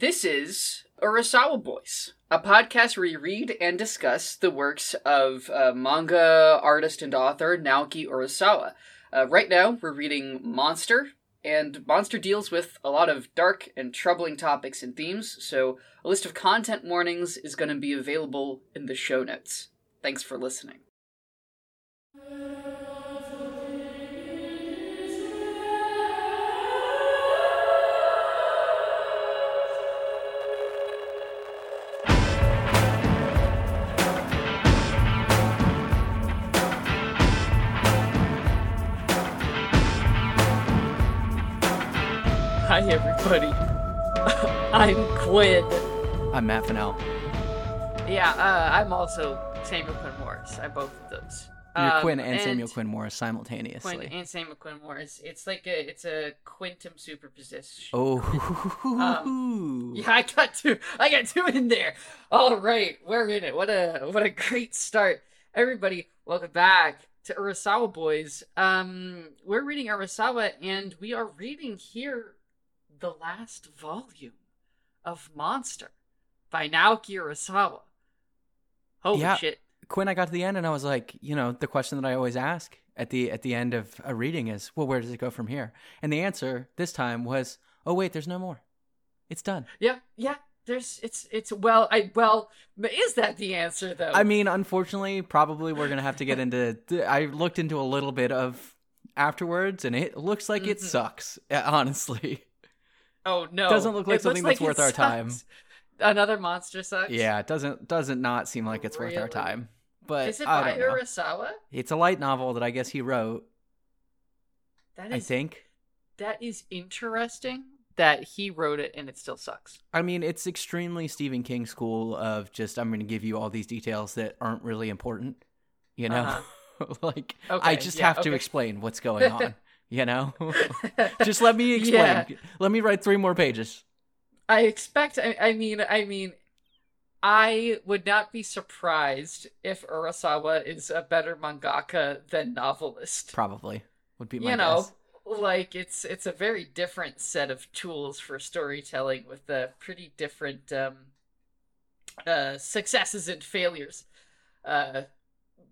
This is Urasawa Boys, a podcast where we read and discuss the works of uh, manga artist and author Naoki Urasawa. Uh, right now, we're reading Monster, and Monster deals with a lot of dark and troubling topics and themes, so a list of content warnings is going to be available in the show notes. Thanks for listening. Hi, everybody. I'm Quinn. I'm Matt Fennell. Yeah, uh, I'm also Samuel Quinn Morris. I'm both of those. You're Um, Quinn and, Samuel Quinn Morris simultaneously. Quinn and Samuel Quinn Morris. It's like a it's a quantum superposition. oh, Yeah, I got two. I got two in there. All right, we're in it. What a what a great start, everybody. Welcome back to Urasawa Boys. Um, we're reading Urasawa, and we are reading here the last volume of Monster by Naoki Urasawa. Holy Yeah. shit! Quinn. I got to the end and I was like, you know, the question that I always ask at the at the end of a reading is, well, where does it go from here? And the answer this time was, oh wait, there's no more. It's done. Yeah, yeah. There's it's it's well I well is that the answer though? I mean, unfortunately, probably we're gonna have to get into. I looked into a little bit of afterwards, and it looks like it Mhm. sucks. Honestly, oh no, It doesn't look like It something that's worth it our time. Another monster sucks. yeah, it doesn't doesn't not seem like it's worth our time. But Is it I by. Urasawa? It's a light novel that I guess he wrote. That I think. that is interesting that he wrote it and it still sucks. I mean, it's extremely Stephen King school of just I'm going to give you all these details that aren't really important. You know, like I Uh-huh. Okay, just yeah, have to explain what's going on. You know, just let me explain. Yeah. Let me write three more pages. I expect. I, I mean. I mean. I would not be surprised if Urasawa is a better mangaka than novelist. Probably would be my you know, guess. like it's it's a very different set of tools for storytelling with uh, pretty different um, uh, successes and failures. Uh,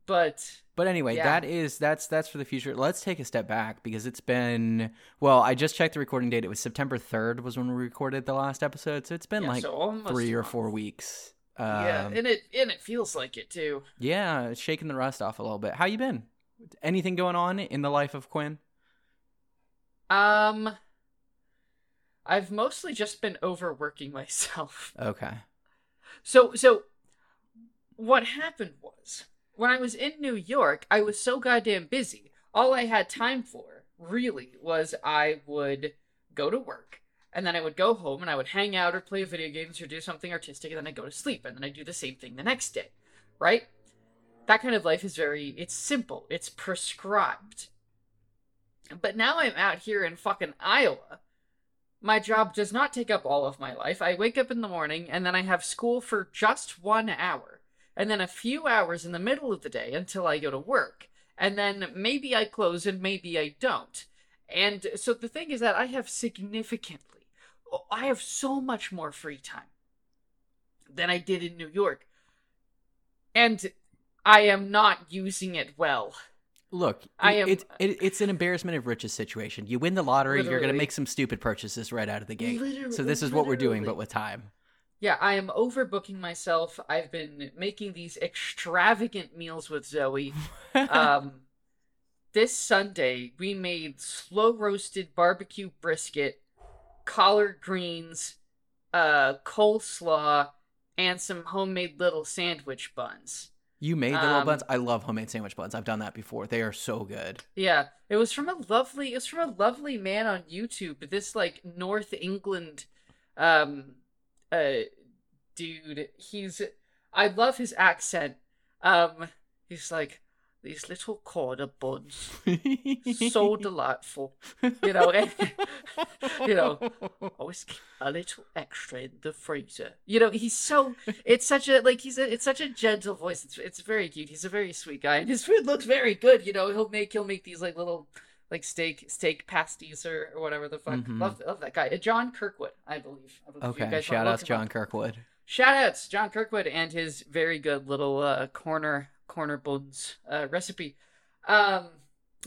but But anyway, Yeah. that is that's that's for the future. Let's take a step back because it's been well. I just checked the recording date. It was September third was when we recorded the last episode. So it's been yeah, like so three or four weeks. yeah, Um, and it and it feels like it too. Yeah, shaking the rust off a little bit. How you been? Anything going on in the life of Quinn? Um, I've mostly just been overworking myself. Okay. So so what happened was when I was in New York, I was so goddamn busy. All I had time for really was I would go to work and then I would go home and I would hang out or play video games or do something artistic and then I'd go to sleep and then I'd do the same thing the next day. Right? That kind of life is very it's simple. It's prescribed. But now I'm out here in fucking Iowa my job does not take up all of my life. I wake up in the morning and then I have school for just one hour. And then a few hours in the middle of the day until I go to work. And then maybe I close and maybe I don't. And so the thing is that I have significantly, oh, I have so much more free time than I did in New York. And I am not using it well. Look, I am- it, it, it's an embarrassment of riches situation. You win the lottery, you're going to make some stupid purchases right out of the gate. So this is what we're doing, but with time. Yeah, I am overbooking myself. I've been making these extravagant meals with Zoe. Um, this Sunday, we made slow roasted barbecue brisket, collard greens, uh, coleslaw, and some homemade little sandwich buns. you made the little um, buns. I love homemade sandwich buns. I've done that before. They are so good. Yeah, it was from a lovely. It was from a lovely man on YouTube. This like North England, um, uh, dude. He's. I love his accent. Um, he's like these little corner buns, so delightful. You know, and, you know, always keep a little extra in the freezer. You know, he's so. It's such a like he's a. It's such a gentle voice. It's it's very cute. He's a very sweet guy, and his food looks very good. You know, he'll make he'll make these like little like steak steak pasties or, or whatever the fuck. Mhm. Love love that guy. Uh, John Kirkwood, I believe. I believe Okay, shout outs him. John Kirkwood. Shout outs John Kirkwood and his very good little uh, corner corner bones uh, recipe. Um,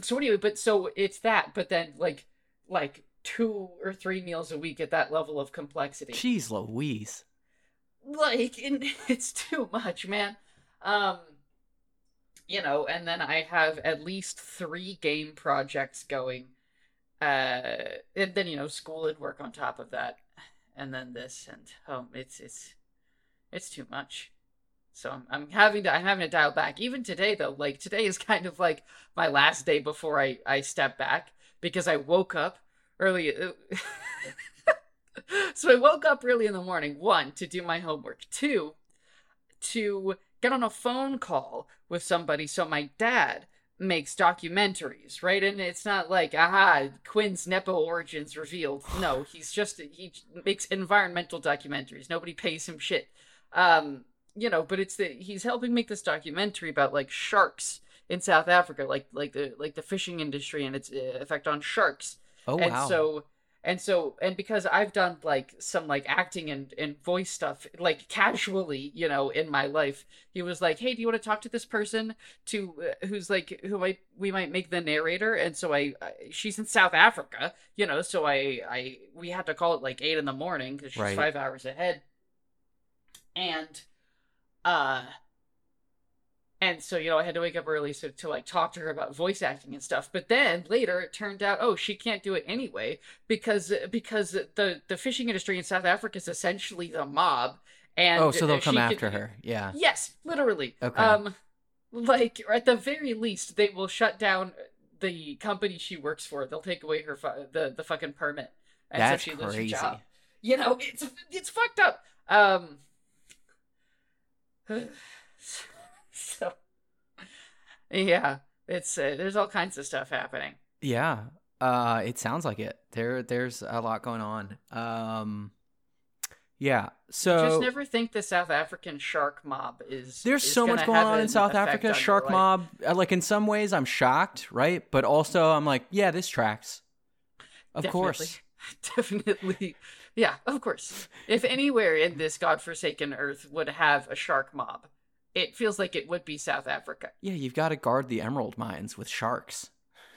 so anyway, but so it's that, but then like like two or three meals a week at that level of complexity. Jeez Louise. like and it's too much man um you know and then i have at least three game projects going uh and then you know school and work on top of that and then this and oh it's it's it's too much. So I'm, I'm having to i'm having to dial back. Even today though like today is kind of like my last day before i i step back because i woke up early so I woke up early in the morning, one, to do my homework, two, to get on a phone call with somebody so my dad makes documentaries, right? And it's not like, aha, Quinn's Nepo origins revealed. No, he's just, he makes environmental documentaries. Nobody pays him shit. Um, you know, but it's the, he's helping make this documentary about like sharks in South Africa, like, like the, like the fishing industry and its uh, effect on sharks Oh and wow. so and so and because i've done like some like acting and, and voice stuff like casually you know in my life he was like hey do you want to talk to this person to uh, who's like who might we might make the narrator and so I, I she's in south africa you know so i i we had to call it like eight in the morning because she's Right. five hours ahead and uh and so, you know, I had to wake up early so to like talk to her about voice acting and stuff. But then later it turned out, oh, she can't do it anyway because because the the fishing industry in South Africa is essentially the mob. And oh, so they'll come could- after her. Yeah. Yes, literally. Okay. Um, like at the very least, they will shut down the company she works for. They'll take away her fu- the the fucking permit, and That's so she loses crazy. her job. You know, it's it's fucked up. Um. So, yeah, it's uh, there's all kinds of stuff happening. Yeah. Uh it sounds like it. There there's a lot going on. Um yeah. So Just never think the South African shark mob is. There's is so much going on in South Africa. Shark mob. uh, Like in some ways, I'm shocked, right? But also, I'm like, yeah, this tracks. Of course. definitely. Yeah, of course. If anywhere in this godforsaken earth would have a shark mob, it feels like it would be South Africa. Yeah, you've got to guard the emerald mines with sharks.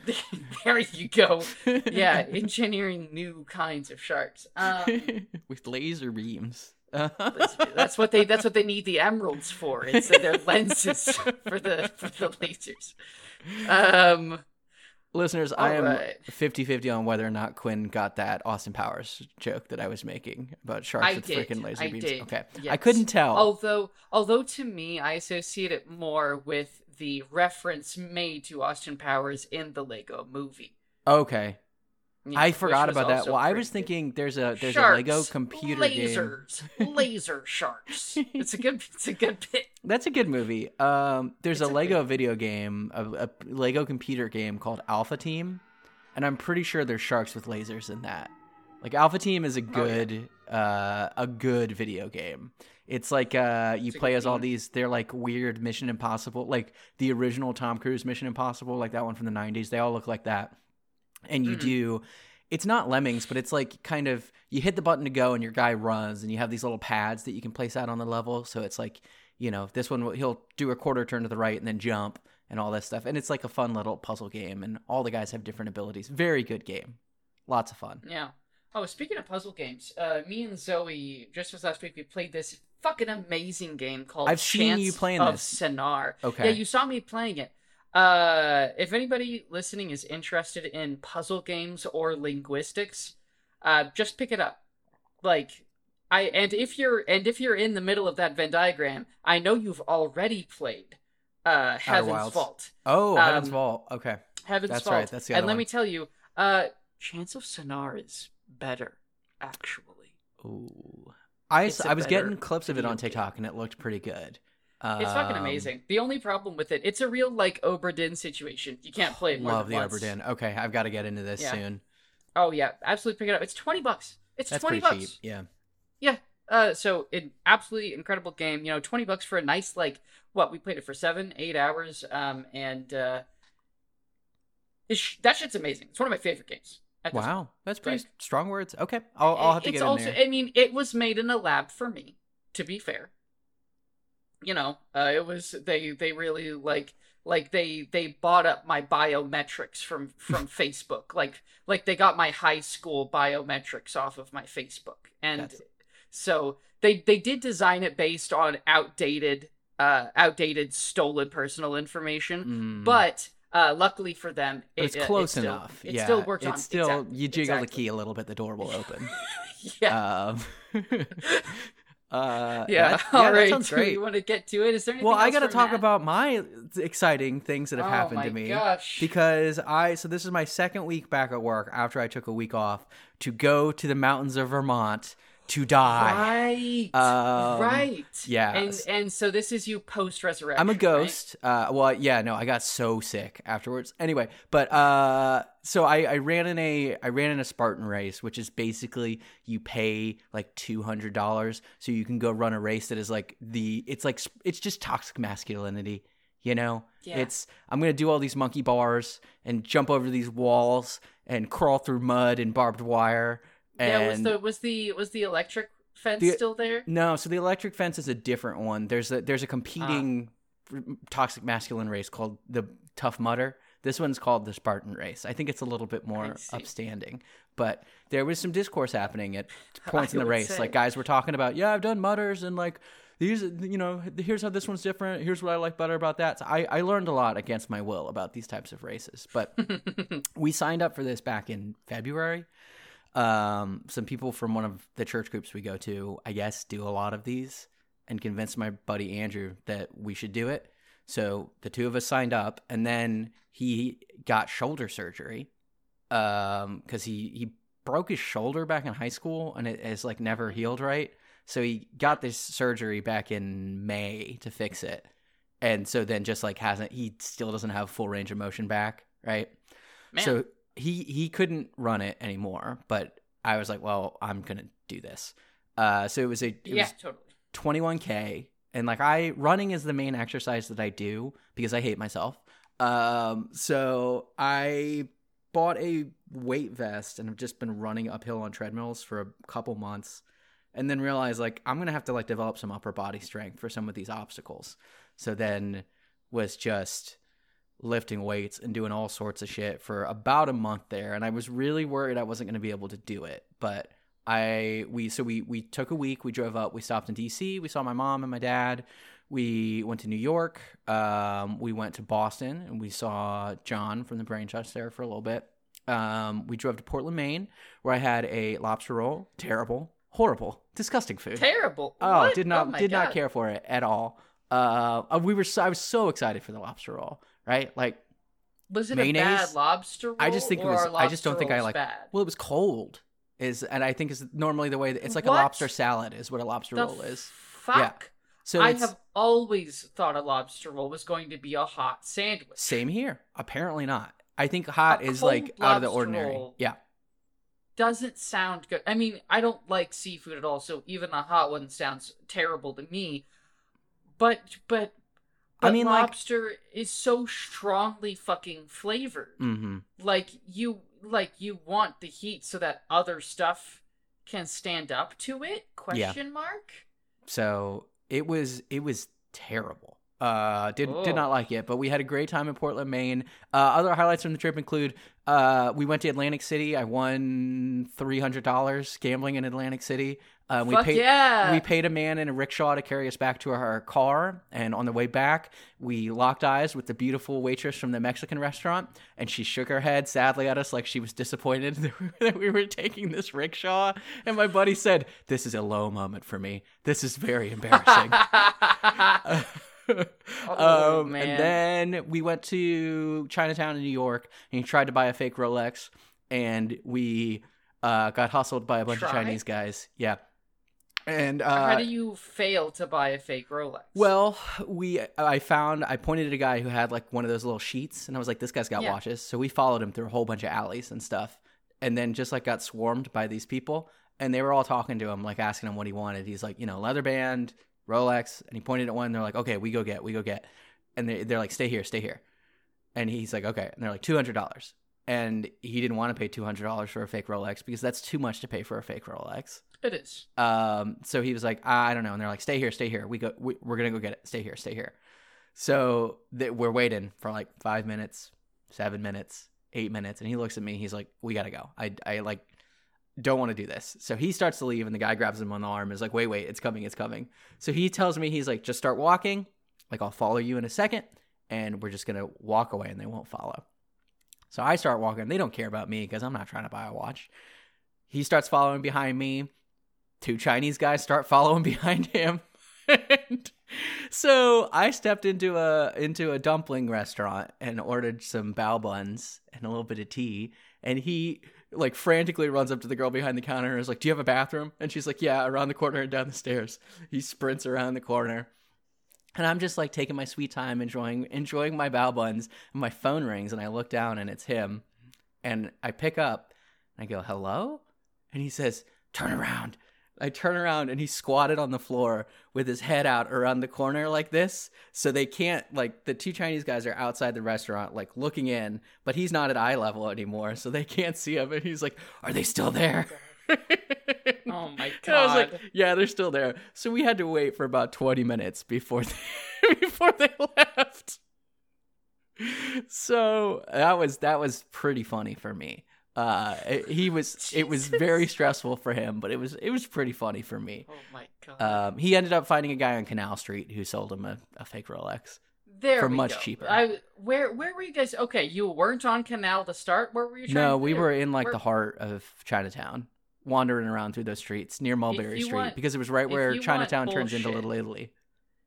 there you go. Yeah, engineering new kinds of sharks. Um, with laser beams. that's what they. That's what they need the emeralds for. It's their lenses for the for the lasers. Um. Listeners, I am Alright. 50-50 on whether or not Quinn got that Austin Powers joke that I was making about sharks I with did. freaking laser I beams. did. Okay, I couldn't tell. Although, although to me, I associate it more with the reference made to Austin Powers in the Lego Movie. okay, Yeah, I forgot about that. Well, I was good. thinking there's a there's sharks, a Lego computer game. lasers, laser sharks. It's a good, it's a good bit. That's a good movie. Um, there's a a Lego video game, a, a Lego computer game called Alpha Team, and I'm pretty sure there's sharks with lasers in that. Like Alpha Team is a Oh, yeah. good, uh, a good video game. It's like uh, you It's play good as all these. They're like weird Mission Impossible, like the original Tom Cruise Mission Impossible, like that one from the '90s. They all look like that, and you Mhm. do. It's not lemmings, but it's like kind of you hit the button to go and your guy runs, and you have these little pads that you can place out on the level. So it's like you know, this one he'll do a quarter turn to the right and then jump and all that stuff. And it's like a fun little puzzle game, and all the guys have different abilities. Very good game, lots of fun. Yeah. Oh, speaking of puzzle games, uh, me and Zoe just this last week we played this fucking amazing game called I've seen you Chants playing of this. Sennaar. Okay. Yeah, you saw me playing it. Uh, if anybody listening is interested in puzzle games or linguistics, uh, just pick it up. Like, I and if you're and if you're in the middle of that Venn diagram, I know you've already played uh Heaven's. Vault. Oh, Heaven's Um, Vault. Okay, Heaven's That's Vault. right, that's the other and other let me tell you, uh, Chants of Sennaar is better, actually. ooh, I It's s- a I was better getting clips of it on. TikTok, and it looked pretty good. It's fucking Um, amazing. The only problem with it, it's a real like Obra Dinn situation. You can't play it more Love than the once. Obra Dinn. Okay, I've got to get into this Yeah. soon. Oh yeah, absolutely pick it up. It's twenty bucks. It's That's twenty pretty bucks. cheap. Yeah. Yeah. Uh, so an absolutely incredible game. You know, twenty bucks for a nice like what we played it for seven, eight hours. Um, and uh, It's, that shit's amazing. It's one of my favorite games. at this Wow, that's pretty strong words. Okay, I'll, I'll have to it's get in also, there. I mean, it was made in a lab for me. To be fair, you know, uh, it was they they really like like they they bought up my biometrics from from Facebook. Like like they got my high school biometrics off of my Facebook, and That's- so they they did design it based on outdated uh outdated stolen personal information, Mm. but. Uh, luckily for them, it, it's uh, it close still- enough. It yeah, still worked it's on. still exactly, you jiggle the key a little bit, the door will open. yeah, um, uh, yeah. that- All that right. sounds Do great. you want to get to it? Is there anything? Well, I got to talk about my exciting things that have oh happened to me. Gosh. because I so this is my second week back at work after I took a week off to go to the mountains of Vermont to die. right, Um, right. yeah. And and so this is you post resurrection. I'm a ghost. Uh, well, yeah, no, I got so sick afterwards. Anyway, but uh, so I, I ran in a I ran in a Spartan race, which is basically you pay like two hundred dollars so you can go run a race that is like the it's like it's just toxic masculinity. You know, Yeah. it's I'm gonna do all these monkey bars and jump over these walls and crawl through mud and barbed wire. And yeah. Was the was the was the electric fence The- still there? no, so the electric fence is a different one. There's a there's a competing Ah. toxic masculine race called the Tough Mudder. This one's called the Spartan race. I think it's a little bit more upstanding, but there was some discourse happening at points in the race. say. Like guys were talking about, yeah, I've done mudders and like these, you know, here's how this one's different. Here's what I like better about that. So I I learned a lot against my will about these types of races, but we signed up for this back in February. Um, some people from one of the church groups we go to, I guess, do a lot of these and convinced my buddy Andrew that we should do it. So the two of us signed up, and then he got shoulder surgery um because he he broke his shoulder back in high school and it has like never healed right so he got this surgery back in may to fix it and so then just like hasn't he still doesn't have full range of motion back right Man. so he he couldn't run it anymore but i was like well i'm gonna do this. Uh so it was a it yeah, was totally. 21k and like i running is the main exercise that i do because i hate myself. Um so i bought a weight vest and have just been running uphill on treadmills for a couple months and then realized like i'm gonna have to like develop some upper body strength for some of these obstacles. So then was just lifting weights and doing all sorts of shit for about a month there and i was really worried i wasn't going to be able to do it but i we so we we took a week we drove up we stopped in dc we saw my mom and my dad we went to new york um, we went to boston and we saw john from the brain trust there for a little bit um, we drove to portland maine where i had a lobster roll terrible horrible disgusting food Terrible. Oh, What? did not my did not care for it at all. Uh, uh, we were so, I was so excited for the lobster roll, right? Like, Was it mayonnaise? a bad lobster roll? I just think it was- I just don't think I like- Bad? well, it was cold, is and I think is normally the way that it's like a lobster salad is what a lobster the roll is. Fuck. So I it's have always thought a lobster roll was going to be a hot sandwich. same here. Apparently not. I think hot A is like out of the ordinary. Yeah, Doesn't sound good. I mean, I don't like seafood at all, so even a hot one sounds terrible to me. But but I but mean, like- lobster is so strongly fucking flavored. mm-hmm. Like you like you want the heat so that other stuff can stand up to it? Question mark. So it was it was terrible. Uh, did did Oh. not like it, but we had a great time in Portland, Maine. Uh, other highlights from the trip include uh, we went to Atlantic City. I won three hundred dollars gambling in Atlantic City. Uh, we Fuck paid yeah. we paid a man in a rickshaw to carry us back to our car, and on the way back, we locked eyes with the beautiful waitress from the Mexican restaurant, and she shook her head sadly at us like she was disappointed that we were taking this rickshaw. And my buddy said, "This is a low moment for me. This is very embarrassing." Oh, um, man. And then we went to Chinatown in New York, and he tried to buy a fake Rolex, and we uh, got hustled by a bunch of Chinese guys. Yeah, and uh, How do you fail to buy a fake Rolex? well, we I found I pointed at a guy who had like one of those little sheets, and I was like, "This guy's got Yeah. watches." So we followed him through a whole bunch of alleys and stuff, and then just like got swarmed by these people, and they were all talking to him, like asking him what he wanted. He's like, you know, leather band, Rolex, and he pointed at one. And they're like, "Okay, we go get, we go get," and they they're like, "Stay here, stay here." And he's like, okay. And they're like, $200. And he didn't want to pay $200 for a fake Rolex because that's too much to pay for a fake Rolex. It is. Um, so he was like, I don't know. And they're like, stay here, stay here. We go, we, we're going to go get it. Stay here, stay here. So th- we're waiting for like five minutes, seven minutes, eight minutes. And he looks at me. He's like, we got to go. I, I like, don't want to do this. So he starts to leave and the guy grabs him on the arm and is like, wait, wait, it's coming, it's coming. So he tells me, he's like, just start walking. Like, I'll follow you in a second and we're just going to walk away and they won't follow. So I start walking. They don't care about me because I'm not trying to buy a watch. He starts following behind me. Two Chinese guys start following behind him. so I stepped into a into a dumpling restaurant and ordered some bao buns and a little bit of tea. And he like frantically runs up to the girl behind the counter and is like, "Do you have a bathroom?" And she's like, "Yeah, around the corner and down the stairs." He sprints around the corner. And I'm just like taking my sweet time, enjoying enjoying my bao buns. And my phone rings, and I look down, and it's him. And I pick up, and I go, "Hello," and he says, "Turn around." I turn around, and he's squatted on the floor with his head out around the corner like this, so they can't like the two Chinese guys are outside the restaurant, like looking in, but he's not at eye level anymore, so they can't see him. And he's like, "Are they still there?" Oh my And I was god. like, yeah, they're still there. So we had to wait for about 20 minutes before they, before they left. So that was that was pretty funny for me. Uh, it- he was it was very stressful for him, but it was it was pretty funny for me. oh my god. Um, he ended up finding a guy on Canal Street who sold him a, a fake Rolex. there for much go. cheaper. I where where were you guys? Okay, you weren't on Canal to start. Where were you? Trying No, to we were in like Where- the heart of Chinatown, wandering around through those streets near Mulberry Street want- because it was right where Chinatown turns into Little Italy.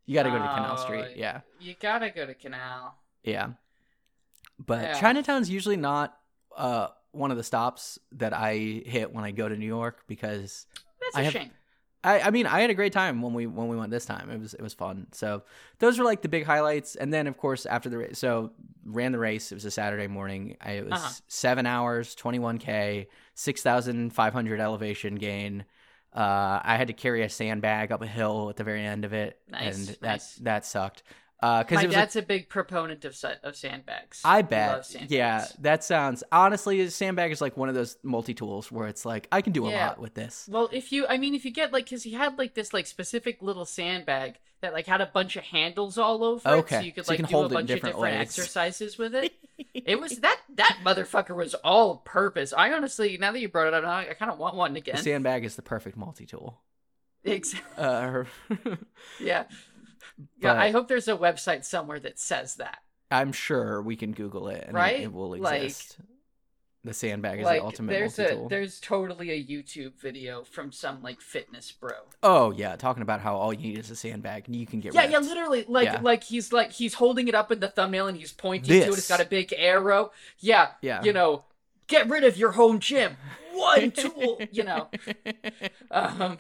You got to go to Canal Oh, Street. Yeah. You gotta go to Canal. Yeah. But Yeah. Chinatown's usually not uh, one of the stops that I hit when I go to New York because That's I a have- shame. I, I mean I had a great time when we when we went this time. It was it was fun. So those were like the big highlights. And then of course after the race, so ran the race. It was a Saturday morning. I, it was Uh-huh. seven hours, twenty one k, six thousand five hundred elevation gain. Uh, I had to carry a sandbag up a hill at the very end of it, Nice, and that nice. that sucked. Uh, because My it was like, dad's a big proponent of of sandbags. I bet. sandbags. Yeah, that sounds honestly. a Sandbag is like one of those multi tools where it's like I can do a lot with this. Well, if you, I mean, if you get like, because he had like this like specific little sandbag that like had a bunch of handles all over it, Okay, so you could so like do a it bunch of different ways. exercises with it. it was that that motherfucker was all purpose. I honestly, now that you brought it up, now I kind of want one The again. sandbag is the perfect multi tool. Exactly. Uh, yeah, yeah. I hope there's a website somewhere that says that. I'm sure we can Google it and it- Right? it, will Like- exist. the sandbag is like the ultimate there's multi a there's totally a YouTube video from some like fitness bro. Oh yeah, talking about how all you need is a sandbag and you can get Yeah, ripped. yeah, literally, like, Yeah. like he's like he's holding it up in the thumbnail and he's pointing to it. It's This. got a big arrow. Yeah, Yeah. you know, get rid of your home gym. One tool, you know. Um,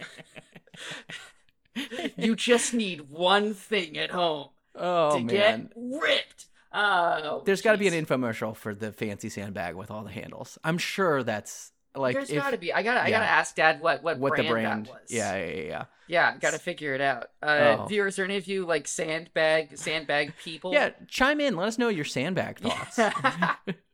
you just need one thing at home oh to man. get ripped. Uh, There's got to be an infomercial for the fancy sandbag with all the handles. I'm sure that's like there's got to be. I gotta. I gotta ask Dad what what, what brand the brand. that was. Yeah, yeah, yeah, yeah. yeah. Gotta figure it out. Uh, Oh. Viewers, are any of you like sandbag sandbag people? Yeah, chime in. Let us know your sandbag thoughts.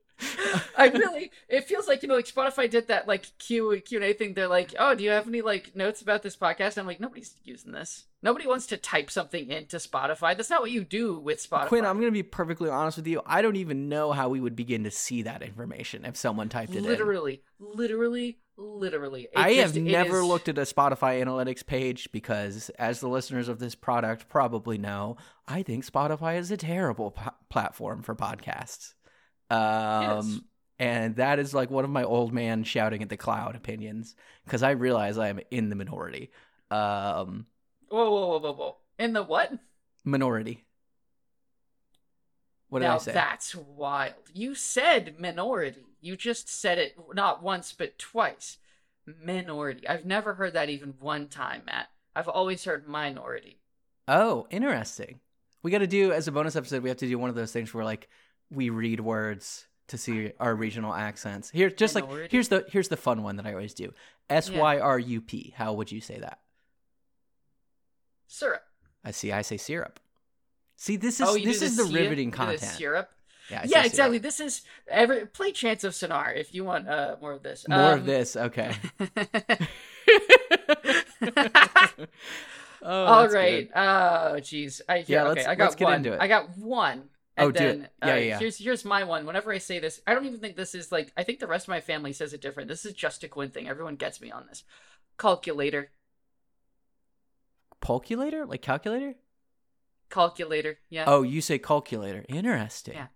I really, it feels like you know, like Spotify did that like Q Q and A thing. They're like, "Oh, do you have any like notes about this podcast?" I'm like, nobody's using this. Nobody wants to type something into Spotify. That's not what you do with Spotify. Quinn, I'm going to be perfectly honest with you. I don't even know how we would begin to see that information if someone typed it in. literally, literally, literally. It I just- have never is- looked at a Spotify analytics page because, as the listeners of this product probably know, I think Spotify is a terrible po- platform for podcasts. Um, and that is like one of my old man shouting at the cloud opinions because I realize I am in the minority. Um, Whoa, whoa, whoa, whoa, whoa! In the what? minority. What did now I say? that's wild. You said minority. You just said it not once but twice. Minority. I've never heard that even one time, Matt. I've always heard minority. Oh, interesting. We got to do as a bonus episode. We have to do one of those things where like we read words to see our regional accents. Here, just like here's the here's the fun one that I always do. S Y R U P. How would you say that? Syrup. I see. I say syrup. See, this is oh, this is the the riveting do the content. syrup. Yeah, yeah, exactly. This is every play Chants of Sennaar if you want uh more of this. More Um, of this, okay. oh, All right. good. Oh, jeez. I Yeah, yeah. let's- I got let's get one. into it. I got one. Oh, And do then, it. Yeah, uh, yeah. Here's here's my one. Whenever I say this, I don't even think this is like. I think the rest of my family says it different. This is just a Quinn thing. Everyone gets me on this. Calculator. Calculator, like calculator. Calculator. Yeah. Oh, you say calculator. Interesting. Yeah.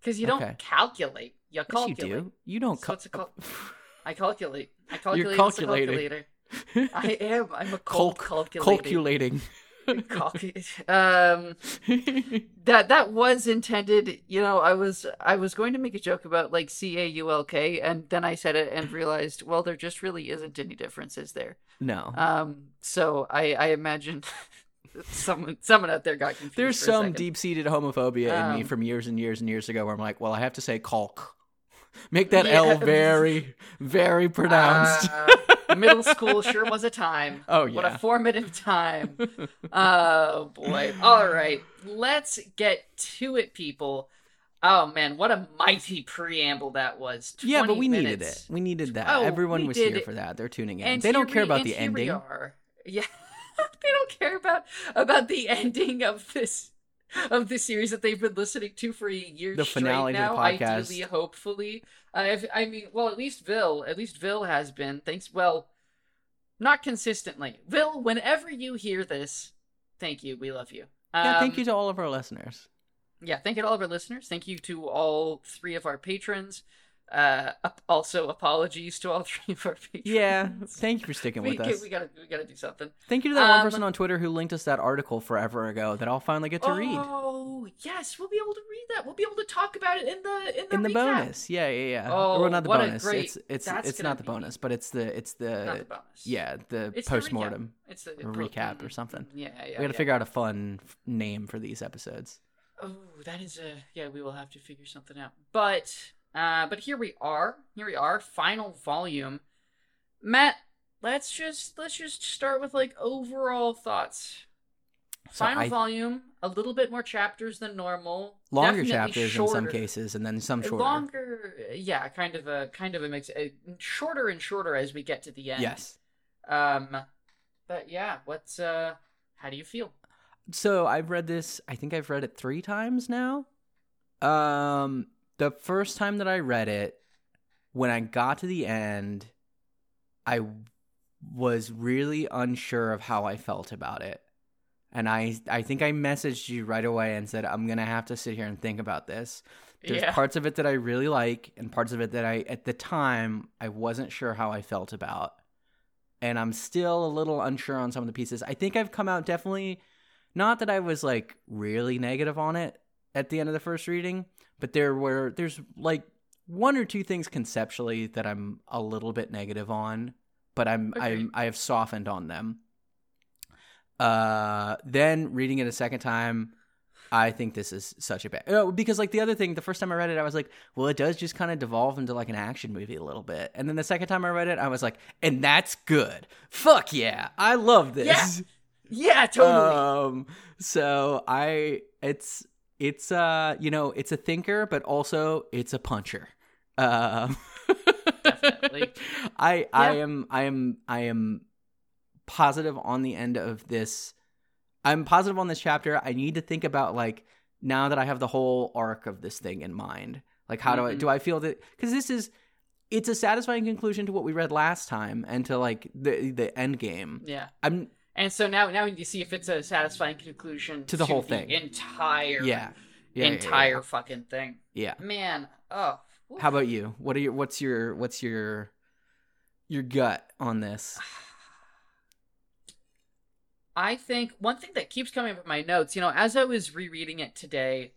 Because you don't okay. calculate. You Yes, calculate. you do. You don't. So Cal- a cal- I calculate. I calculate. You're calculating. calculator. I am. I'm a cold Calc- calculating. calculating. Calcu- um. that that was intended you know i was i was going to make a joke about like c-a-u-l-k and then i said it and realized well there just really isn't any differences there no. um so i i imagine someone someone out there got confused There's some deep-seated homophobia in me Um, from years and years and years ago where I'm like, well, I have to say calc. Make that Yeah. L very, very pronounced. Uh, middle school sure was a time Oh, yeah. what a formative time oh boy all right let's get to it people oh man what a mighty preamble that was yeah, but 20 we needed it. We needed that. Oh, Everyone was here it. for that. They're tuning in. And they don't care we- about the ending. Yeah, they don't care about about the ending of this of the series that they've been listening to for a year The straight finale to the now. podcast. Ideally, hopefully, uh, if, I mean, well, at least Vil, at least Vil has been. Thanks. Well, not consistently. Vil, whenever you hear this, thank you. We love you. Yeah, thank Um, you to all of our listeners. yeah, thank you to all of our listeners. Thank you to all three of our patrons. Uh, also apologies to all three of our patrons. Yeah, thank you for sticking we, with us. we gotta we gotta do something. Thank you to that one Um, person on Twitter who linked us that article forever ago that I'll finally get to read Oh yes, we'll be able to read that. We'll be able to talk about it in the in the in the recap. bonus. Yeah, yeah, yeah. Oh, well, not the what a bonus. great- It's it's it's not the bonus, but it's the it's the, the yeah the It's the post recap. mortem. It's the A recap or something. Yeah, yeah. we got to yeah. figure out a fun f- name for these episodes. Oh, that is a yeah. We will have to figure something out. But uh, but here we are. Here we are. Final volume. Matt, let's just let's just start with like overall thoughts. So Final I- volume, a little bit more chapters than normal. Longer chapters in some cases, and then some shorter. Longer, yeah, kind of a kind of a mix. Uh, shorter and shorter as we get to the end. Yes. Um, but yeah, what's uh, how do you feel? So I've read this. I think I've read it three times now. Um, the first time that I read it, when I got to the end, I was really unsure of how I felt about it, and I I think I messaged you right away and said I'm gonna have to sit here and think about this. There's yeah, parts of it that I really like, and parts of it that I at the time I wasn't sure how I felt about, and I'm still a little unsure on some of the pieces. I think I've come out definitely not that I was like really negative on it at the end of the first reading, but there were there's like one or two things conceptually that I'm a little bit negative on, but I'm Agreed. I'm I have softened on them. Uh, then reading it a second time, I think this is such a bad oh, because like the other thing, the first time I read it, I was like, well, it does just kind of devolve into like an action movie a little bit, and then the second time I read it, I was like, and that's good. Fuck yeah, I love this. yeah, totally. Um, so I, it's it's uh, you know, it's a thinker, but also it's a puncher. Um, Definitely. I I am I am I am positive on the end of this. I'm positive on this chapter. I need to think about like now that I have the whole arc of this thing in mind. Like how do I Mhm. do I feel that because this is it's a satisfying conclusion to what we read last time and to like the the end game. yeah. I'm And so now, now you see if it's a satisfying conclusion To the whole thing. entire, yeah. Yeah, yeah, yeah, entire fucking thing. Yeah. Man, oh, whew. How about you? What are your what's your what's your your gut on this? I think one thing that keeps coming up in my notes, you know, as I was rereading it today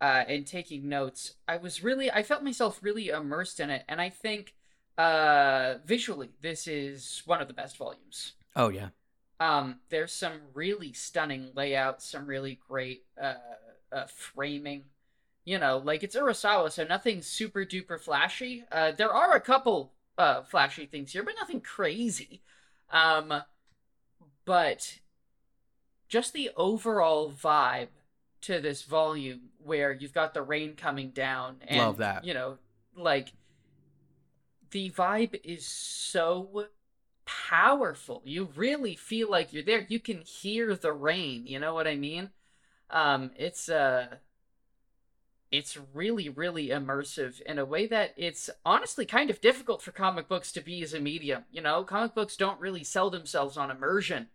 uh, and taking notes, I was really, I felt myself really immersed in it, and I think uh, visually, this is one of the best volumes. Oh yeah. Um, there's some really stunning layouts, some really great uh, uh, framing. You know, like it's Urasawa, so nothing super duper flashy. Uh, there are a couple uh, flashy things here, but nothing crazy. Um, but just the overall vibe to this volume where you've got the rain coming down and Love that. you know like the vibe is so powerful. You really feel like you're there. You can hear the rain you know what i mean? Um it's uh it's really really immersive in a way that it's honestly kind of difficult for comic books to be as a medium you know? Comic books don't really sell themselves on immersion.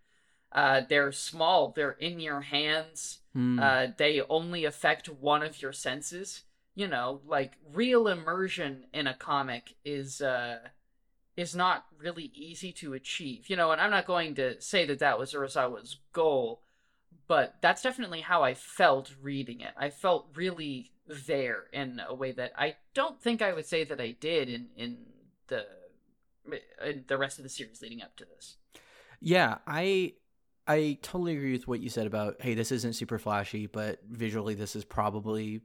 Uh they're small. They're in your hands. Hmm. uh, they only affect one of your senses. You know, like real immersion in a comic is uh, is not really easy to achieve. You know, and I'm not going to say that that was Urasawa's goal, but that's definitely how I felt reading it. I felt really there in a way that I don't think I would say that I did in in the in the rest of the series leading up to this. Yeah, I I totally agree with what you said about hey, this isn't super flashy, but visually this is probably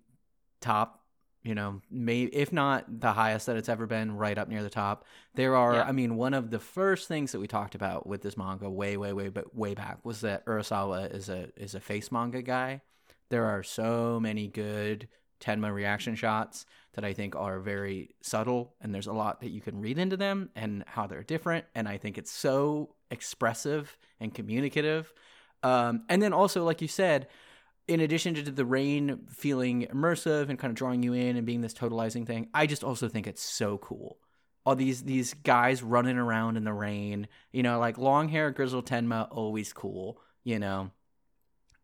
top. You know, may if not the highest that it's ever been, right up near the top. There are, Yeah. I mean, one of the first things that we talked about with this manga, way, way, way, but way back, was that Urasawa is a is a face manga guy. There are so many good Tenma reaction shots that I think are very subtle, and there's a lot that you can read into them and how they're different. And I think it's so expressive and communicative. Um, and then also, like you said, in addition to the rain feeling immersive and kind of drawing you in and being this totalizing thing, I just also think it's so cool. All these these guys running around in the rain, you know, like long hair grizzled Tenma, always cool. You know,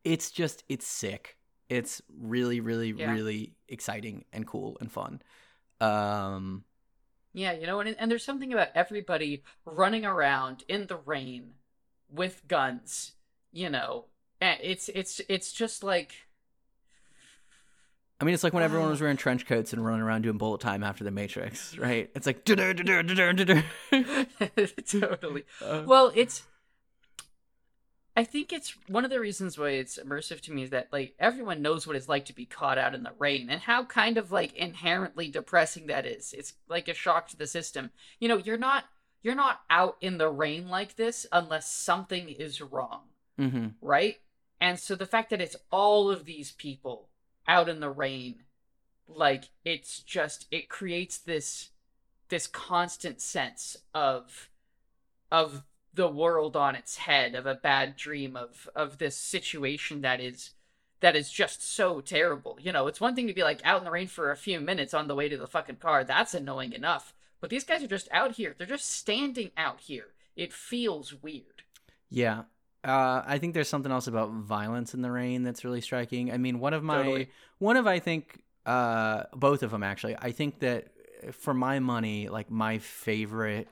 it's just it's sick. It's really, really, Yeah. really exciting and cool and fun. Um, Yeah, you know, and and there's something about everybody running around in the rain with guns. You know, it's it's it's just like I mean, it's like when everyone was wearing trench coats and running around doing bullet time after the Matrix, right? It's like totally. Uh, Well, it's. I think it's one of the reasons why it's immersive to me is that like everyone knows what it's like to be caught out in the rain and how kind of like inherently depressing that is. It's like a shock to the system. You know, you're not you're not out in the rain like this unless something is wrong. mhm. right? And so the fact that it's all of these people out in the rain, like it's just it creates this this constant sense of of the world on its head, of a bad dream, of of this situation that is that is just so terrible. You know, it's one thing to be like out in the rain for a few minutes on the way to the fucking car. That's annoying enough. But these guys are just out here. They're just standing out here. It feels weird. Yeah. Uh, I think there's something else about violence in the rain that's really striking. I mean, one of my, Totally. one of I think, uh, both of them actually. I think that for my money, like my favorite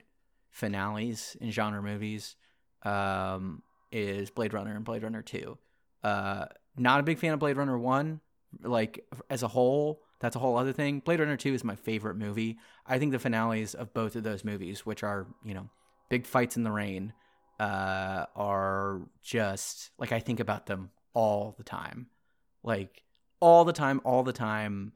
finales in genre movies, um, is Blade Runner and Blade Runner Two. Uh, not a big fan of Blade Runner One, like as a whole. That's a whole other thing. Blade Runner Two is my favorite movie. I think the finales of both of those movies, which are you know big fights in the rain, uh, are just like I think about them all the time, like all the time, all the time.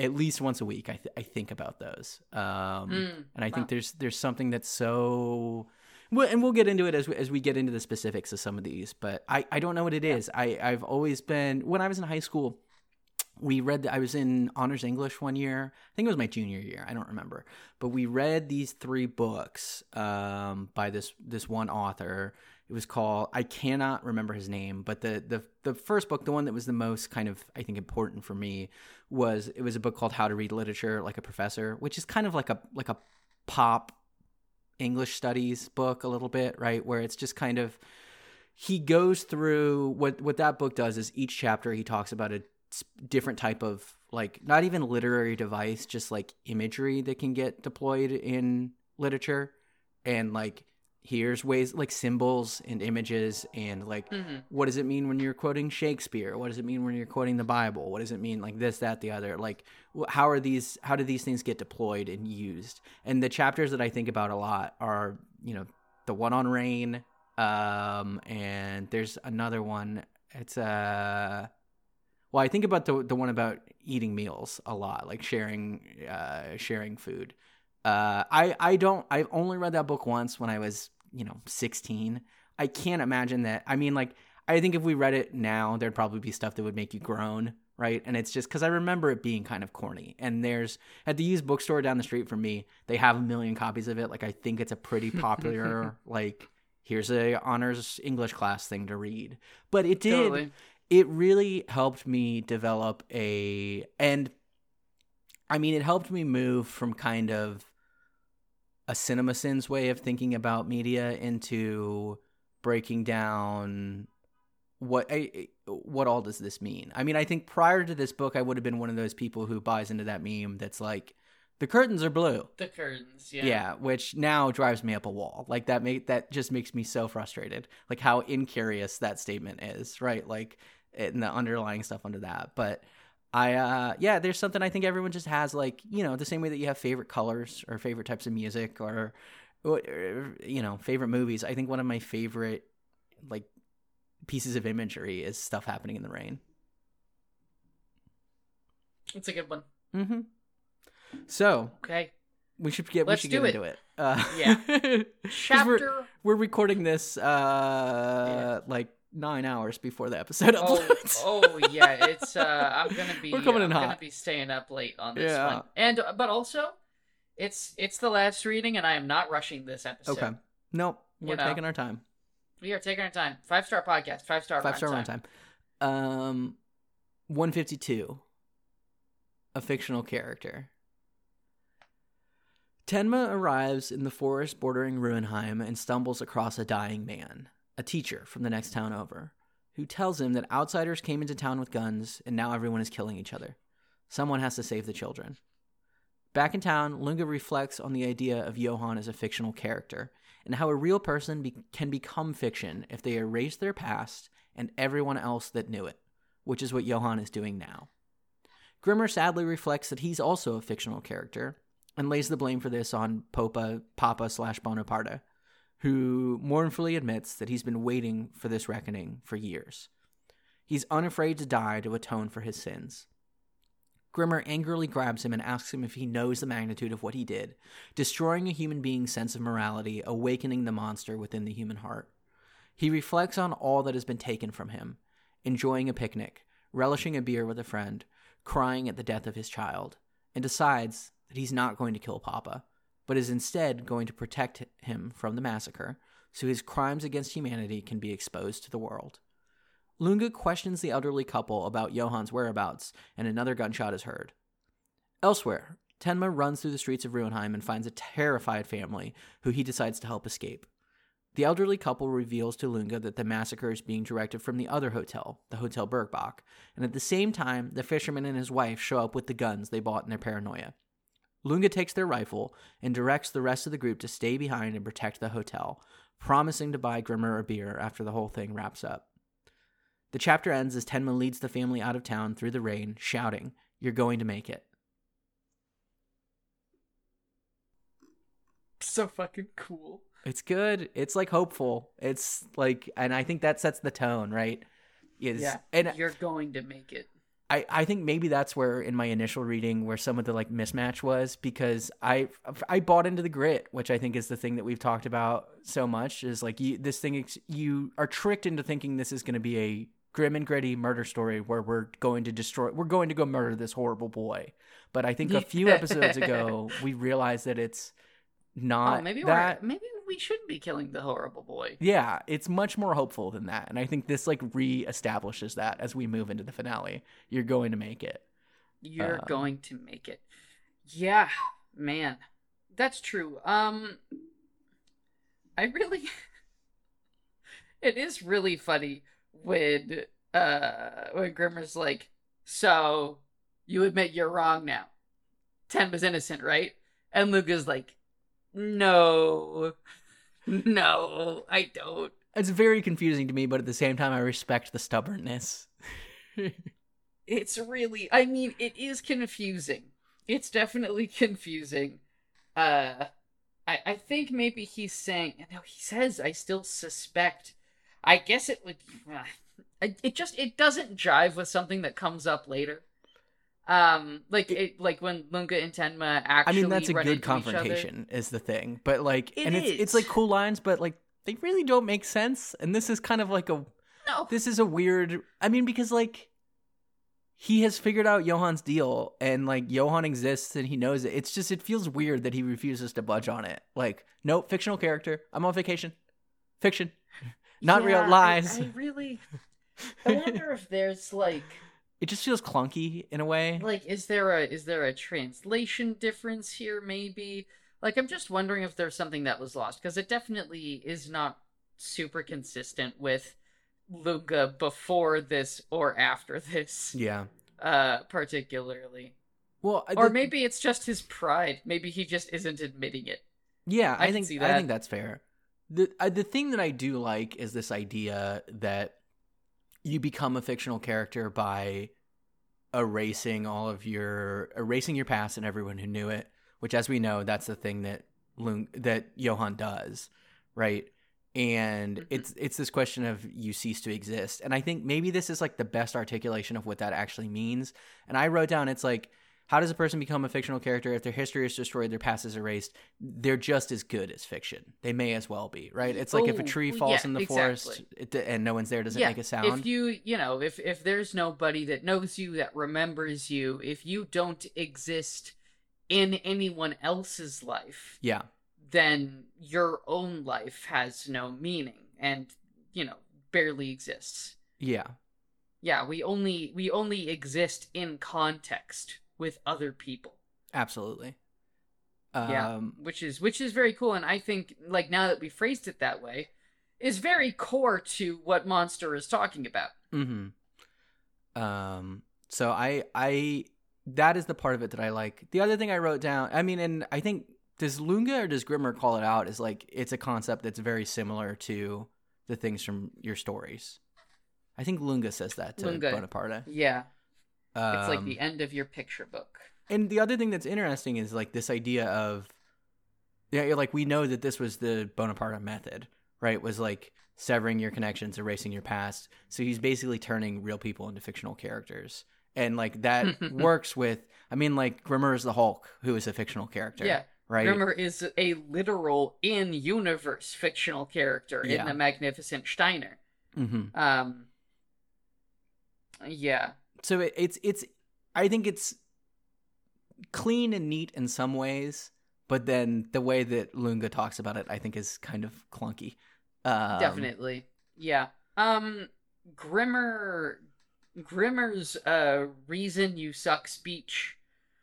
At least once a week, I th- I think about those. Um, Mm, and I wow. think there's there's something that's so well, and we'll get into it as we, as we get into the specifics of some of these. But I, I don't know what it is. I I've always been when I was in high school. We read. I was in honors English one year. I think it was my junior year. I don't remember. But we read these three books um, by this this one author. It was called. I cannot remember his name, but the the the first book, the one that was the most kind of I think important for me, was it was a book called How to Read Literature Like a Professor, which is kind of like a like a pop English studies book a little bit, right? Where it's just kind of he goes through what what that book does is each chapter he talks about a different type of like not even literary device, just like imagery that can get deployed in literature and like here's ways like symbols and images and like Mhm. what does it mean when you're quoting Shakespeare? What does it mean when you're quoting the Bible? What does it mean like this, that, the other? Like, how are these? How do these things get deployed and used? And the chapters that I think about a lot are, you know, the one on rain, um, and there's another one. It's uh well, I think about the the one about eating meals a lot, like sharing uh, sharing food. Uh, I I don't. I've only read that book once when I was you know 16. I can't imagine that. I mean, like I think if we read it now, there'd probably be stuff that would make you groan, right? And it's just because I remember it being kind of corny. And there's at the used bookstore down the street from me, they have a million copies of it. Like I think it's a pretty popular like here's a honors English class thing to read. But it did Totally. It really helped me develop a and I mean it helped me move from kind of a CinemaSins way of thinking about media into breaking down what I, what all does this mean? I mean, I think prior to this book, I would have been one of those people who buys into that meme that's like, the curtains are blue. The curtains, yeah. Yeah, which now drives me up a wall. Like that make that just makes me so frustrated. Like how incurious that statement is, right? Like and the underlying stuff under that. But I uh yeah, there's something I think everyone just has like, you know, the same way that you have favorite colors or favorite types of music or, or you know, favorite movies. I think one of my favorite like pieces of imagery is stuff happening in the rain. It's a good one. Mhm. So, Okay. we should get Let's we should do get it. into it. Uh, Yeah. 'cause we're- Chapter we're recording this uh like nine hours before the episode Oh, uploads. oh yeah, it's uh I'm gonna be We're coming in I'm gonna be staying up late on this Yeah. one. And uh, but also it's it's the last reading and I am not rushing this episode. okay. Nope. We're know. taking our time. We are taking our time. Five star podcast, five star Five star runtime. runtime. Um, one fifty two. A fictional character. Tenma arrives in the forest bordering Ruhenheim and stumbles across a dying man, a teacher from the next town over, who tells him that outsiders came into town with guns and now everyone is killing each other. Someone has to save the children. Back in town, Lunga reflects on the idea of Johan as a fictional character and how a real person be- can become fiction if they erase their past and everyone else that knew it, which is what Johan is doing now. Grimmer sadly reflects that he's also a fictional character and lays the blame for this on Popa, Papa slash Bonaparte, who mournfully admits that he's been waiting for this reckoning for years. He's unafraid to die to atone for his sins. Grimmer angrily grabs him and asks him if he knows the magnitude of what he did, destroying a human being's sense of morality, awakening the monster within the human heart. He reflects on all that has been taken from him, enjoying a picnic, relishing a beer with a friend, crying at the death of his child, and decides that he's not going to kill Papa, but is instead going to protect him from the massacre so his crimes against humanity can be exposed to the world. Lunga questions the elderly couple about Johan's whereabouts, and another gunshot is heard. Elsewhere, Tenma runs through the streets of Ruhenheim and finds a terrified family who he decides to help escape. The elderly couple reveals to Lunga that the massacre is being directed from the other hotel, the Hotel Bergbach, and at the same time, the fisherman and his wife show up with the guns they bought in their paranoia. Lunga takes their rifle and directs the rest of the group to stay behind and protect the hotel, promising to buy Grimmer a beer after the whole thing wraps up. The chapter ends as Tenma leads the family out of town through the rain, shouting, You're going to make it. So fucking cool. It's good. It's like hopeful. It's like, and I think that sets the tone, right? Is, Yeah. And You're going to make it. I, I think maybe that's where in my initial reading where some of the like mismatch was because I I bought into the grit, which I think is the thing that we've talked about so much is like you this thing you are tricked into thinking this is going to be a grim and gritty murder story where we're going to destroy we're going to go murder this horrible boy. But I think a few episodes ago we realized that it's oh, not oh, maybe that we're maybe we shouldn't be killing the horrible boy. yeah, it's much more hopeful than that. And I think this like re-establishes that as we move into the finale. You're going to make it. You're Um, going to make it. Yeah, man. That's true. Um I really It is really funny when uh when Grimmer's like, "So, you admit you're wrong now. Ten was innocent, right?" And Luca's like, "No. No, I don't." It's very confusing to me, but at the same time, I respect the stubbornness. It's really I mean, it is confusing. It's definitely confusing. Uh I I think maybe he's saying no, he says I still suspect. I guess it would uh, it it just it doesn't jive with something that comes up later. Um like it like when Lunga and Tenma actually. I mean, that's a good into each other. confrontation, is the thing. But like, It and it's it's like cool lines, but like they really don't make sense. And this is kind of like a No, this is a weird. I mean, because like he has figured out Johan's deal, and like Johan exists, and he knows it. It's just it feels weird that he refuses to budge on it. Like, nope, fictional character. I'm on vacation. Fiction, not Yeah, real I- lies. I, really. I wonder if there's like it just feels clunky in a way. like is there a is there a translation difference here maybe like i'm just wondering if there's something that was lost because it definitely is not super consistent with Luga before this or after this Yeah. uh particularly Well, or maybe it's just his pride maybe he just isn't admitting it Yeah, I I, think I think that's fair. the uh, The thing that I do like is this idea that you become a fictional character by erasing all of your erasing your past and everyone who knew it. Which, as we know, that's the thing that Lung, that Johan does, right? And Mhm. it's it's this question of you cease to exist, and I think maybe this is like the best articulation of what that actually means. And I wrote down it's like how does a person become a fictional character if their history is destroyed, their past is erased? They're just as good as fiction. They may as well be, right? It's like if a Oh, tree falls yeah, in the exactly. forest it, and no one's there, does it make a sound? If you, you know, if if there's nobody that knows you, that remembers you, if you don't exist in anyone else's life, yeah, then your own life has no meaning and, you know, barely exists. yeah, Yeah, we only we only exist in context with other people. absolutely. Yeah. Um, Which is which is very cool and I think like now that we phrased it that way is very core to what Monster is talking about. hmm Um. So I I that is the part of it that I like. The other thing I wrote down. I mean, and I think does Lunga or does Grimmer call it out? Is like it's a concept that's very similar to the things from your stories. I think Lunga says that to Lunga. Bonaparte. Yeah. It's like Um, the end of your picture book. and the other thing that's interesting is like this idea of yeah you're like we know that this was the bonaparte method right was like severing your connections erasing your past so he's basically turning real people into fictional characters and like that works with i mean like grimmer is the hulk who is a fictional character Yeah. right Grimmer is a literal in universe fictional character Yeah. in the Magnificent Steiner. hmm Um Yeah. So it, it's it's i think it's clean and neat in some ways but then the way that lunga talks about it i think is kind of clunky um, definitely. Yeah. Um Grimmer Grimmer's uh reason you suck speech.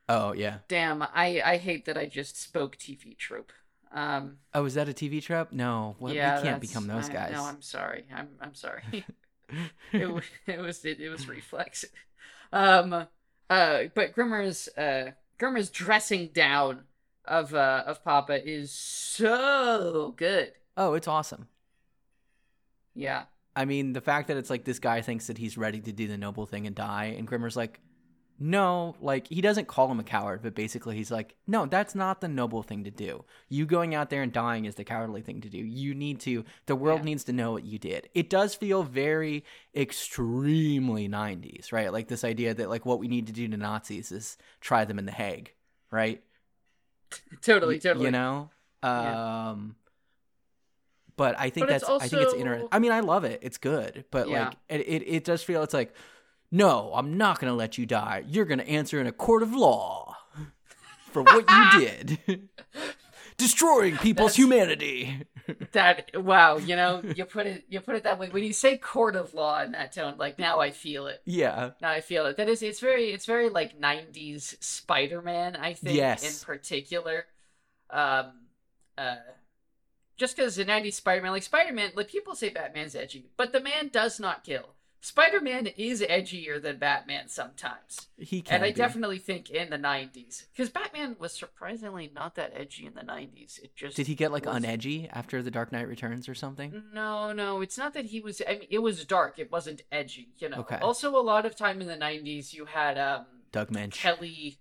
oh yeah Damn, I I hate that I just spoke TV trope. Um Oh, is that a TV trope? No, well, yeah, we can't become those I- guys. No, I'm sorry. I'm I'm sorry. it, wa- it was it, it was reflex. Um, uh, but Grimmer's uh Grimmer's dressing down of uh of Papa is so good. oh, it's awesome. Yeah, I mean, the fact that it's like this guy thinks that he's ready to do the noble thing and die, and Grimmer's like, no, like he doesn't call him a coward, but basically he's like, no, that's not the noble thing to do. You going out there and dying is the cowardly thing to do. You need to, the world Yeah. needs to know what you did. It does feel very extremely 90s, right? Like this idea that like what we need to do to Nazis is try them in the Hague, right? totally, totally. You know? Yeah. Um but I think But that's I think it's interesting. I mean, I love it. It's good, but Yeah. like it, it it does feel it's like no, I'm not going to let you die. You're going to answer in a court of law for what you did. Destroying people's That's- humanity. That wow, you know, you put it you put it that way. When you say court of law in that tone, like now I feel it. yeah. Now I feel it. That is, it's very, it's very like '90s Spider-Man. I think, Yes. in particular, um, uh, just because the '90s Spider-Man, like Spider-Man, like people say Batman's edgy, but the man does not kill. Spider-Man is edgier than Batman sometimes, He can and I be. definitely think in the '90s, because Batman was surprisingly not that edgy in the '90s. It just Did he get like was- unedgy after The Dark Knight Returns or something? No, no, it's not that he was. I mean, it was dark. It wasn't edgy. You know. Okay. Also, a lot of time in the '90s, you had um Doug Moench. Kelly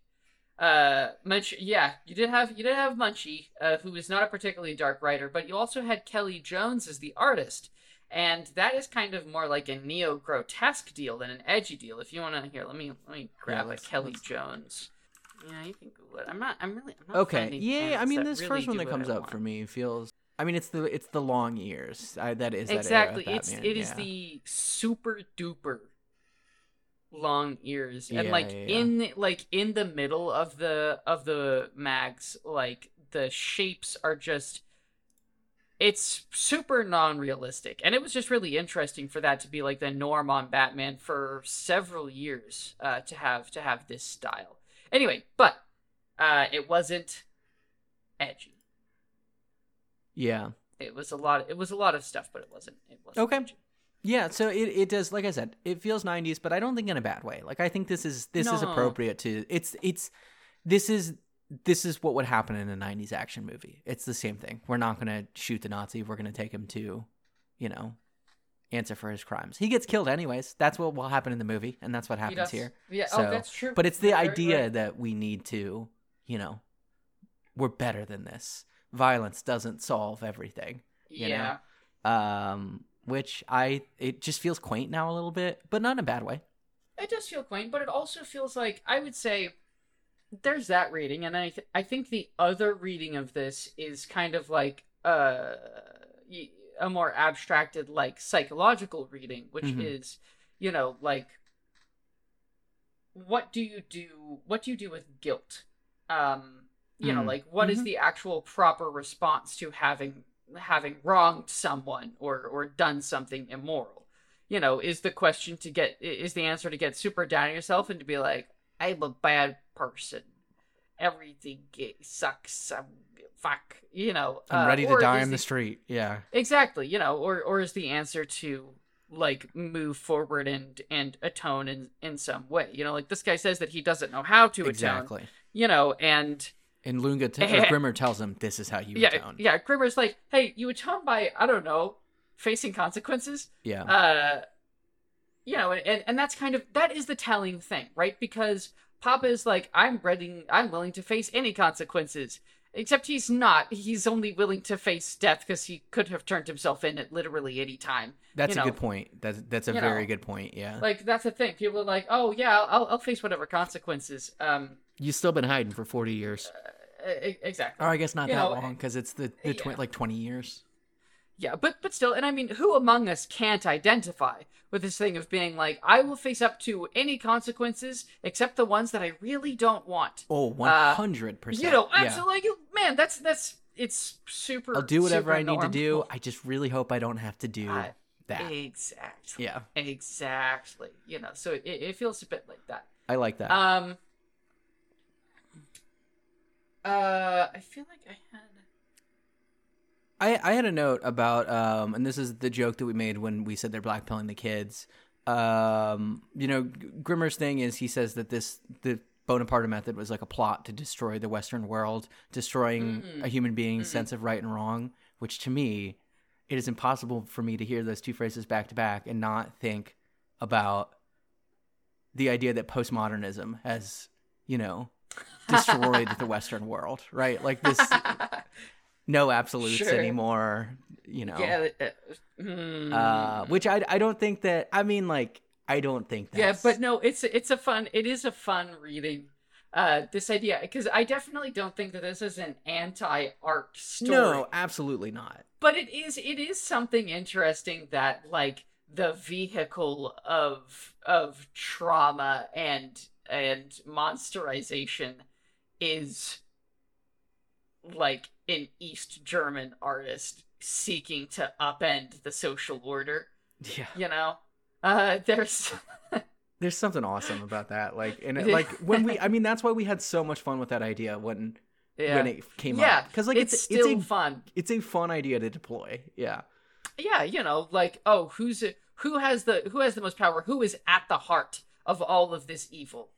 uh Moench yeah you did have you did have Munchie uh, who is not a particularly dark writer but you also had Kelly Jones as the artist and that is kind of more like a neo grotesque deal than an edgy deal if you want to here let me let me grab a Kelly let's- Jones yeah you can Google it I'm not I'm really I'm not Okay. Yeah, I mean this really first one that comes up for me feels I mean, it's the it's the long ears. I, that is that exactly. It's Batman, it is yeah. the super duper long ears, and Yeah, like yeah, yeah. in like in the middle of the of the mags, like the shapes are just. It's super non-realistic, and it was just really interesting for that to be like the norm on Batman for several years. Uh, to have to have this style. Anyway, but uh, it wasn't edgy. yeah. It was a lot. It was a lot of stuff, but it wasn't. It wasn't. Okay. edgy. Yeah, so it, it does like I said, it feels 90s, but I don't think in a bad way. Like I think this is this is appropriate to it's it's this is this is what would happen in a 90s action movie. It's the same thing. We're not going to shoot the Nazi. We're going to take him to, you know, answer for his crimes. He gets killed anyways. That's what will happen in the movie and that's what happens does. here. Yeah. So- oh, that's true. But it's the idea right. that we need to, you know, we're better than this. Violence doesn't solve everything you know? yeah. um which i it just feels quaint now a little bit but not in a bad way It does feel quaint, but it also feels like I would say there's that reading, and I th- I think the other reading of this is kind of like uh a more abstracted like psychological reading, which Mhm. is you know like what do you do what do you do with guilt um you know Mm. like what is Mhm. the actual proper response to having having wronged someone or or done something immoral you know is the question to get is the answer to get super down on yourself and to be like i'm a bad person everything sucks i'm fuck you know i'm uh, ready to die on the the- street yeah Exactly, you know, or or is the answer to like move forward and and atone in in some way. You know, like this guy says that he doesn't know how to atone. exactly You know, and and lunga t- or grimmer tells him this is how you yeah, atone yeah, Grimmer's like, hey, you atone by I don't know, facing consequences. yeah Uh, you know, and and that's kind of that is the telling thing, right? Because Papa is like, I'm ready, I'm willing to face any consequences. Except he's not. He's only willing to face death because he could have turned himself in at literally any time. that's you a know, good point that's that's a very know, good point yeah Like that's the thing. People are like, "Oh yeah, I'll I'll face whatever consequences." Um, you've still been hiding for 40 years uh, e- exactly. or i guess not you that know, long eh, because it's the, the eh, twi- yeah. like 20 years Yeah, but but still, and I mean, who among us can't identify with this thing of being like, "I will face up to any consequences except the ones that I really don't want." oh 100% You know, yeah. absolutely, like, man. That's that's it's super. i'll do whatever i need to do i just really hope i don't have to do I- that Exactly. yeah Exactly. You know, so it, it feels a bit like that. i like that Um. Uh, I feel like I had. I, I had a note about um and this is the joke that we made when we said they're blackpilling the kids. Um you know Grimmer's thing is he says that this the Bonaparte method was like a plot to destroy the western world, destroying Mm-mm. a human being's Mm-mm. sense of right and wrong, which to me it is impossible for me to hear those two phrases back to back and not think about the idea that postmodernism has, you know, destroyed the western world, right? Like this no absolutes Sure. anymore, you know. Yeah. Uh, hmm. Uh, which I I don't think that I mean like I don't think that. yeah, but no, it's it's a fun. It is a fun reading. Uh, this idea because I definitely don't think that this is an anti-art story. no, absolutely not. but it is it is something interesting that like the vehicle of of trauma and and monsterization is like an East German artist seeking to upend the social order. Yeah, You know, uh, there's there's something awesome about that. Like and it, like when we I mean that's why we had so much fun with that idea when yeah, when it came yeah, up because like it's, it's still it's a fun. it's a fun idea to deploy. Yeah. yeah you know like oh who's who has the who has the most power who is at the heart of all of this evil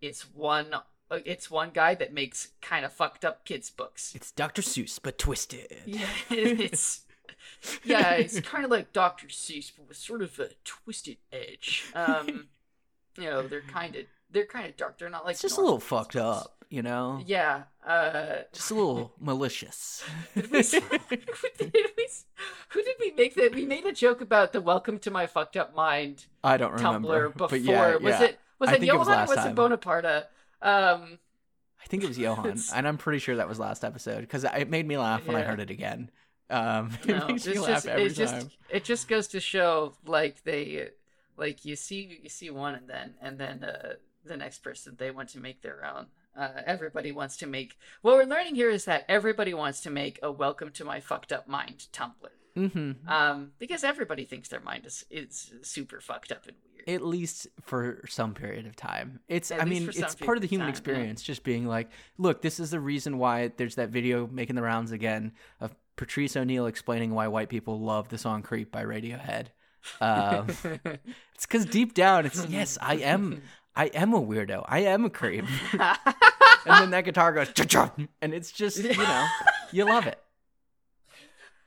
it's one it's one guy that makes kind of fucked up kids books It's Dr. Seuss but twisted. yeah it's yeah it's kind of like dr seuss but with sort of a twisted edge um you know they're kind of they're kind of dark they're not like It's just a little fucked books. up, you know. yeah uh Just a little malicious. Did we, who, did we, who did we make that? We made a joke about the "Welcome to My Fucked Up Mind" I don't remember. Tumblr before. but yeah, Was yeah. it was I it it was Johan last or was time. it Bonaparte? Um, I think it was Johan, and I'm pretty sure that was last episode because it made me laugh when I heard it again. Um, it No, makes me it's laugh just, every it just time. it just goes to show like they like you see you see one and then and then uh, the next person they want to make their own. Uh, everybody wants to make. What we're learning here is that everybody wants to make a "Welcome to My Fucked Up Mind" Tumblr. Mm-hmm. Um, because everybody thinks their mind is is super fucked up and. At least for some period of time. It's. At I mean, it's part of the human time, yeah. experience. Just being like, look, this is the reason why there's that video making the rounds again of Patrice O'Neal explaining why white people love the song "Creep" by Radiohead. Um, it's because deep down, it's yes, I am. I am a weirdo. I am a creep. and then that guitar goes, and it's just you know, you love it.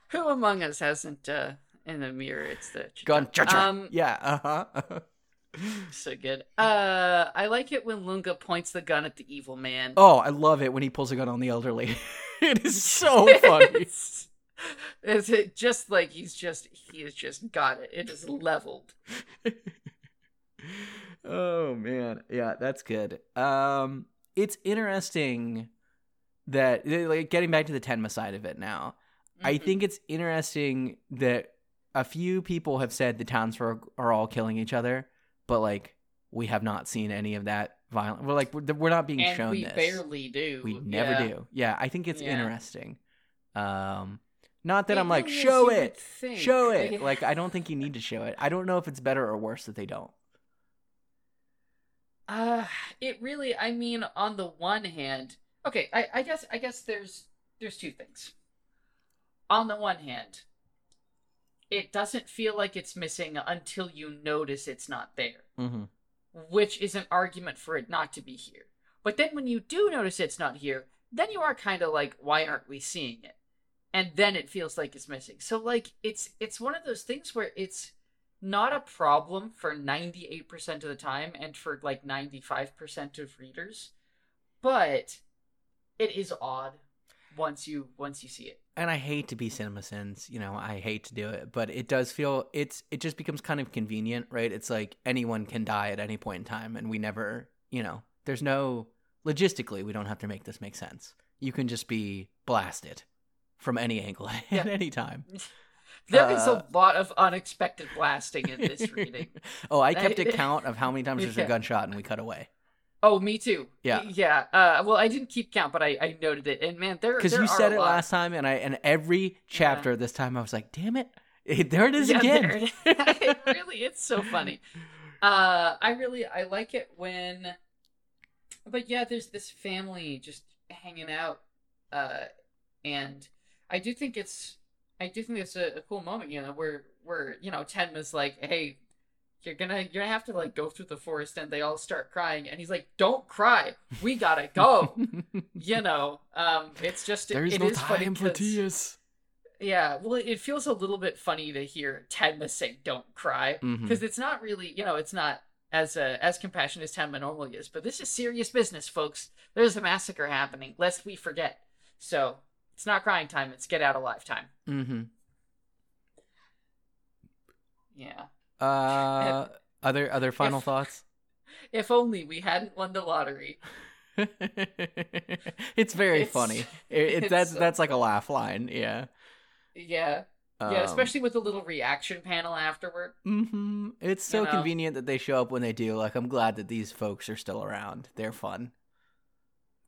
Who among us hasn't uh, in the mirror? It's the gun. Um, yeah, uh huh. so good. Uh, I like it when Lunga points the gun at the evil man. oh, I love it when he pulls a gun on the elderly. it is so funny. it's, it's it just like he's just he has just got it. It is leveled. oh man, yeah, that's good. Um, it's interesting that like getting back to the Tenma side of it now. I Mhm. think it's interesting that a few people have said the townsfolk are all killing each other, but like we have not seen any of that violent. We're like we're, we're not being and shown we this. barely do. we never yeah. do. Yeah, I think it's Yeah. interesting. Um, not that It I'm like show it, show it. Yeah. Like I don't think you need to show it. I don't know if it's better or worse that they don't. Uh, it really. I mean, on the one hand, okay. I, I guess. I guess there's there's two things. On the one hand, it doesn't feel like it's missing until you notice it's not there, Mm-hmm. which is an argument for it not to be here. But then when you do notice it's not here, then you are kind of like, why aren't we seeing it? And then it feels like it's missing. So like it's it's one of those things where it's not a problem for 98% of the time and for like 95% of readers, but it is odd once you once you see it. And I hate to be CinemaSins, you know, I hate to do it, but it does feel it's it just becomes kind of convenient, right? It's like anyone can die at any point in time and we never, you know, there's no logistically we don't have to make this make sense. You can just be blasted from any angle at Yeah. any time. There is Uh, a lot of unexpected blasting in this reading. oh, I kept a count of how many times there's Yeah. a gunshot and we cut away. Oh, me too. Yeah. yeah. Uh, well, I didn't keep count, but I, I noted it, and man, there Because you said it lot. last time and I and every chapter this time I was like, damn it. There it is Yeah, again. it- it really, it's so funny. Uh, I really, I like it when, but yeah, there's this family just hanging out, uh, and I do think it's, I do think it's a, a cool moment, you know, where where you know Tenma's like, hey, you're gonna you're gonna have to like go through the forest, and they all start crying, and he's like, don't cry, we gotta go, you know. Um, it's just There's it no is funny time for tears. yeah, well, it feels a little bit funny to hear Tenma say "Don't cry" because it's not really, you know, it's not as uh, as compassionate as Tenma normally is. But this is serious business, folks. There's a massacre happening, lest we forget. So it's not crying time; it's get out alive time. Mm-hmm. Yeah. Uh, other other final If- thoughts? If only we hadn't won the lottery. it's very It's- funny. It, it, it's that's so that's like a laugh line. Yeah. Yeah, yeah, Um, especially with the little reaction panel afterward. Mm-hmm. It's so you know. convenient that they show up when they do. Like, I'm glad that these folks are still around. They're fun.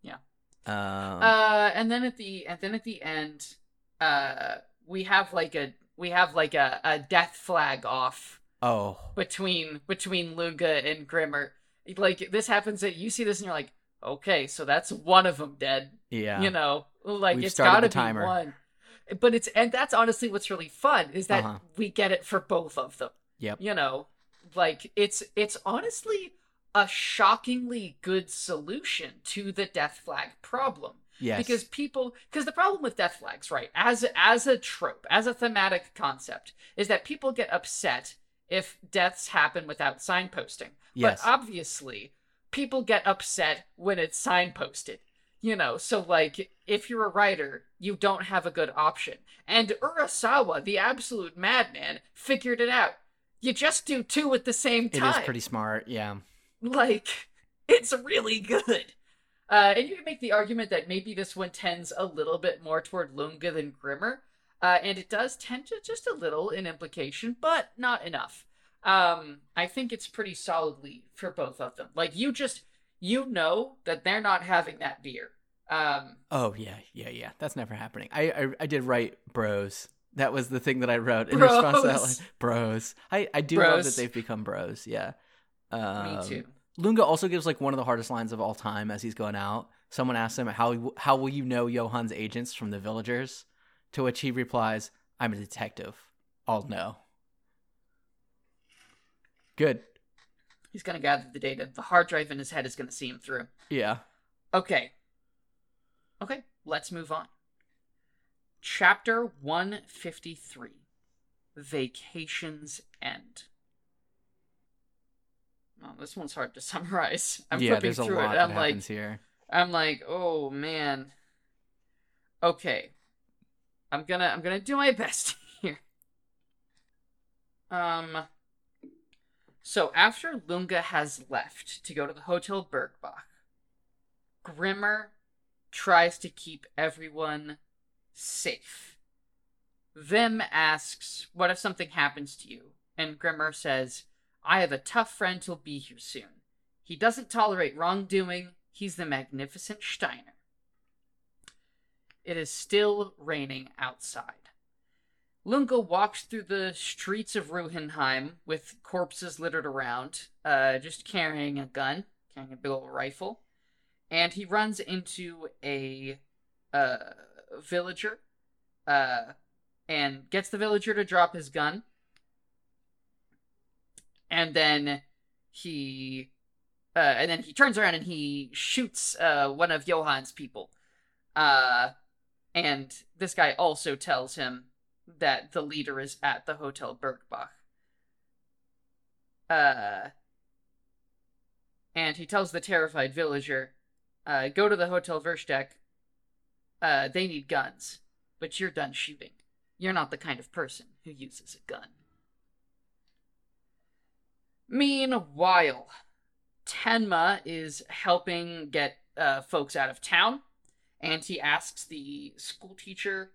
Yeah. Um, Uh, and then at the and then at the end, uh, we have like a we have like a, a death flag off oh, between between Luga and Grimmer. Like this happens that you see this and you're like, okay, so that's one of them dead. yeah. You know, like We've it's gotta be one. But it's and that's honestly what's really fun is that Uh-huh. we get it for both of them. Yep. You know, like it's it's honestly a shockingly good solution to the death flag problem Yes. because people because the problem with death flags right as as a trope as a thematic concept is that people get upset if deaths happen without signposting Yes. but obviously people get upset when it's signposted you know so like if you're a writer you don't have a good option and urasawa the absolute madman figured it out you just do two at the same It time is pretty smart. Yeah. like it's really good uh, and you can make the argument that maybe this one tends a little bit more toward lunga than grimmer Uh, and it does tend to just a little in implication, but not enough. Um, I think it's pretty solidly for both of them. Like you just you know that they're not having that beer. Um, Oh yeah, yeah, yeah. That's never happening. I I, I did write bros. That was the thing that I wrote in response to that. Bros. Bros. I I do love that they've become bros. Yeah. Um, me too. Lunga also gives like one of the hardest lines of all time as he's going out. Someone asks him how how will you know Johan's agents from the villagers, to which he replies, "I'm a detective. I'll know." Good. He's gonna gather the data. The hard drive in his head is gonna see him through. Yeah. Okay. Okay, let's move on. Chapter 153 Vacations End. Oh, this one's hard to summarize. I'm yeah. flipping There's a through lot it. I'm like, happens here. I'm like, oh man. Okay. I'm gonna I'm gonna do my best here. Um so after Lunga has left to go to the Hotel Bergbach, Grimmer tries to keep everyone safe. Wim asks, What if something happens to you? And Grimmer says, I have a tough friend who'll be here soon. He doesn't tolerate wrongdoing. He's the magnificent Steiner. It is still raining outside. Lunga walks through the streets of Ruhenheim with corpses littered around, uh, just carrying a gun, carrying a big old rifle, and he runs into a uh, villager, uh, and gets the villager to drop his gun, and then he uh, and then he turns around and he shoots uh, one of Johan's people. Uh, and this guy also tells him that the leader is at the Hotel Bergbach. Uh, and he tells the terrified villager, uh, go to the Hotel Versteck. Uh, they need guns, but you're done shooting. You're not the kind of person who uses a gun. Meanwhile, Tenma is helping get uh, folks out of town, and he asks the school teacher.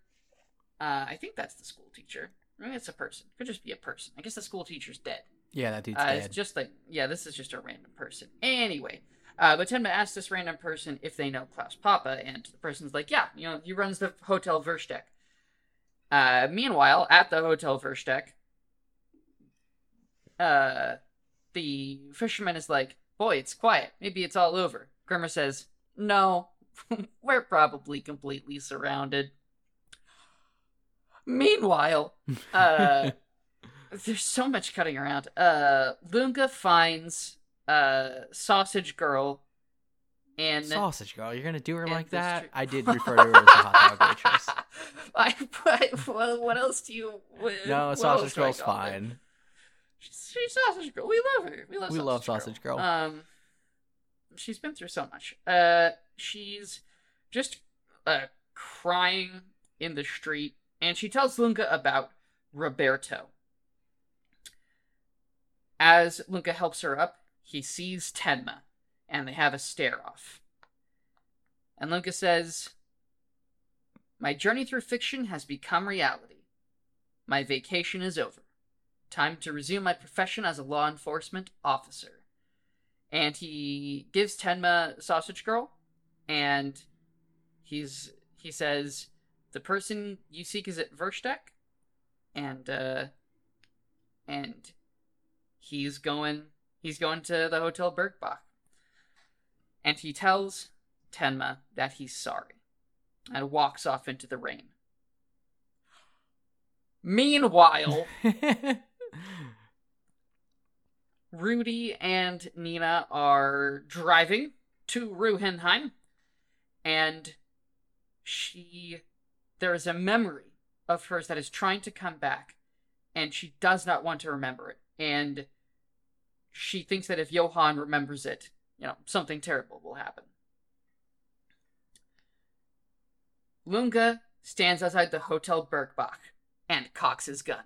Uh, I think that's the school teacher. Think it's a person. Could just be a person. I guess the school teacher's dead. Yeah, that dude's Uh, dead. it's just like yeah, this is just a random person. Anyway, uh, but Tenma asks this random person if they know Klaus Papa, and the person's like, yeah, you know, he runs the Hotel Versteck. Uh, meanwhile, at the Hotel Versteck, uh, the fisherman is like, boy, it's quiet. Maybe it's all over. Grimmer says, no, we're probably completely surrounded. Meanwhile, uh, there's so much cutting around. Uh, Lunga finds uh Sausage Girl, and Sausage girl, you're gonna do her like that? tri- I did refer to her as a hot dog waitress. I, I, well, what else do you? What, No, what sausage girl's fine. She's, she's Sausage Girl. We love her. We love. We sausage love Sausage Girl. Um, she's been through so much. Uh, she's just uh crying in the street, and she tells Lunga about Roberto. As Lunga helps her up, he sees Tenma, and they have a stare off. And Lunga says, My journey through fiction has become reality. My vacation is over. Time to resume my profession as a law enforcement officer. And he gives Tenma Sausage Girl, and he's he says, The person you seek is at Versteck, and uh and he's going he's going to the Hotel Bergbach. And he tells Tenma that he's sorry and walks off into the rain. Meanwhile, Rudy and Nina are driving to Ruhenheim, and she. There is a memory of hers that is trying to come back, and she does not want to remember it. And she thinks that if Johan remembers it, you know, something terrible will happen. Lunga stands outside the Hotel Bergbach and cocks his gun.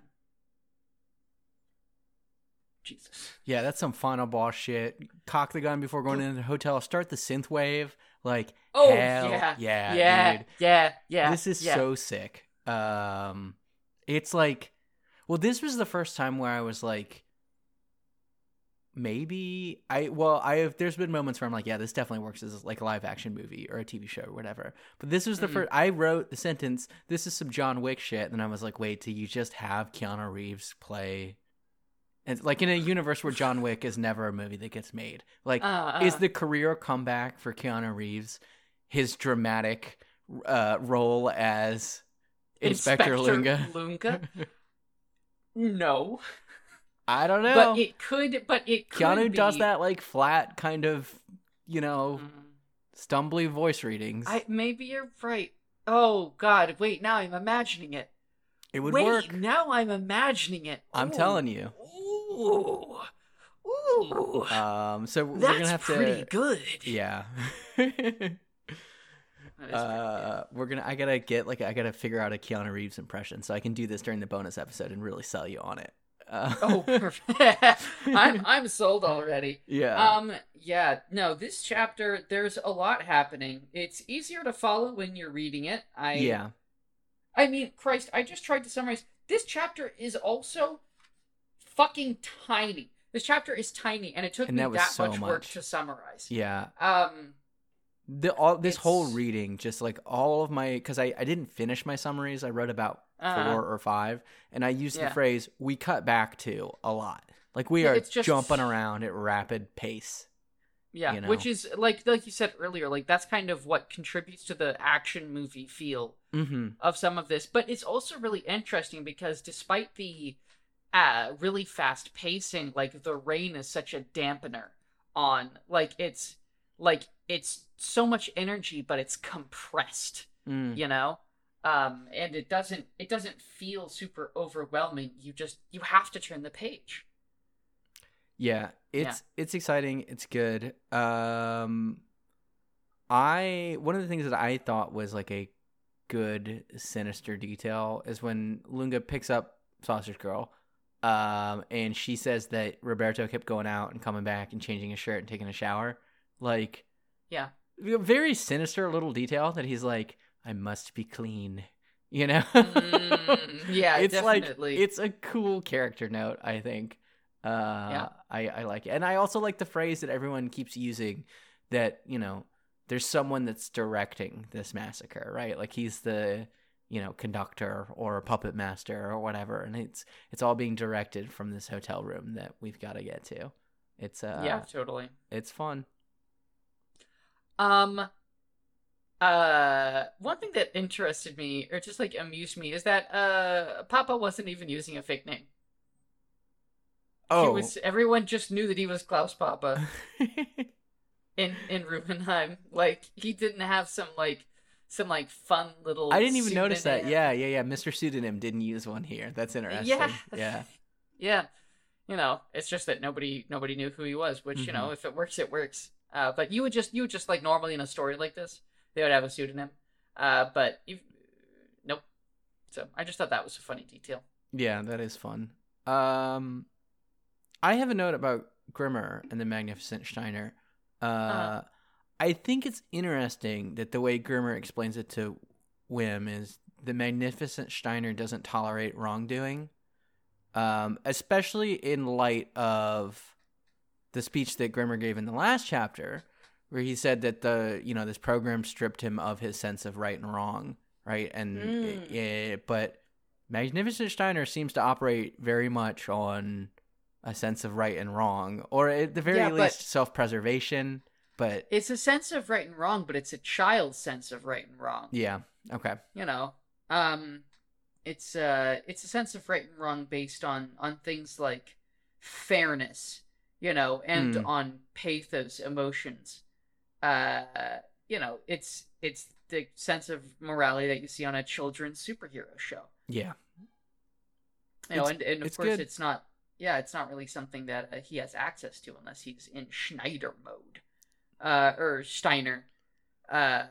Jesus. yeah, that's some final boss shit. Cock the gun before going into the hotel. Start the synth wave. Like, Oh yeah, yeah, yeah, dude. yeah, yeah. this is yeah. so sick. Um, it's like, well, this was the first time where I was like, maybe I well I have there's been moments where I'm like yeah this definitely works as like a live action movie or a TV show or whatever but this was the Mhm. first I wrote the sentence this is some John Wick shit and then I was like wait do you just have Keanu Reeves play and like in a universe where John Wick is never a movie that gets made like Uh, is uh, the career comeback for Keanu Reeves his dramatic uh role as Inspector, Lunga Lunga? No, I don't know but it could. But it could Keanu does that like flat kind of you know Mm. stumbly voice readings. I maybe you're right. Oh God! Wait, now I'm imagining it. it would wait, work. now I'm imagining it. I'm Ooh. telling you. Ooh, ooh, Um, so we're that's gonna have to. pretty good. Yeah. That is pretty uh, we're gonna. I gotta get like I gotta figure out a Keanu Reeves impression so I can do this during the bonus episode and really sell you on it. Uh. Oh, perfect. I'm I'm sold already. yeah. Um, yeah, no, this chapter there's a lot happening. It's easier to follow when you're reading it. I yeah. I mean, Christ, I just tried to summarize. This chapter is also fucking tiny. This chapter is tiny, and it took And me that that so much, work to summarize. Yeah. Um, The all this whole reading, just like all of my, because I I didn't finish my summaries. I read about uh, four or five, and I used Yeah. the phrase "we cut back to" a lot. Like we Yeah, are just- jumping around at rapid pace. yeah, you know. which is like like you said earlier, like that's kind of what contributes to the action movie feel Mm-hmm. of some of this. But it's also really interesting because despite the uh, really fast pacing, like the rain is such a dampener on like it's like it's so much energy, but it's compressed. Mm. you know um and it doesn't it doesn't feel super overwhelming you just you have to turn the page Yeah, it's it's exciting. It's good. Um, I one of the things that I thought was like a good sinister detail is when Lunga picks up Sausage Girl, um, and she says that Roberto kept going out and coming back and changing his shirt and taking a shower. Like, Yeah. very sinister little detail that he's like, "I must be clean," you know. Mm, yeah it's definitely like it's a cool character note i think uh Yeah. i i like it and i also like the phrase that everyone keeps using that you know there's someone that's directing this massacre right like he's the you know conductor or a puppet master or whatever. And it's it's all being directed from this hotel room that we've got to get to. It's uh yeah totally. it's fun. Um uh one thing that interested me or just like amused me is that uh papa wasn't even using a fake name. Oh. he was everyone just knew that he was klaus papa in in Rubenheim. Like he didn't have some like some like fun little. i didn't even notice that yeah yeah yeah mr pseudonym didn't use one here that's interesting Yeah. yeah yeah. You know, it's just that nobody nobody knew who he was. Which you know, Mm-hmm. if it works, it works. Uh, but you would just you would just like normally in a story like this, they would have a pseudonym. Uh, but you, nope. So I just thought that was a funny detail. Yeah, that is fun. Um, I have a note about Grimmer and the Magnificent Steiner. Uh, Uh-huh. I think it's interesting that the way Grimmer explains it to Wim is the Magnificent Steiner doesn't tolerate wrongdoing, um, especially in light of the speech that Grimmer gave in the last chapter, where he said that the you know this program stripped him of his sense of right and wrong, right? And Mm. eh, but Magnificent Steiner seems to operate very much on a sense of right and wrong, or at the very Yeah, least self-preservation. But It's a sense of right and wrong, but it's a child's sense of right and wrong. yeah, okay, you know um it's uh it's a sense of right and wrong based on on things like fairness you know and Mm. on pathos emotions uh you know it's it's the sense of morality that you see on a children's superhero show yeah, you know It's- and, and of course good. it's not yeah it's not really something that uh, he has access to unless he's in schneider mode uh or steiner uh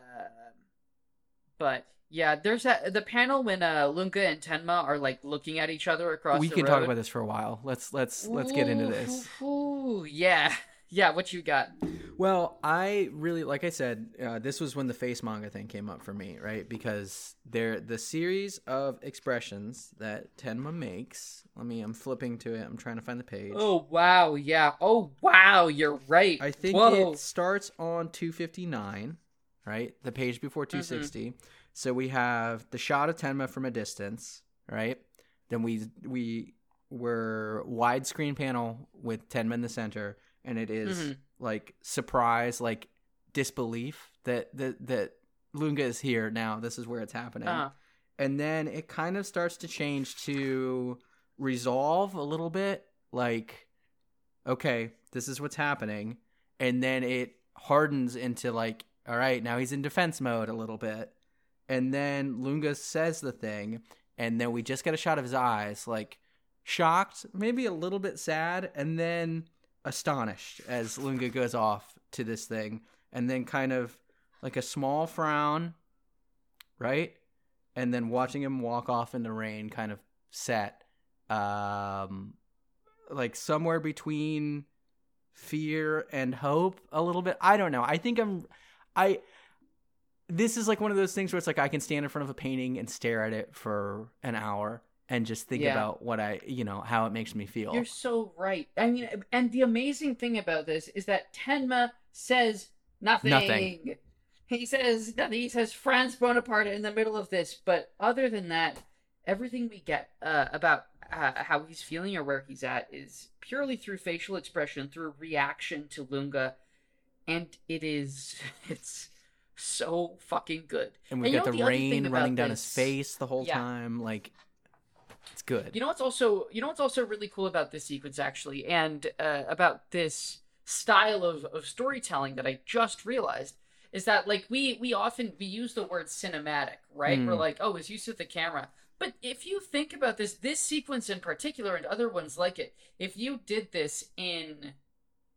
but yeah there's that the panel when uh lunga and tenma are like looking at each other across we can road. talk about this for a while. Let's let's let's get into this. Ooh, yeah yeah what you got Well, I really, like I said, uh, this was when the face manga thing came up for me, right? Because they're the series of expressions that Tenma makes. Let me, I'm flipping to it. I'm trying to find the page. Oh wow, yeah. Oh wow, you're right. I think Whoa. it starts on 259, right? The page before Mm-hmm. 260. So we have the shot of Tenma from a distance, right? Then we we were widescreen panel with Tenma in the center, and it is Mhm. Like surprise, like disbelief that that that Lunga is here now. This is where it's happening. Uh, and then it kind of starts to change to resolve a little bit like okay this is what's happening. And then it hardens into like all right now he's in defense mode a little bit. And then lunga says the thing and then we just get a shot of his eyes like shocked maybe a little bit sad. And then astonished as lunga goes off to this thing and then kind of like a small frown right? And then watching him walk off in the rain kind of set um like somewhere between fear and hope a little bit. I don't know. I think i'm i this is like one of those things where it's like i can stand in front of a painting and stare at it for an hour and just think Yeah. about what i you know how it makes me feel You're so right. I mean, and the amazing thing about this is that Tenma says nothing. Nothing. He says nothing. He says Franz Bonaparte in the middle of this, but other than that, everything we get uh, about uh, how he's feeling or where he's at is purely through facial expression, through reaction to Lunga, and it is it's so fucking good. and we and you know the the rain running down his face the whole Yeah. time like it's good You know what's also you know what's also really cool about this sequence actually, and uh, about this style of, of storytelling that I just realized is that like we we often we use the word cinematic, right? Mm. We're like, oh, it's used with the camera. But if you think about this, this sequence in particular and other ones like it, if you did this in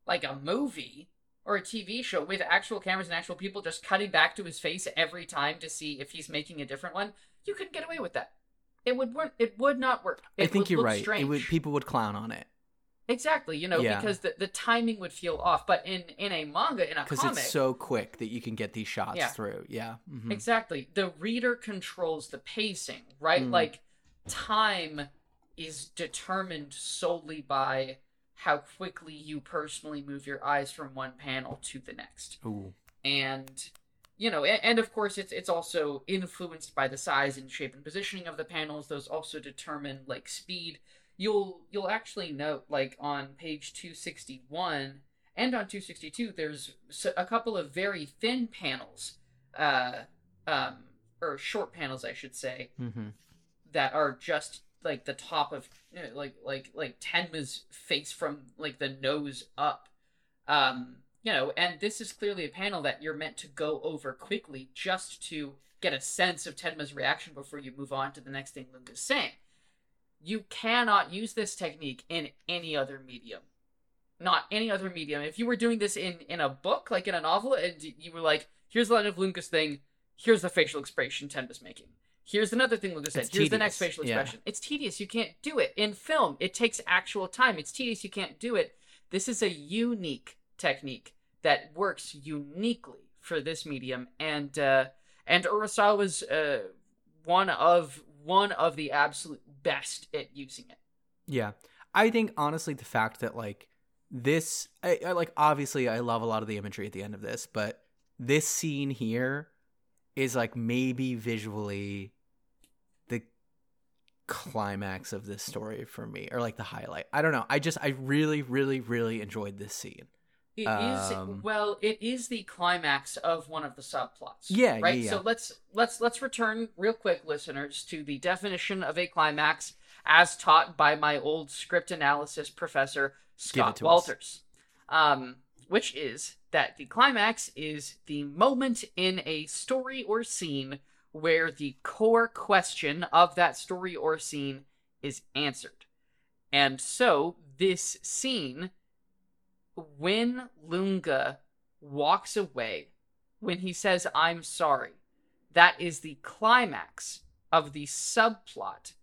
like a movie or a TV show with actual cameras and actual people just cutting back to his face every time to see if he's making a different one, you couldn't get away with that. It would work. It would not work. i think would you're right Strange. it would people would clown on it exactly, you know, Yeah. because the, the timing would feel off. But in in a manga, in a because comic, it's so quick that you can get these shots Yeah. through yeah mhm. exactly, the reader controls the pacing, right? Mm. Like time is determined solely by how quickly you personally move your eyes from one panel to the next. Ooh. and you know and, of course it's it's also influenced by the size and shape and positioning of the panels those also determine like speed you'll you'll actually note like on page 261 and on 262 there's a couple of very thin panels uh um or short panels i should say mm-hmm. that are just like the top of you know, like like like Tenma's face from like the nose up. Um, you know, and this is clearly a panel that you're meant to go over quickly just to get a sense of Tenma's reaction before you move on to the next thing Lunga's saying. You cannot use this technique in any other medium. Not any other medium. If you were doing this in in a book, like in a novel, and you were like, "Here's the line of Lunga's thing. Here's the facial expression Tenma's making." Here's another thing Lucas said. It's Here's the next tedious, facial yeah. expression. It's tedious. You can't do it. In film, it takes actual time. It's tedious. You can't do it. This is a unique technique that works uniquely for this medium, and uh, and Urasawa's uh, one of one of the absolute best at using it. Yeah. I think honestly the fact that like this I, I like obviously I love a lot of the imagery at the end of this, but this scene here is like maybe visually the climax of this story for me or like the highlight. I don't know. I just I really really really enjoyed this scene. It is Um, well, it is the climax of one of the subplots. Yeah, right. yeah, So let's let's let's return real quick, listeners, to the definition of a climax as taught by my old script analysis professor Scott. Walters, um, which is that the climax is the moment in a story or scene where the core question of that story or scene is answered. And so this scene when Lunga walks away, when he says, I'm sorry, that is the climax of the subplot,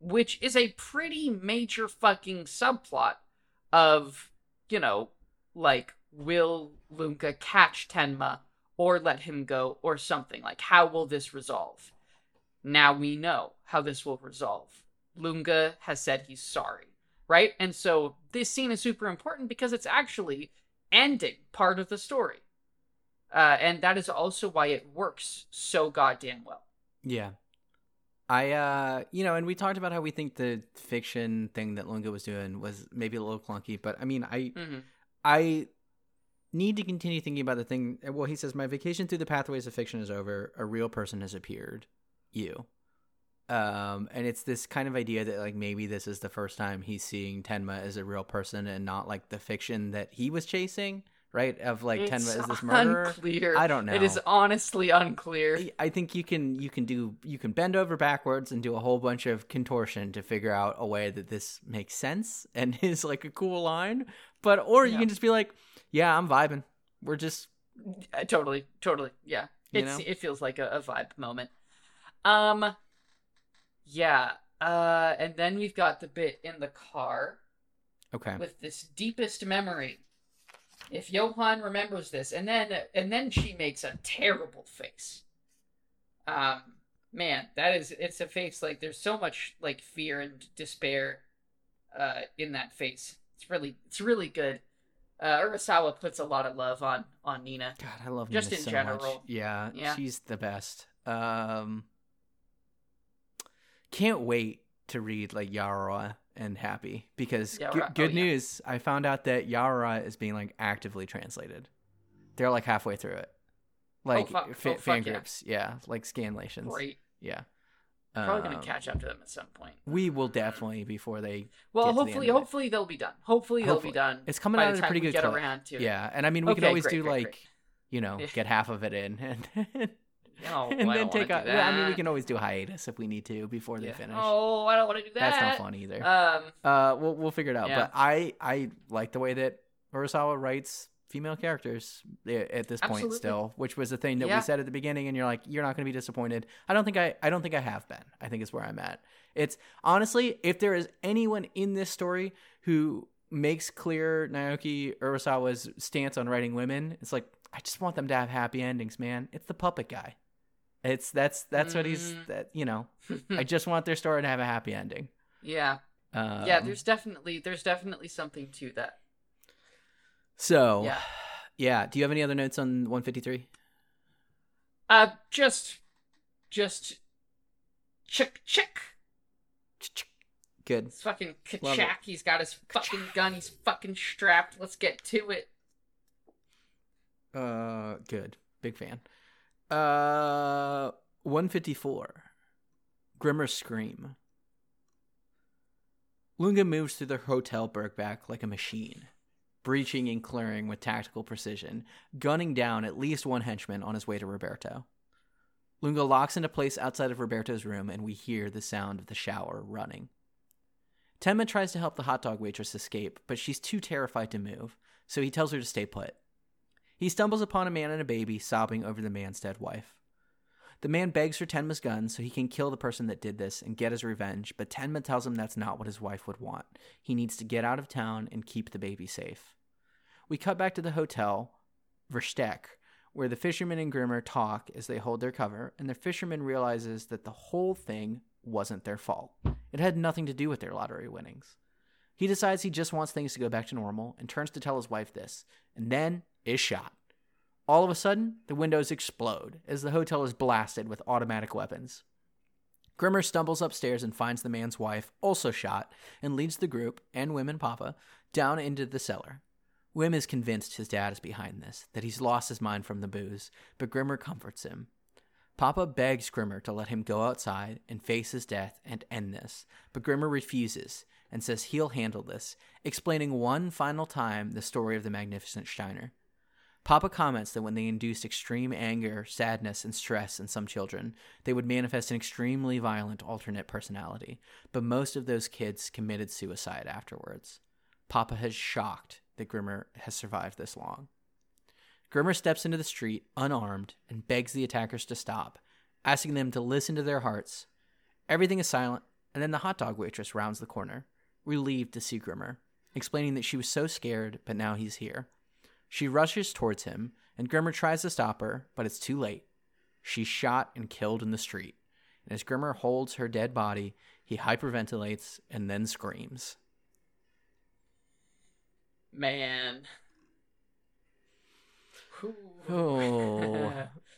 which is a pretty major fucking subplot of, you know, like will Lunga catch Tenma or let him go or something? Like, how will this resolve? Now we know how this will resolve. Lunga has said he's sorry, right? And so this scene is super important because it's actually ending part of the story. Uh, and that is also why it works so goddamn well. Yeah. I uh you know, and we talked about how we think the fiction thing that Lunga was doing was maybe a little clunky, but I mean I hmm I need to continue thinking about the thing well he says my vacation through the pathways of fiction is over, a real person has appeared. You. Um and it's this kind of idea that like maybe this is the first time he's seeing Tenma as a real person and not like the fiction that he was chasing, right? Of like It's Tenma is this murderer. unclear. I don't know. It is honestly unclear. I- think you can you can do you can bend over backwards and do a whole bunch of contortion to figure out a way that this makes sense and is like a cool line. But or you can just be like, yeah, I'm vibing. We're just Uh, totally, totally. Yeah. You It's know? it feels like a, a vibe moment. Um yeah. Uh and then we've got the bit in the car okay. with this deepest memory. If Johan remembers this, and then and then she makes a terrible face. Um man, that is it's a face like there's so much like fear and despair uh in that face. It's really it's really good. Uh Urasawa puts a lot of love on on Nina. God, I love Just Nina in so general. Much. Yeah, Yeah. she's the best. Um, can't wait to read like Yawara and Happy because Yawara- good, oh, yeah. news. I found out that Yawara is being like actively translated. They're like halfway through it, like fuck- fa- oh, fan yeah. groups. Yeah, like scanlations. Great. Yeah. Probably gonna Um, catch up to them at some point. We will definitely before they. Well, to the hopefully, end of it. hopefully they'll be done. Hopefully they'll be done. It's coming out at a pretty good get clip. around to. Yeah, and I mean we can always great, do great, like great. you know Yeah. get half of it in and. No, and I then take a, well, I mean, we can always do hiatus if we need to before they Yeah. finish. Oh, I don't want to do that. That's not fun either. Um, Uh, we'll we'll figure it out. Yeah. But I I like the way that Urasawa writes female characters at this point Absolutely. still, which was the thing that Yeah. we said at the beginning, and you're like, you're not going to be disappointed. I don't think I I don't think I have been. I think it's where I'm at. It's honestly, if there is anyone in this story who makes clear Naoki Urasawa's stance on writing women, it's like I just want them to have happy endings, man. It's the puppet guy. It's that's that's what he's Mm. that you know. I just want their story to have a happy ending. yeah, Um, yeah. There's definitely there's definitely something to that. So, Yeah. yeah. Do you have any other notes on 153? Uh, just, just, chick chick. Good. It's fucking. Kachak. He's got his fucking gun. He's fucking strapped. Let's get to it. Uh, good. Big fan. Uh, 154. Grimmer's Scream. Lunga moves through the Hotel Bergback like a machine, breaching and clearing with tactical precision, gunning down at least one henchman on his way to Roberto. Lunga locks into place outside of Roberto's room, and we hear the sound of the shower running. Tenma tries to help the hot dog waitress escape, but she's too terrified to move, so he tells her to stay put. He stumbles upon a man and a baby sobbing over the man's dead wife. The man begs for Tenma's gun so he can kill the person that did this and get his revenge, but Tenma tells him that's not what his wife would want. He needs to get out of town and keep the baby safe. We cut back to the hotel, Versteck, where the fisherman and Grimmer talk as they hold their cover, and the fisherman realizes that the whole thing wasn't their fault. It had nothing to do with their lottery winnings. He decides he just wants things to go back to normal and turns to tell his wife this, and then is shot. All of a sudden, the windows explode as the hotel is blasted with automatic weapons. Grimmer stumbles upstairs and finds the man's wife, also shot, and leads the group, and Wim and Papa, down into the cellar. Wim is convinced his dad is behind this, that he's lost his mind from the booze, but Grimmer comforts him. Papa begs Grimmer to let him go outside and face his death and end this, but Grimmer refuses and says he'll handle this, explaining one final time the story of the Magnificent Steiner. Papa comments that when they induced extreme anger, sadness, and stress in some children, they would manifest an extremely violent alternate personality, but most of those kids committed suicide afterwards. Papa is shocked that Grimmer has survived this long. Grimmer steps into the street, unarmed, and begs the attackers to stop, asking them to listen to their hearts. Everything is silent, and then the hot dog waitress rounds the corner, relieved to see Grimmer, explaining that she was so scared, but now he's here. She rushes towards him, and Grimmer tries to stop her, but it's too late. She's shot and killed in the street. And as Grimmer holds her dead body, he hyperventilates and then screams. Man. Oh.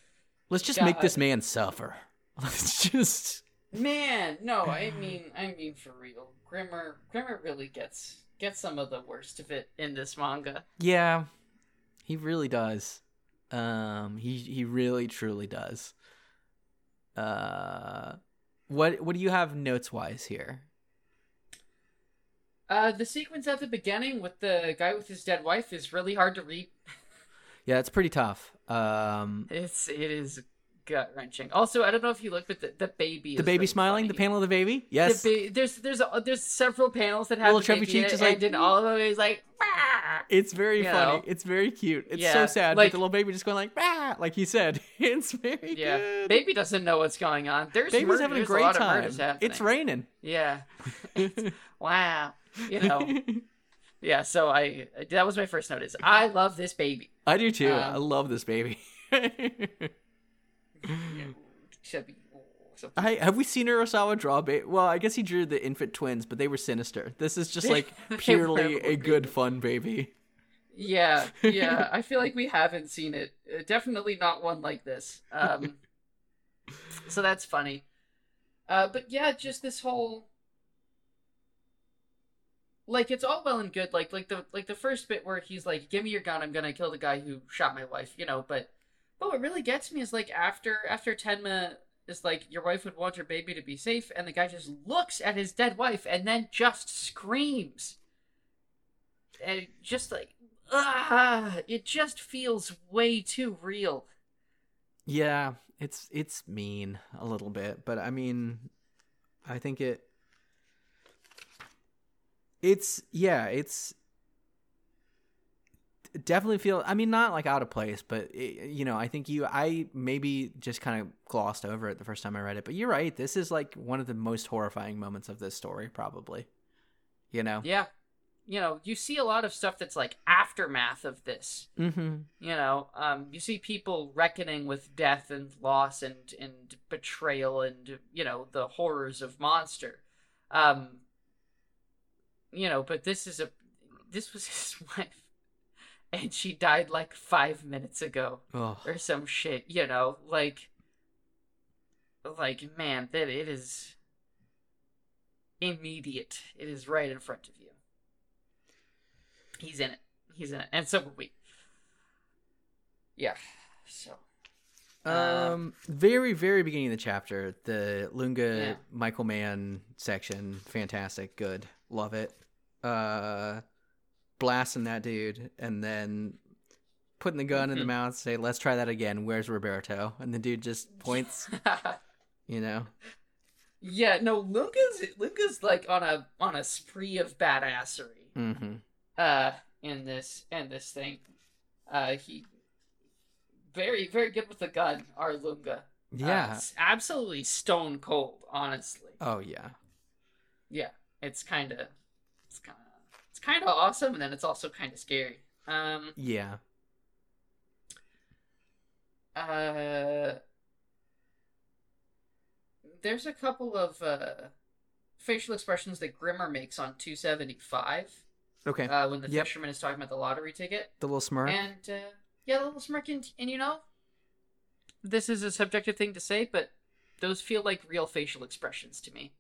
Let's just make this man suffer. Let's just Man, no, I mean I mean for real. Grimmer Grimmer really gets gets some of the worst of it in this manga. Yeah. He really does. Um he he really truly does. Uh what what do you have notes wise here? Uh the sequence at the beginning with the guy with his dead wife is really hard to read. Yeah, it's pretty tough. Um It's it is gut wrenching. Also, I don't know if you looked, but the, the baby. the baby really smiling, the panel of the baby? Yes. The ba- there's there's a, there's several panels that have Little chubby cheeks is like, and in all of them he's like, "Ah." It's very You funny. know. It's very cute. It's Yeah, so sad. like- but the little baby just going like, ah, like he said. It's very yeah, good. baby doesn't know what's going on. There's Baby's murder, having a great of time. It's raining. Yeah, wow. You know, yeah. So I that was my first notice. I love this baby. I do too. Um, I love this baby. I have we seen Urasawa draw baby? Well, I guess he drew the infant twins, but they were sinister. This is just like purely a good fun baby. Yeah, yeah. I feel like we haven't seen it. Uh, Definitely not one like this. Um, so that's funny. Uh, but yeah, just this whole like it's all well and good. Like like the like the first bit where he's like, "Give me your gun. I'm gonna kill the guy who shot my wife." You know, but but what really gets me is like after after Tenma is like, "Your wife would want your baby to be safe," and the guy just looks at his dead wife and then just screams and just like ah it just feels way too real Yeah, it's it's mean a little bit, but I mean, I think it. It's yeah, it's definitely feel. I mean, not like out of place, but it, you know, I think you. I maybe just kind of glossed over it the first time I read it, but you're right. This is like one of the most horrifying moments of this story, probably. You know. yeah you know you see a lot of stuff that's like aftermath of this Mm-hmm. you know um you see people reckoning with death and loss and and betrayal and you know the horrors of monster um you know but this is a this was his wife and she died like five minutes ago Oh, or some shit, you know, like like man, that it is immediate. It is right in front of you. He's in it. He's in it. And so are we. Yeah. So Um, very, very beginning of the chapter, the Lunga Yeah. Michael Mann section, fantastic, good, love it. Uh, blasting that dude, and then putting the gun in the Mhm. mouth, say, "Let's try that again." Where's Roberto? And the dude just points, you know. Yeah, no, Luca's Luca's like on a on a spree of badassery. Mm-hmm. uh in this in this thing. Uh he very very good with the gun, our Lunga. Uh, Yeah. it's absolutely stone cold, honestly. oh yeah. Yeah, it's kind of it's kind of it's kind of awesome and then it's also kind of scary. Um Yeah. uh there's a couple of uh facial expressions that Grimmer makes on 275 Okay. uh when the Yep. fisherman is talking about the lottery ticket. the little smirk. And uh, yeah, the little smirk, and, and you know, this is a subjective thing to say, but those feel like real facial expressions to me.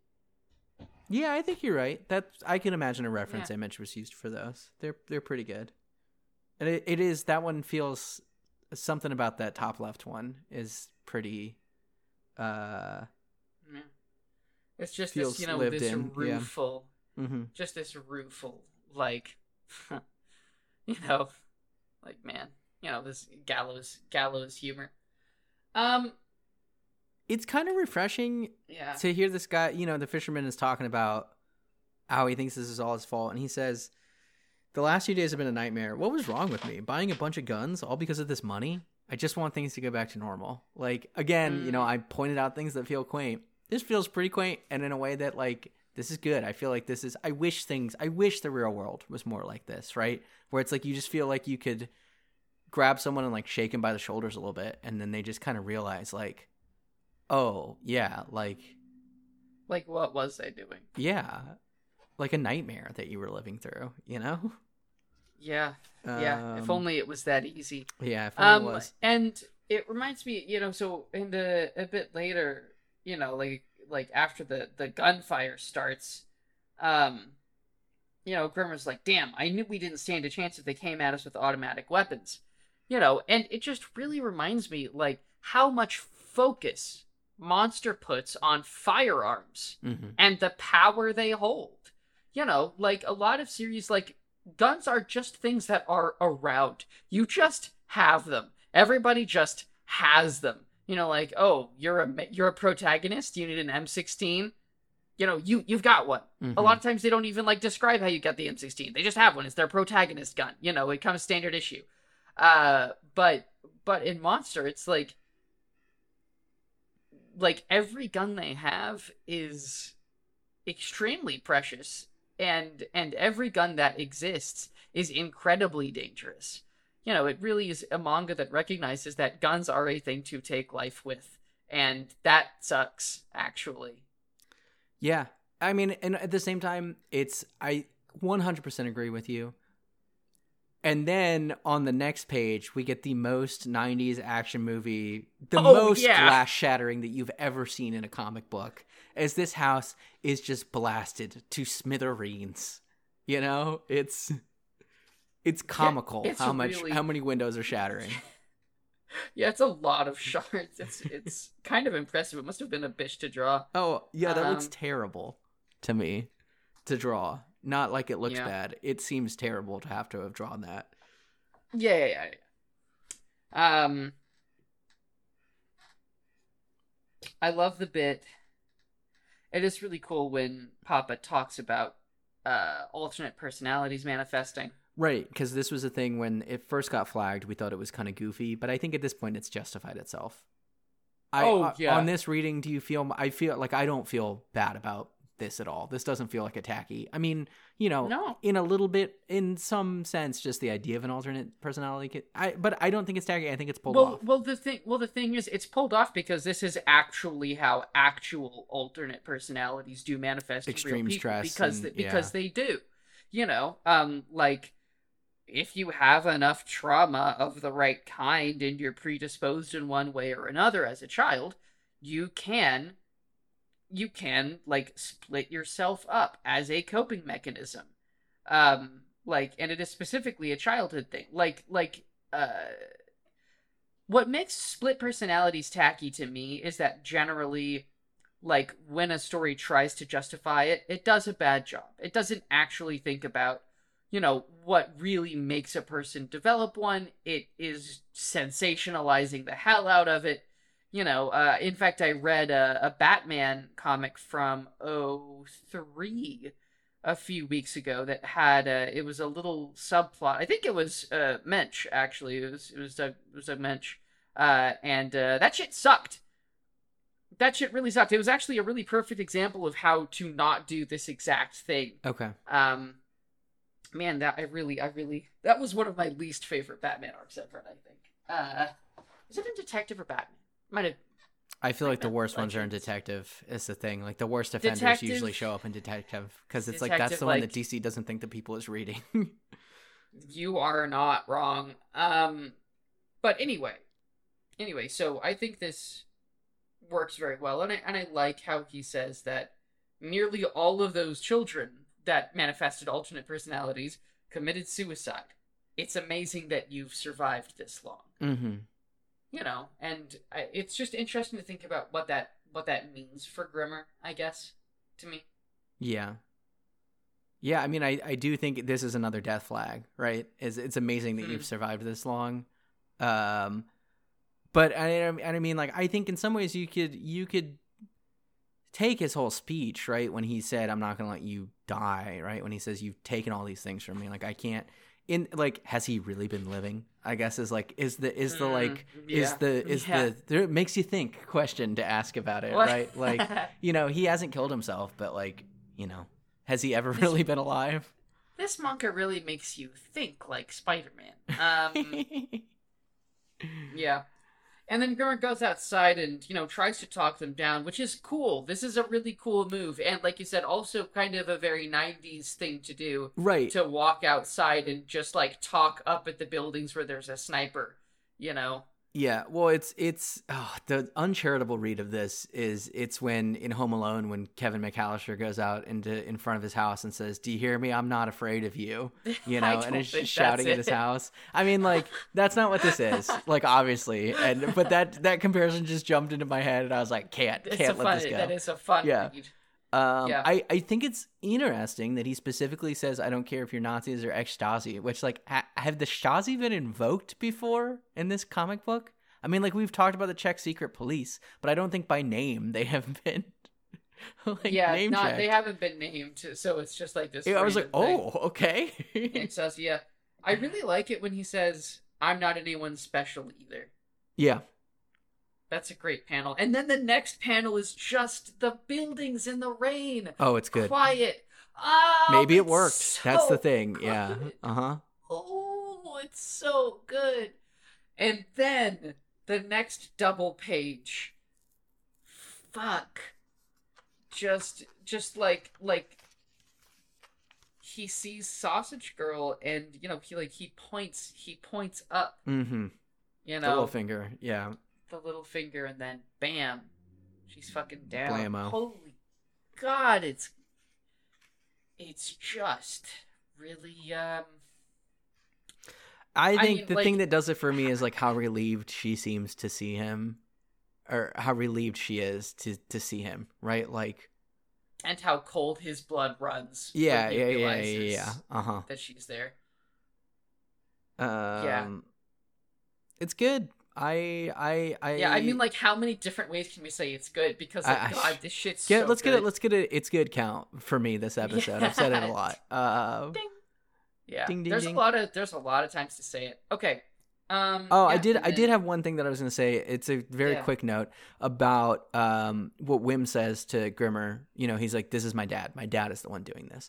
Yeah, I think you're right. That I can imagine a reference image was used for those. They're they're pretty good. And it, it is that one feels something about that top left one is pretty uh Yeah. It's just Feels this, you know, lived this in, yeah. rueful, mhm. just this rueful, like, you know, like man, you know, this gallows gallows humor. Um, it's kind of refreshing yeah, to hear this guy, you know, the fisherman is talking about how he thinks this is all his fault and he says the last few days have been a nightmare. What was wrong with me? Buying a bunch of guns all because of this money? I just want things to go back to normal. Like again, you know, Mm. I pointed out things that feel quaint. This feels pretty quaint and in a way that like this is good. I feel like this is I wish things I wish the real world was more like this, right? Where it's like you just feel like you could grab someone and like shake them by the shoulders a little bit, and then they just kind of realize like, oh yeah, like Like, what was I doing? yeah, like a nightmare that you were living through, you know? Yeah, yeah. if Um, only it was that easy. Yeah, if only Um, it was. and it reminds me, you know, so in the a bit later, you know, like like after the the gunfire starts, um, you know, Grimmer's like, "Damn, I knew we didn't stand a chance if they came at us with automatic weapons," you know, and it just really reminds me like how much focus Monster puts on firearms hmm and the power they hold. You know, like a lot of series, like guns are just things that are around. You just have them. Everybody just has them. You know, like oh, you're a you're a protagonist. You need an M16. You know, you you've got one. Mm-hmm. A lot of times they don't even like describe how you got the M16. They just have one. It's their protagonist gun. You know, it comes standard issue. Uh, but but in Monster, it's like like every gun they have is extremely precious and and every gun that exists is incredibly dangerous you know it really is a manga that recognizes that guns are a thing to take life with and that sucks actually Yeah. I mean, and at the same time, it's I 100% agree with you. And then on the next page, we get the most 90s action movie, the Oh, most yeah. glass shattering that you've ever seen in a comic book, as this house is just blasted to smithereens. You know, it's it's comical it's how much really- how many windows are shattering. yeah it's a lot of shards it's it's kind of impressive it must have been a bitch to draw Oh, yeah, that looks Um, terrible to me to draw. Not like it looks Yeah. bad. It seems terrible to have to have drawn that. Yeah, yeah, yeah. Um, I love the bit. It is really cool when Papa talks about uh alternate personalities manifesting. Right, because this was a thing when it first got flagged, we thought it was kind of goofy, but I think at this point it's justified itself. I, Oh, uh, yeah. On this reading, do you feel? I feel like I don't feel bad about this at all. This doesn't feel like a tacky. I mean, you know, No. in a little bit, in some sense, just the idea of an alternate personality. Could, I, but I don't think it's tacky. I think it's pulled Well, off. well, the thing, well, the thing is, it's pulled off because this is actually how actual alternate personalities do manifest in Extreme real stress because and- they, because yeah. they do. You know, um, like if you have enough trauma of the right kind and you're predisposed in one way or another as a child, you can you can like split yourself up as a coping mechanism. Um like and it is specifically a childhood thing. Like like uh what makes split personalities tacky to me is that generally like when a story tries to justify it, it does a bad job. It doesn't actually think about you know what really makes a person develop one it is sensationalizing the hell out of it you know uh, in fact i read a, a batman comic from 03 a few weeks ago that had uh, it was a little subplot i think it was uh, Moench actually it was it was a, it was a Moench uh, and uh, that shit sucked that shit really sucked it was actually a really perfect example of how to not do this exact thing okay. um, man, that I really, I really, that was one of my least favorite Batman arcs ever. I think. Uh, is it in Detective or Batman? Might have. I feel like the worst ones are in detective. Is the thing. Like the worst offenders Detective- usually show up in detective because it's like that's Detective, the one like- that DC doesn't think the people is reading. You are not wrong. Um, but anyway, anyway, so I think this works very well, and I and I like how he says that nearly all of those children that manifested alternate personalities committed suicide. It's amazing that you've survived this long. mm-hmm. You know, and I, it's just interesting to think about what that what that means for Grimmer. I guess to me, Yeah. Yeah, I mean, I, I do think this is another death flag, right? It's, it's amazing that Hmm. you've survived this long. Um, but I, I mean, like, I think in some ways you could you could take his whole speech, right? When he said, "I'm not going to let you die," right? When he says, "You've taken all these things from me," like I can't. In like, has he really been living? I guess is like is the is the like is the is Yeah. the there it makes you think question to ask about it, What? right? Like you know, he hasn't killed himself, but like, you know, has he ever really been alive? this manga really makes you think like Spider Man. Um, Yeah. And then Grimmer goes outside and, you know, tries to talk them down, which is cool. This is a really cool move. And like you said, also kind of a very 90s thing to do Right. to walk outside and just like talk up at the buildings where there's a sniper, you know? Yeah, well, it's it's oh, the uncharitable read of this is it's when in Home Alone when Kevin McAllister goes out into in front of his house and says, "Do you hear me? I'm not afraid of you." You know, and is shouting at his house. I mean, like that's not what this is. Like obviously, and but that that comparison just jumped into my head, and I was like, can't It's can't let fun, this go. that is a fun Yeah. read. Um, Yeah. I, I think it's interesting that he specifically says, I don't care if you're Nazis or ex-Stasi, which, like, ha- have the Stasi been invoked before in this comic book? I mean, like, we've talked about the Czech secret police, but I don't think by name they have been, like, yeah, name not, checked. they haven't been named, so it's just like this. Yeah, I was like, random thing. oh, okay. It says, yeah. I really like it when he says, I'm not anyone special either. yeah. That's a great panel. And then the next panel is just the buildings in the rain. Oh, it's good. Quiet. Oh, Maybe it worked. That's the so thing. Yeah. Uh huh. Oh, it's so good. And then the next double page. Fuck. Just just like like he sees Sausage Girl and you know he like he points he points up, Mm hmm. you The little know, finger. Yeah. The little finger and then bam. She's fucking down. Blammo. Holy god, it's it's just really um I I think mean, the like- thing that does it for me is like how relieved she seems to see him, or how relieved she is to to see him. Right? Like, and how cold his blood runs. yeah, yeah, yeah, yeah, yeah. Uh huh. That she's there. Um, yeah, it's good. I, I, I. Yeah, I mean, like, how many different ways can we say it's good? Because, like, I- God, this shit's get. so let's get it. Let's get it. It's good count for me this episode. I've said it a lot. Uh, Ding. Yeah, Ding, ding, there's ding. a lot of there's a lot of times to say it. Okay. Um. Oh, I did. and I did have one thing that I was going to say. It's a very Yeah. quick note about um, what Wim says to Grimmer. You know, he's like, "This is my dad. My dad is the one doing this."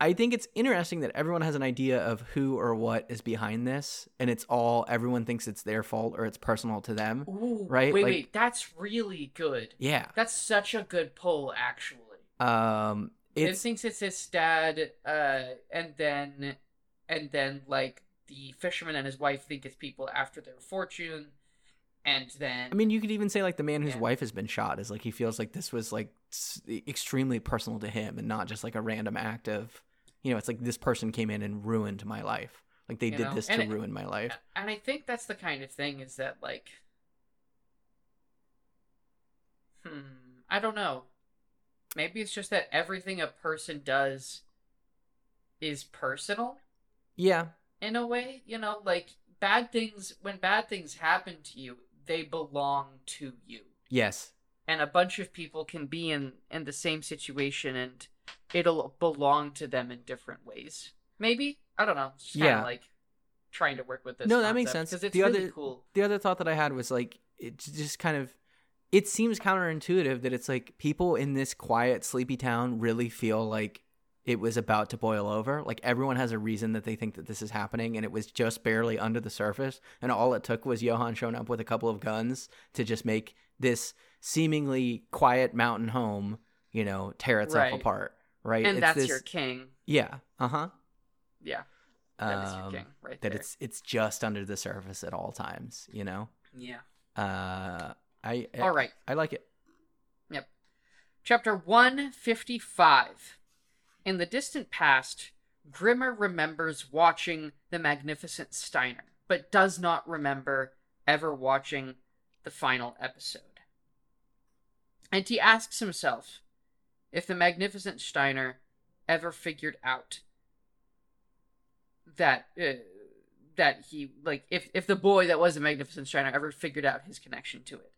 I think it's interesting that everyone has an idea of who or what is behind this, and it's all everyone thinks it's their fault or it's personal to them. Ooh, right? Wait, Like- wait, that's really good. Yeah. That's such a good pull, actually. Um, It thinks it's his dad, uh, and then, and then like the fisherman and his wife think it's people after their fortune, and then I mean, you could even say like the man whose Yeah. wife has been shot is like he feels like this was like extremely personal to him and not just like a random act of, you know, it's like this person came in and ruined my life. Like they You did know, this and to it- ruin my life. and I think that's the kind of thing is that like, hmm, I don't know. Maybe it's just that everything a person does is personal Yeah, in a way. You know, like bad things. When bad things happen to you, they belong to you. yes, and a bunch of people can be in in the same situation and it'll belong to them in different ways maybe i don't know of Yeah. like trying to work with this No, that makes sense. because it's The really other- cool the other thought that I had was like it's just kind of it seems counterintuitive that it's like people in this quiet sleepy town really feel like it was about to boil over. Like everyone has a reason that they think that this is happening and it was just barely under the surface. And all it took was johan showing up with a couple of guns to just make this seemingly quiet mountain home you know tear itself Right. apart right? And It's that's this- your king. Yeah uh-huh. Yeah that is your Um, king right that there. it's it's just under the surface at all times you know? Yeah. Uh i all right. I like it. Yep. Chapter 155. In the distant past, Grimmer remembers watching The Magnificent Steiner, but does not remember ever watching the final episode. And he asks himself if the Magnificent Steiner ever figured out that uh, that he like if if the boy that was the Magnificent Steiner ever figured out his connection to it,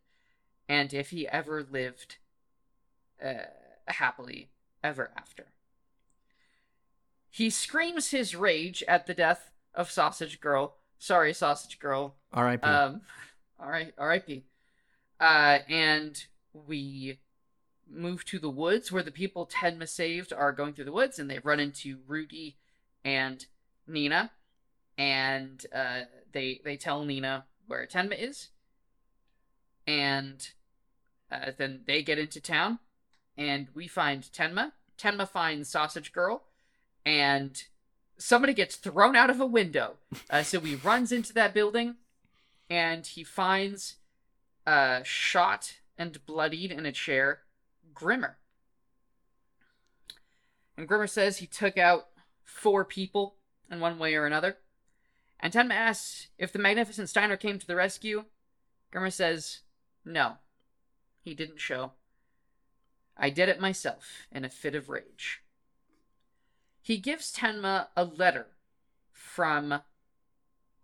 and if he ever lived uh, happily ever after. He screams his rage at the death of Sausage Girl. Sorry, Sausage Girl. R.I.P. Um, all right, R.I.P. Uh, and we move to the woods where the people Tenma saved are going through the woods, and they run into Rudy and Nina, and uh, they they tell Nina where Tenma is, and uh, then they get into town, and we find Tenma. Tenma finds Sausage Girl, and somebody gets thrown out of a window. Uh, so he runs into that building, and he finds, uh, shot and bloodied in a chair, Grimmer. And Grimmer says he took out four people in one way or another. And Tenma asks if the Magnificent Steiner came to the rescue. Grimmer says, no, he didn't show. I did it myself in a fit of rage. He gives Tenma a letter from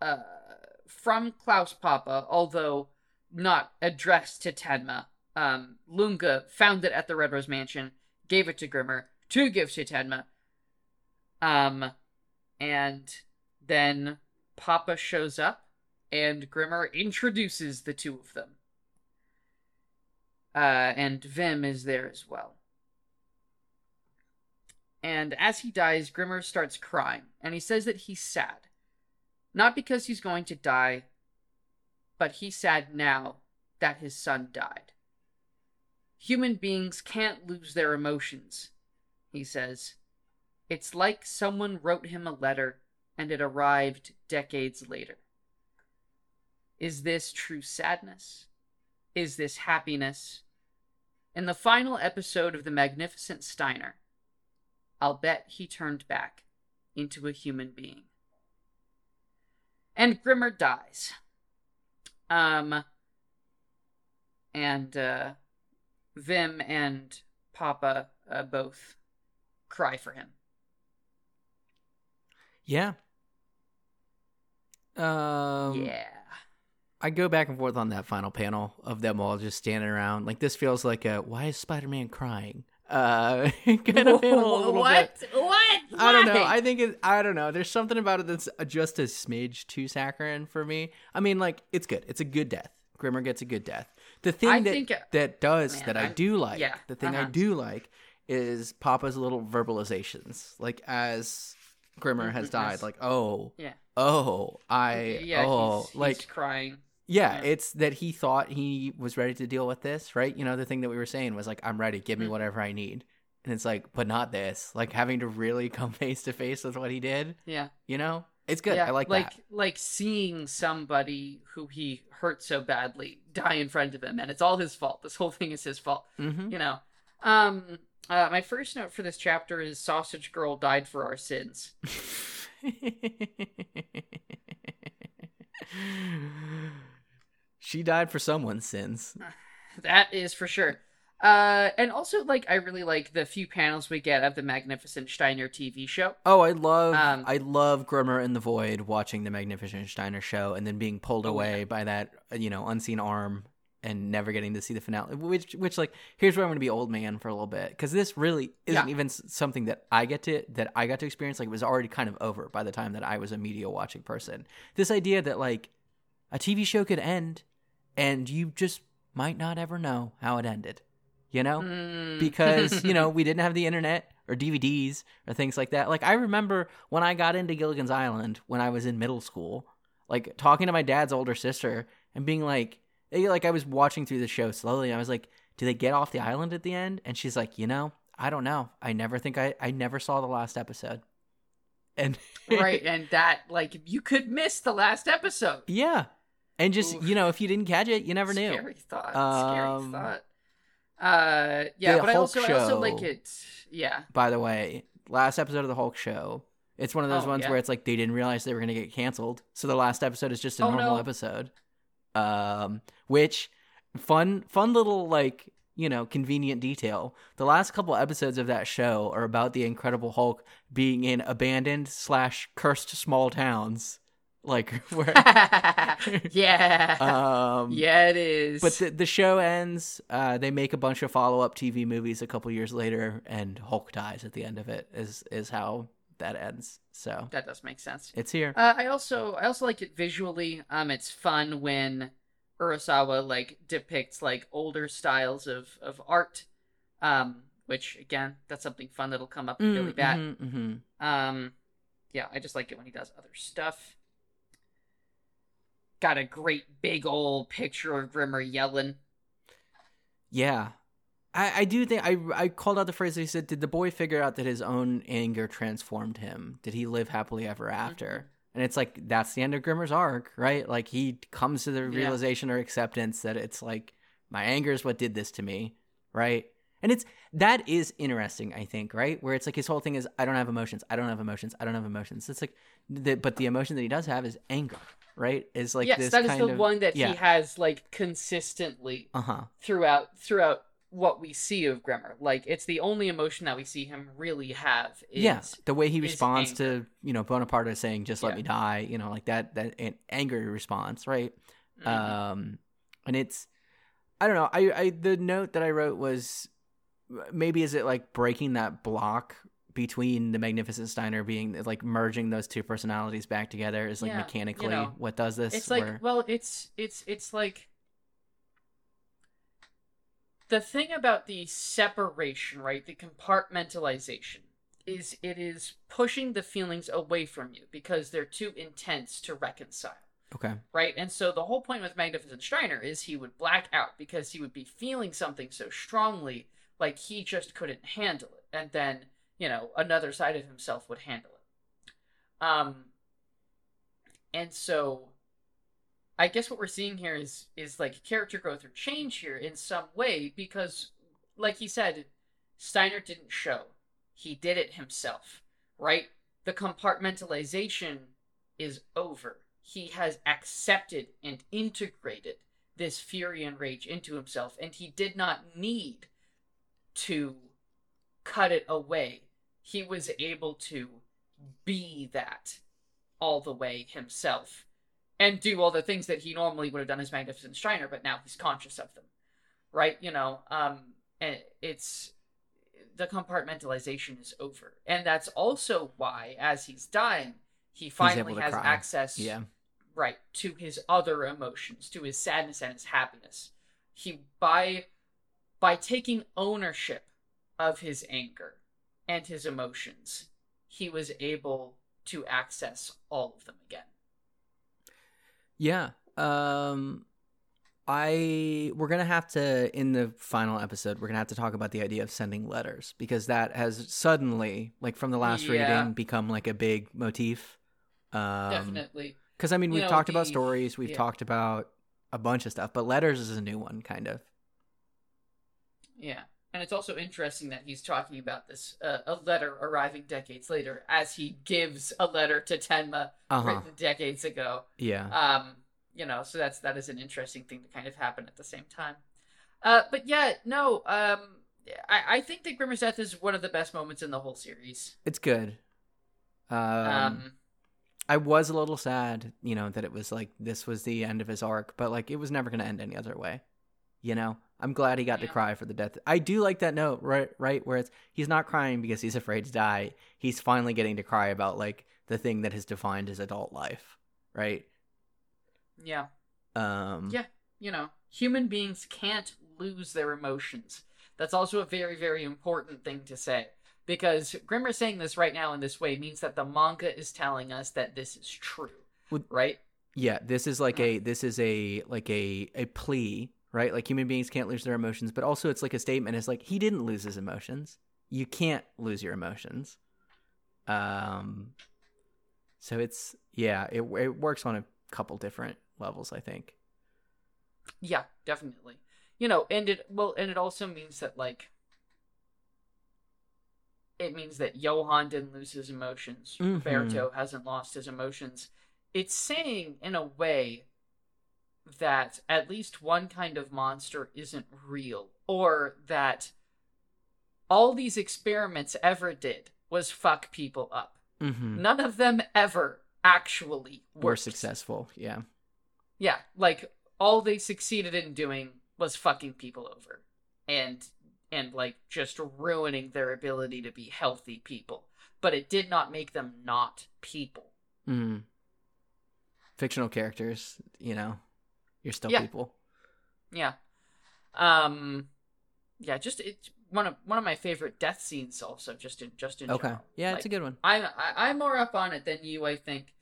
uh from Klaus Papa, although not addressed to Tenma. Um, Lunga found it at the Red Rose Mansion, gave it to Grimmer to give to Tenma. Um, and then Papa shows up, and Grimmer introduces the two of them. Uh, and Wim is there as well. And as he dies, Grimmer starts crying, and he says that he's sad. Not because he's going to die, but he's sad now that his son died. Human beings can't lose their emotions, he says. It's like someone wrote him a letter and it arrived decades later. Is this true sadness? Is this happiness? In the final episode of The Magnificent Steiner, I'll bet he turned back into a human being. And Grimmer dies. Um, and uh, Wim and Papa uh, both cry for him. Yeah. Um, yeah. I go back and forth on that final panel of them all just standing around. Like this feels like a why is Spider Man crying? Uh, kind of panel a little what? bit. What? I don't know. I think it. I don't know. There's something about it that's just a smidge too saccharine for me. I mean, like it's good. It's a good death. Grimmer gets a good death. The thing I that think- that does Man, that I, I- do like. yeah, The thing I uh-huh. do like is Papa's little verbalizations. Like as Grimmer has Mhm, died. Like oh Yeah. oh I yeah, oh he's, he's like crying. Yeah, Yeah. it's that he thought he was ready to deal with this, right? You know, the thing that we were saying was like, I'm ready, give me Mhm. whatever I need. And it's like, but not this. Like having to really come face to face with what he did, Yeah. you know? It's good. yeah, I like, like that. like seeing somebody who he hurt so badly die in front of him, and it's all his fault. This whole thing is his fault. hmm You know. Um. Uh, my first note for this chapter is Sausage Girl died for our sins. she died for someone's sins. That is for sure. Uh, and also like I really like the few panels we get of the Magnificent Steiner TV show. Oh, I love Um, I love Grimmer in the Void watching the Magnificent Steiner show and then being pulled Oh, away yeah. by that you know unseen arm and never getting to see the finale. Which which like here's where I'm going to be old man for a little bit because this really isn't Yeah. even something that I get to that I got to experience. Like it was already kind of over by the time that I was a media watching person. This idea that like a TV show could end and you just might not ever know how it ended. You know Mm. because you know we didn't have the internet or DVDs or things like that. Like I remember when I got into Gilligan's Island when I was in middle school, like talking to my dad's older sister and being like, eh, like I was watching through the show slowly. I was like, do they get off the island at the end? And she's like, you know, I don't know. I never think I I never saw the last episode. And right, and that like you could miss the last episode. yeah, and just Oof. you know if you didn't catch it, you never knew. Scary thought. Um, scary thought. Uh, yeah, but I also I also like it. Yeah, by the way, last episode of the Hulk show. It's one of those Oh, ones yeah. where it's like they didn't realize they were going to get canceled, so the last episode is just a Oh, normal no. episode. Um, which fun, fun little like you know convenient detail. The last couple episodes of that show are about the Incredible Hulk being in abandoned slash cursed small towns, like where. yeah, um, yeah, it is. But the, the show ends. Uh, they make a bunch of follow up TV movies a couple years later, and Hulk dies at the end of it. Is is how that ends. So that does make sense. it's here. Uh, I also I also like it visually. Um, it's fun when Urasawa like depicts like older styles of of art. Um, which again, that's something fun that'll come up in Billy Bat. Mhm, mhm. Um, yeah, I just like it when he does other stuff. Got a great big old picture of Grimmer yelling. Yeah. I, I do think I I called out the phrase that he said, Did the boy figure out that his own anger transformed him? Did he live happily ever after? Mm-hmm. And it's like that's the end of Grimmer's arc, right? Like he comes to the Yeah. realization or acceptance that it's like my anger is what did this to me, right? And it's that is interesting, I think, right? Where it's like his whole thing is I don't have emotions, I don't have emotions, I don't have emotions. It's like, the, but the emotion that he does have is anger, right? Is like yes, that is the of, one that yeah. he has like consistently uh huh, throughout throughout what we see of Grimmer. Like it's the only emotion that we see him really have. Is, yeah, the way he responds anger. to you know Bonaparte is saying "just let Yeah. me die," you know, like that that an angry response, right? Mhm. Um, and it's I don't know. I I the note that I wrote was maybe is it like breaking that block between the Magnificent Steiner being like merging those two personalities back together is like Yeah, you mechanically know, what does this? it's like well it's it's it's like the thing about the separation right the compartmentalization is it is pushing the feelings away from you because they're too intense to reconcile. Okay, right? And so the whole point with magnificent steiner is he would black out because he would be feeling something so strongly like he just couldn't handle it. And then you know another side of himself would handle it. Um and so i guess what we're seeing here is is like character growth or change here in some way because like he said steiner didn't show. He did it himself right? The compartmentalization is over. He has accepted and integrated this fury and rage into himself and he did not need to cut it away he was able to be that all the way himself and do all the things that he normally would have done as Magnificent Steiner, but now he's conscious of them. Right? You know, um and it's the compartmentalization is over. And that's also why as he's dying, he finally has cry. access yeah, right to his other emotions, to his sadness and his happiness. He by by taking ownership of his anger and his emotions, he was able to access all of them again. Yeah. Um I we're going to have to in the final episode we're going to have to talk about the idea of sending letters because that has suddenly like from the last Yeah. reading become like a big motif. Um Definitely. cuz I mean You we've know, talked about stories, we've yeah. talked about a bunch of stuff, but letters is a new one kind of. Yeah. And it's also interesting that he's talking about this uh, a letter arriving decades later as he gives a letter to Tenma Uh-huh. written decades ago. Yeah. um you know so that's that is an interesting thing to kind of happen at the same time uh but yeah no um i i think that grimmer's death is one of the best moments in the whole series It's good. Um, um, I was a little sad, you know, that it was like this was the end of his arc, but like it was never going to end any other way. You know, I'm glad he got to cry for the death. I do like that note, right? Right, where it's he's not crying because he's afraid to die. He's finally getting to cry about like the thing that has defined his adult life, right? yeah Um, Yeah. you know human beings can't lose their emotions that's also a very very important thing to say because grimmer saying this right now in this way means that the manga is telling us that this is true right Yeah, this is like a this is a like a a plea, right? Like human beings can't lose their emotions, but also it's like a statement. It's like he didn't lose his emotions. You can't lose your emotions. Um, so it's yeah, it it works on a couple different levels, I think. Yeah, definitely. You know, and it well, and it also means that like it means that Johan didn't lose his emotions. Mhm. Roberto hasn't lost his emotions. It's saying in a way that at least one kind of monster isn't real, or that all these experiments ever did was fuck people up. Mm-hmm. None of them ever actually Were successful, yeah. Yeah, like all they succeeded in doing was fucking people over and and like just ruining their ability to be healthy people. But it did not make them not people. Mm. Fictional characters, you know, you're still Yeah. people. Yeah. Um yeah, just it's one of one of my favorite death scenes also just in just in Okay, general. yeah, Like, it's a good one. I'm I, I'm more up on it than you, I think.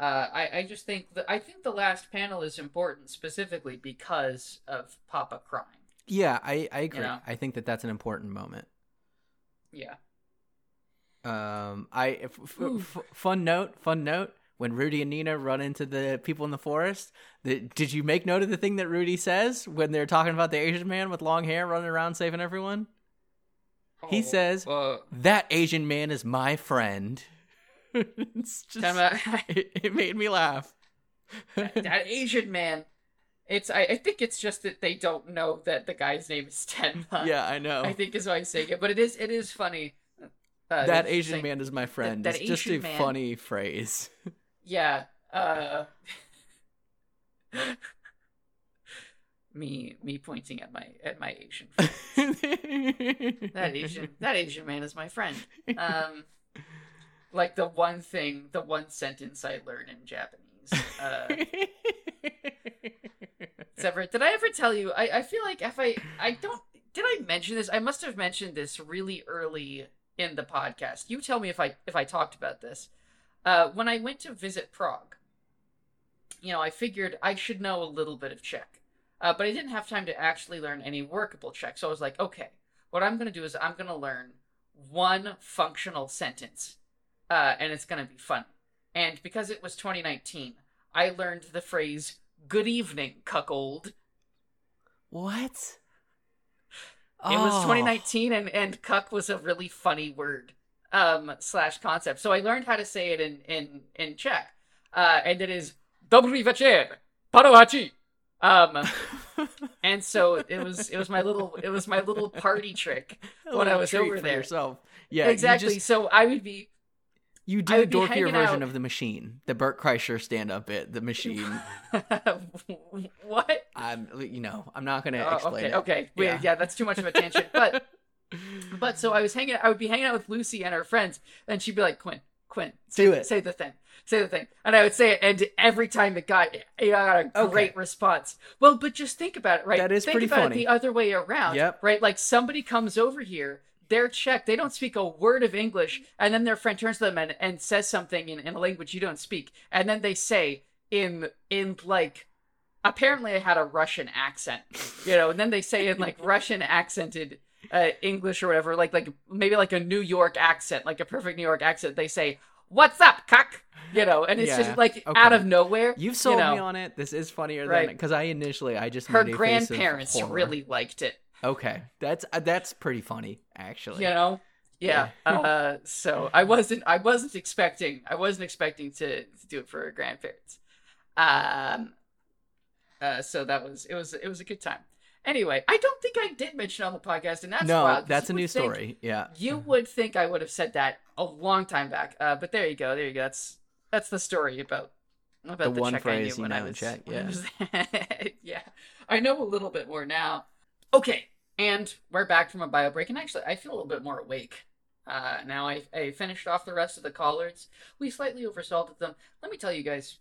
Uh, I I just think that I think the last panel is important specifically because of Papa crying. Yeah, I I agree. know? I think that that's an important moment. Yeah. Um, I f- f- fun note, fun note. When Rudy and Nina run into the people in the forest, the, did you make note of the thing that Rudy says when they're talking about the Asian man with long hair running around saving everyone? He Oh, says, uh, "That Asian man is my friend." it's just, it, it made me laugh. that Asian man. It's I, I think it's just that they don't know that the guy's name is Tenma. yeah, I know. I think is why he's saying it, but it is it is funny. Uh, that Asian saying- man is my friend. that it's just a man- funny phrase. Yeah. Uh, me me pointing at my at my Asian friend. that Asian that Asian man is my friend. Um, like the one thing, the one sentence I learned in Japanese. Uh, did I ever tell you? I, I feel like if I I don't did I mention this? I must have mentioned this really early in the podcast. You tell me if I if I talked about this. Uh, when I went to visit Prague, you know, I figured I should know a little bit of Czech, uh, but I didn't have time to actually learn any workable Czech. So I was like, okay, what I'm going to do is I'm going to learn one functional sentence, uh, and it's going to be fun. And because it was 2019, I learned the phrase "Good evening, cuckold." what? It was Oh. 2019, and and cuck was a really funny word um slash concept. So I learned how to say it in in in Czech, uh, and it is "Dobrý večer, parovači." Um, and so it was it was my little it was my little party trick when I was over there. yourself. Yeah, exactly. just- So I would be You do a dorkier version out- of the machine, the Bert Kreischer stand-up bit, the machine. what? I'm, you know, I'm not gonna Oh, explain okay, it. okay. Wait, Yeah. yeah, that's too much of a tangent. But but so I was hanging. I would be hanging out with Lucy and her friends, and she'd be like, "Quinn, Quinn, say, Do it. Say the thing. Say the thing." And I would say it, and every time it got, it got a Okay. great response. Well, but just think about it, right? That is think pretty about funny. it the other way around. Yep. Right? Like somebody comes over here. They're Czech. They don't speak a word of English, and then their friend turns to them and, and says something in, in a language you don't speak, and then they say in in like apparently I had a Russian accent, you know, and then they say in like Russian accented uh, English or whatever, like like maybe like a New York accent, like a perfect New York accent. They say, "What's up, cuck?" You know, and it's Yeah, just like okay. out of nowhere. You've sold you know, me on it. This is funnier Right. than because I initially I just Her made a face of grandparents really liked it. okay. That's uh, that's pretty funny actually. You know. Yeah. uh, so I wasn't. I wasn't expecting. I wasn't expecting to, to do it for her grandparents. Um. Uh. So that was. It was. It was a good time. Anyway, I don't think I did mention on the podcast, and that's no, wild, that's a new story. Yeah. You would think I would have said that a long time back. Uh, but there you go. There you go. That's that's the story about about The the, one Czech phrase I knew when I was, Czech, when I yeah. was- yeah. I know a little bit more now. Okay, and we're back from a bio break, and actually, I feel a little bit more awake. Uh, now I, I finished off the rest of the collards. We slightly oversalted them. Let me tell you guys.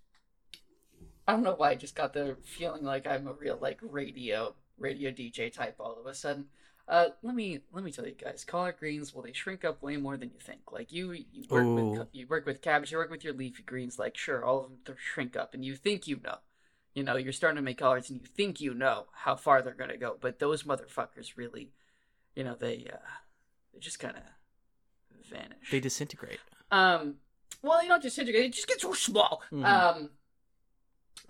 I don't know why I just got the feeling like I'm a real like radio radio DJ type all of a sudden. Uh, let me let me tell you guys, collard greens well they shrink up way more than you think. Like you you work Ooh. with you work with cabbage, you work with your leafy greens. Like sure, all of them th- shrink up, and you think you know. You know, you're starting to make collards, and you think you know how far they're gonna go, but those motherfuckers really, you know, they uh, they just kind of vanish. They disintegrate. Um, well, you don't disintegrate; it just gets so small. Mhm. Um,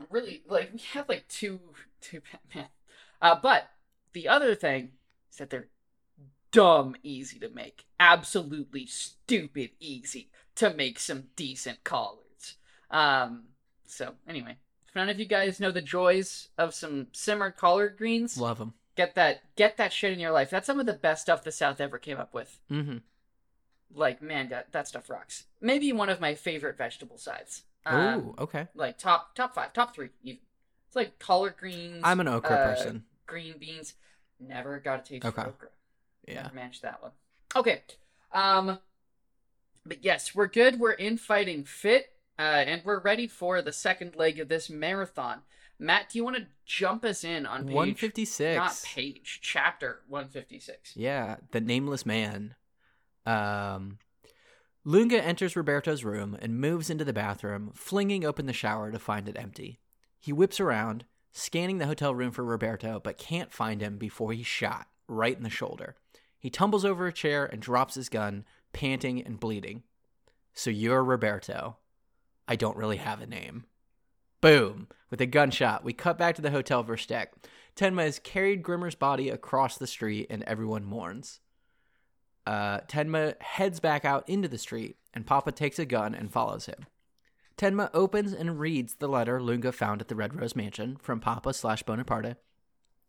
really, like we have like two two man. Uh, but the other thing is that they're dumb easy to make, absolutely stupid easy to make some decent collards. Um, so anyway, if none of you guys know the joys of some simmered collard greens, Love them. get that get that shit in your life. That's some of the best stuff the South ever came up with Mm-hmm. like man that that stuff rocks maybe one of my favorite vegetable sides um, Ooh, okay. like top top five top three even it's like collard greens I'm an okra uh, person. Green beans never got a taste Okay. for okra Yeah. never managed that one okay um but yes we're good we're in fighting fit uh and we're ready for the second leg of this marathon matt do you want to jump us in on page 156. not page chapter 156 Yeah, the nameless man. Um, Lunge enters Roberto's room and moves into the bathroom, flinging open the shower to find it empty. He whips around, scanning the hotel room for Roberto, but can't find him before he's shot right in the shoulder. He tumbles over a chair and drops his gun, panting and bleeding. So you're Roberto. I don't really have a name. Boom! With a gunshot, we cut back to the hotel Versteck. Tenma has carried Grimmer's body across the street and everyone mourns. Uh, Tenma heads back out into the street, and Papa takes a gun and follows him. Tenma opens and reads the letter Lunge found at the Red Rose Mansion from Papa slash Bonaparte,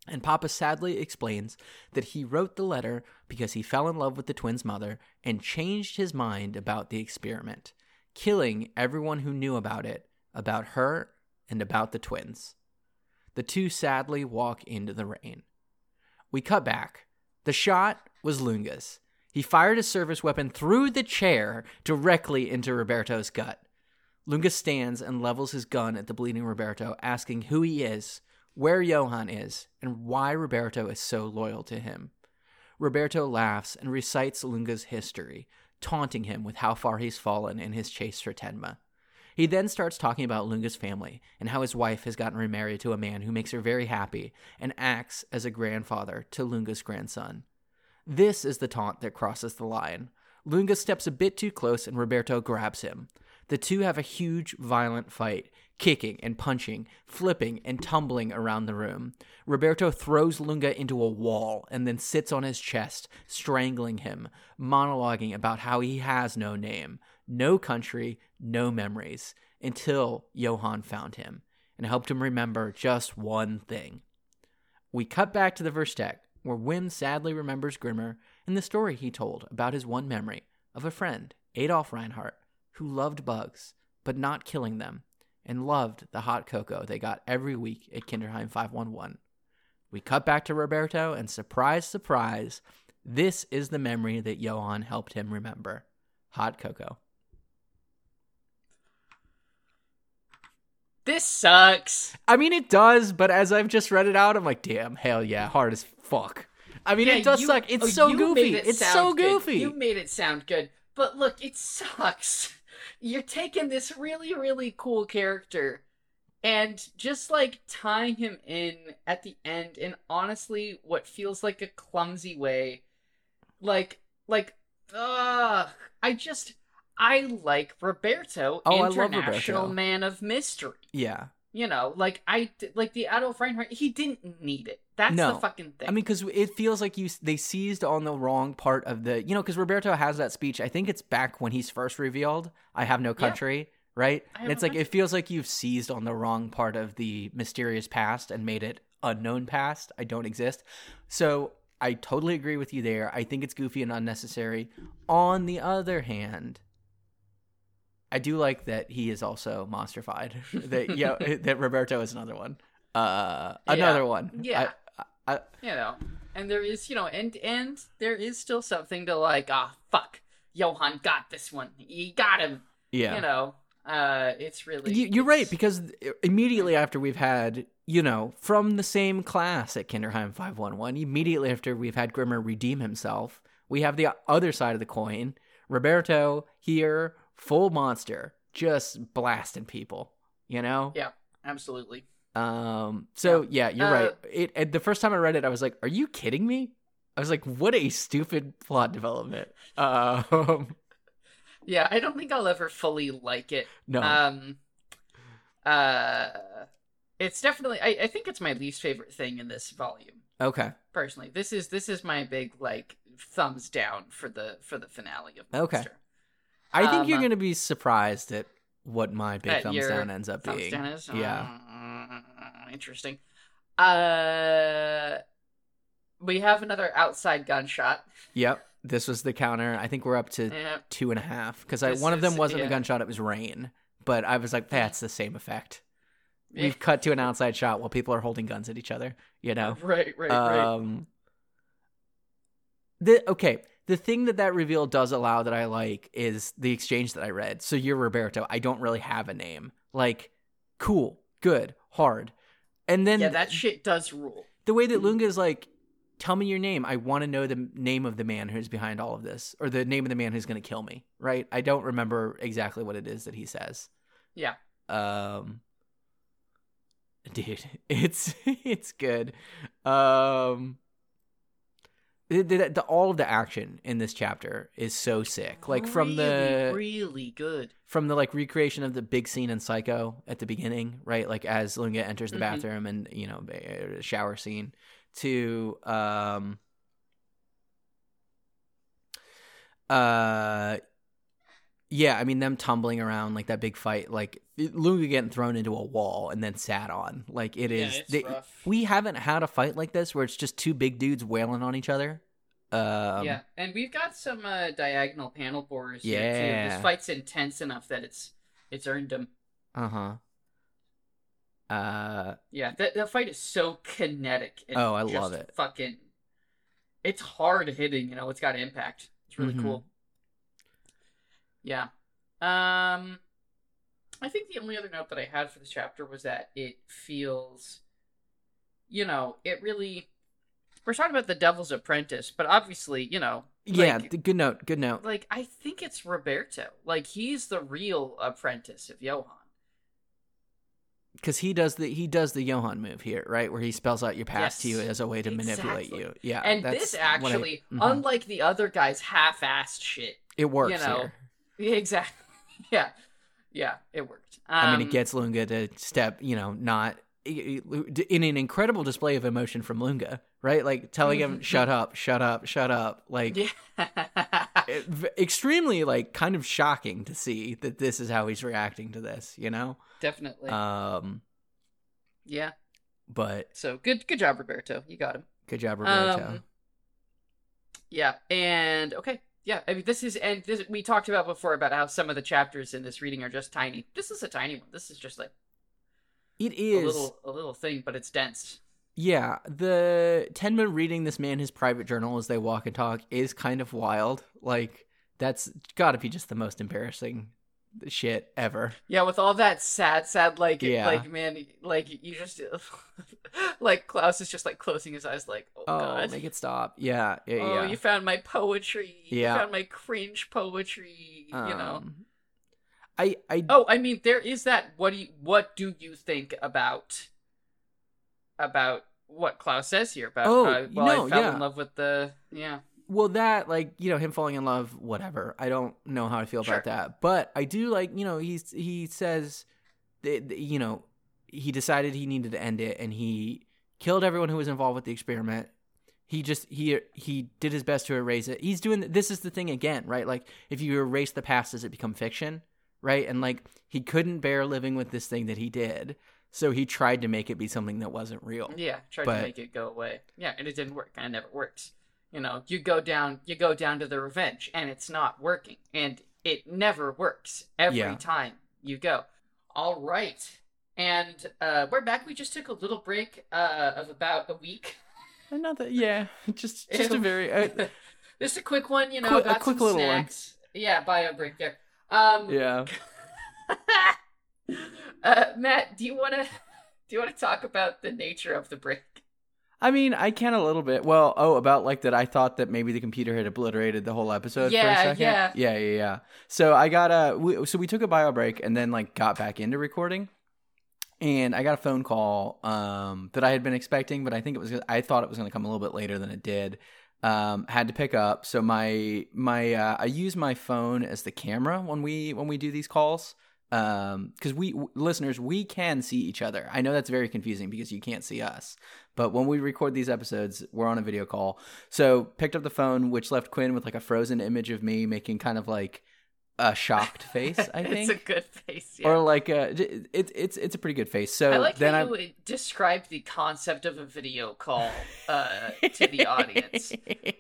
and Papa sadly explains that he wrote the letter because he fell in love with the twins' mother and changed his mind about the experiment, killing everyone who knew about it, about her, and about the twins. The two sadly walk into the rain. We cut back. The shot was Lunge's. He fired his service weapon through the chair directly into Roberto's gut. Lunge stands and levels his gun at the bleeding Roberto, asking who he is, where Johan is, and why Roberto is so loyal to him. Roberto laughs and recites Lunge's history, taunting him with how far he's fallen in his chase for Tenma. He then starts talking about Lunge's family and how his wife has gotten remarried to a man who makes her very happy and acts as a grandfather to Lunge's grandson. This is the taunt that crosses the line. Lunge steps a bit too close and Roberto grabs him. The two have a huge, violent fight, kicking and punching, flipping and tumbling around the room. Roberto throws Lunge into a wall and then sits on his chest, strangling him, monologuing about how he has no name, no country, no memories, until Johan found him and helped him remember just one thing. We cut back to the Versteck, where Wim sadly remembers Grimmer and the story he told about his one memory of a friend, Adolf Reinhardt, who loved bugs, but not killing them, and loved the hot cocoa they got every week at Kinderheim 511. We cut back to Roberto, and surprise, surprise, this is the memory that Johan helped him remember hot cocoa. This sucks. I mean, it does, but as I've just read it out, I'm like, damn, hell yeah, hard as fuck. I mean, Yeah, it does you- suck. It's oh, so goofy. it it's so sound good. goofy. You made it sound good. But look, it sucks. You're taking this really, really cool character and just like tying him in at the end in honestly what feels like a clumsy way. Like, like, ugh. I just, I like Roberto, Oh, I love International Roberto. Man of Mystery. Yeah. You know, like I like the Adolf Reinhardt. He didn't need it. That's No. the fucking thing. I mean, because it feels like you they seized on the wrong part of the, you know, because Roberto has that speech. I think it's back when he's first revealed. I have no country, right? And it's like it feels like you've seized on the wrong part of the mysterious past and made it unknown past. I don't exist. So I totally agree with you there. I think it's goofy and unnecessary. On the other hand. I do like that he is also monsterfied. that yeah, that Roberto is another one. Uh, another one. Yeah. I, I, you know and there is you know and and there is still something to like ah fuck johan got this one he got him yeah. you know uh it's really You, you're right because immediately after we've had you know from the same class at Kinderheim 511, immediately after we've had Grimmer redeem himself, we have the other side of the coin. Roberto here, full monster, just blasting people. You know. yeah absolutely Um. So yeah, you're Uh, right. It and the first time I read it, I was like, "Are you kidding me?" I was like, "What a stupid plot development." Um. yeah i don't think i'll ever fully like it No. um uh it's definitely I, I think it's my least favorite thing in this volume okay. personally this is this is my big like thumbs down for the for the finale of Monster. Okay. I think you're Um, gonna be surprised at what my big thumbs down ends up being. is Yeah. uh, interesting. Uh, we have another outside gunshot. Yep. This was the counter. I think we're up to Yeah, two and a half because one of them is- wasn't a gunshot; it was rain. But I was like, that's the same effect. Yeah. We've cut to an outside shot while people are holding guns at each other. You know. right, right, right. Um. The okay. The thing that that reveal does allow that I like is the exchange that I read. So you're Roberto. I don't really have a name. Like, cool, good, hard, and then Yeah, that shit does rule. the way that Lunge is like, tell me your name. I want to know the name of the man who's behind all of this, or the name of the man who's going to kill me. Right? I don't remember exactly what it is that he says. Yeah. Um, dude, it's it's good. Um, the, all of the action in this chapter is so sick. Like from the really good from the like recreation of the big scene in Psycho at the beginning, right? Like as Lunge enters the Mhm. bathroom and you know shower scene to um uh yeah, I mean them tumbling around like that big fight, like Lunge getting thrown into a wall and then sat on. Like it Yeah, it's they- we haven't had a fight like this where it's just two big dudes wailing on each other. Um, yeah, and we've got some uh, diagonal panel too. Yeah. this fight's intense enough that it's it's earned them. Uh huh. Uh. Yeah, that that fight is so kinetic. And Oh, I just love it. Fucking, it's hard hitting. You know, it's got impact. It's really Mhm. cool. Yeah. Um, I think the only other note that I had for this chapter was that it feels, you know, it really. We're talking about the Devil's Apprentice, but obviously, you know, Yeah. like- good note. Good note. like I think it's Roberto. Like he's the real apprentice of Johan. because he does the he does the Johan move here, right, where he spells out your past to you as a way to manipulate you. Yeah, and this what I- actually, mhm. unlike the other guy's half-assed shit, it works you know, here. Yeah, exactly. Yeah, yeah, it worked. Um, I mean, it gets Lunge to step, you know, not in an incredible display of emotion from Lunge, right? Like telling him, Mhm. "Shut up, shut up, shut up." Like Yeah. it- extremely, like, kind of shocking to see that this is how he's reacting to this. You know, Definitely. um, yeah. but So good, good job, Roberto. You got him. good job, Roberto. Um, yeah, and okay, yeah. I mean, this is and this we talked about before about how some of the chapters in this reading are just tiny. This is a tiny one. This is just like it is a little, a little thing, but it's dense. Yeah, the Tenma reading this man his private journal as they walk and talk is kind of wild. Like that's got to be just the most embarrassing shit ever. Yeah, with all that sad, sad, like, Yeah. like man, like you just, like Klaus is just like closing his eyes, like, oh, Oh, god, make it stop. Yeah, yeah, oh, yeah. you found my poetry, Yeah. you found my cringe poetry, you know. Um, I I Oh, I mean, there is that. What do you, what do you think about, about what Klaus says here about? Oh, uh, well, no, I fell yeah. in love with the, yeah, well that like you know him falling in love whatever. I don't know how I feel Sure. about that, but I do like you know he's he says that you know he decided he needed to end it and he killed everyone who was involved with the experiment he just he he did his best to erase it he's doing this is the thing again right like if you erase the past does it become fiction right and like he couldn't bear living with this thing that he did so he tried to make it be something that wasn't real yeah, tried But- to make it go away. Yeah, and it didn't work, and it never works. You know, you go down, you go down to the revenge, and it's not working, and it never works every Yeah. time you go. All right, and uh, we're back. We just took a little break uh, of about a week. another yeah just just a very uh, just a quick one, you know, Quick- a quick some little one. snacks. Yeah, bio break there. Um, yeah uh, Matt, do you want to do you want to talk about the nature of the break? I mean, I can a little bit. Well, oh, about like that. I thought that maybe the computer had obliterated the whole episode for a Yeah, second. yeah. yeah, yeah, yeah. So I got a. We, so we took a bio break and then like got back into recording, and I got a phone call um, that I had been expecting, but I think it was. I thought it was going to come a little bit later than it did. Um, had to pick up. So my my uh, I use my phone as the camera when we when we do these calls um because we w- listeners we can see each other. I know that's very confusing because you can't see us. But when we record these episodes we're on a video call. So picked up the phone which left quinn with like a frozen image of me making kind of like a shocked face i think it's a good face. Yeah. or like a, j- it, it's it's a pretty good face so I like then how i you described the concept of a video call uh, to the audience.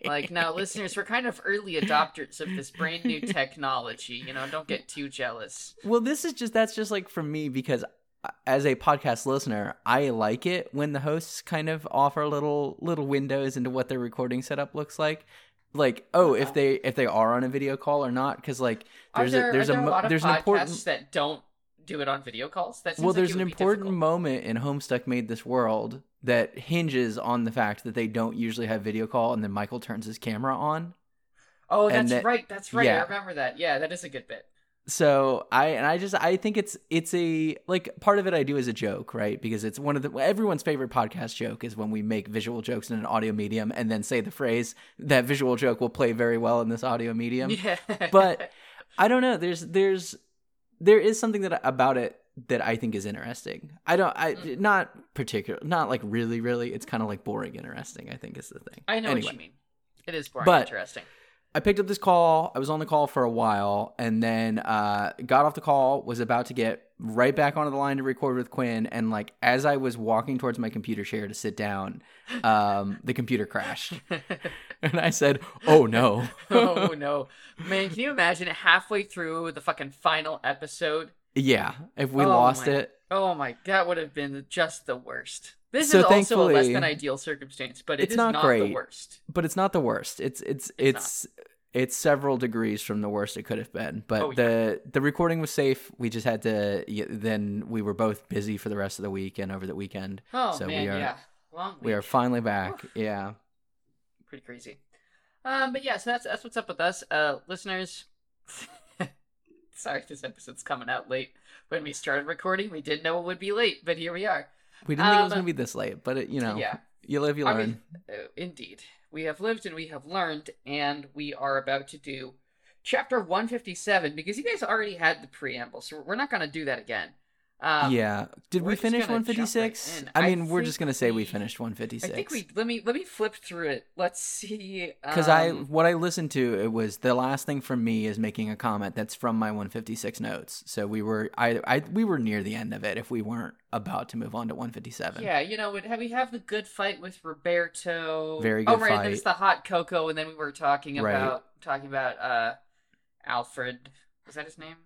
Like now, listeners, we're kind of early adopters of this brand new technology. You know, don't get too jealous. Well, this is just that's just like for me because uh, as a podcast listener, I like it when the hosts kind of offer little little windows into what their recording setup looks like. Like, oh, if Uh-huh. they if they are on a video call or not, because like there's there, a there's there a, a, mo- there's an important that don't do it on video calls. That seems well, like there's an important moment in Homestuck Made This World that hinges on the fact that they don't usually have video call, and then Michael turns his camera on. Oh, that's that- right. That's right. I remember that. Yeah, that is a good bit. So I and I just I think it's it's a like part of it I do as a joke, right? Because it's one of the everyone's favorite podcast joke is when we make visual jokes in an audio medium and then say the phrase that visual joke will play very well in this audio medium. Yeah, But I don't know. There's there's there is something that about it that I think is interesting. I don't I Mm. not particular not like really really. It's kind of like boring interesting. I think is the thing. I know Anyway. what you mean. It is boring. But- interesting. I picked up this call. I was on the call for a while, and then uh, got off the call. Was about to get right back onto the line to record with Quinn, and like as I was walking towards my computer chair to sit down, um, the computer crashed, and I said, "Oh no!" oh no, man! Can you imagine halfway through the fucking final episode? yeah, if we Oh lost my- it, Oh my, that would have been just the worst. This So is also a less than ideal circumstance, but it It's is not not, great. the worst. but it's not the worst. It's it's it's it's, several degrees from the worst it could have been. But Oh, yeah. the the recording was safe. We just had to. Then we were both busy for the rest of the week and over the weekend. Oh So man, we are- yeah, long We are finally back. Yeah. pretty crazy. Um, but yeah, so that's that's what's up with us, uh, listeners. Sorry, this episode's coming out late. When we started recording, we didn't know it would be late, but here we are. We didn't think it was Um, gonna be this late, but it, you know, Yeah, you live, you I learn. mean, uh, indeed, we have lived and we have learned, and we are about to do chapter one fifty seven because you guys already had the preamble, so we're not going to do that again. Um, yeah. Did we finish gonna jump right 156? in. I I mean, we're just gonna say we we- finished I 156. think we let me let me flip through it. Let's see. because I um, what I listened to it was the last thing from me is making a comment that's from my 156 notes. So we were I I we were near the end of it if we weren't about to move on to 157. Yeah, you know, we have we have the good fight with Roberto. Very Oh, good right, there's fight. the hot cocoa, and then we were talking Right. about talking about uh, Alfred. Was that his name?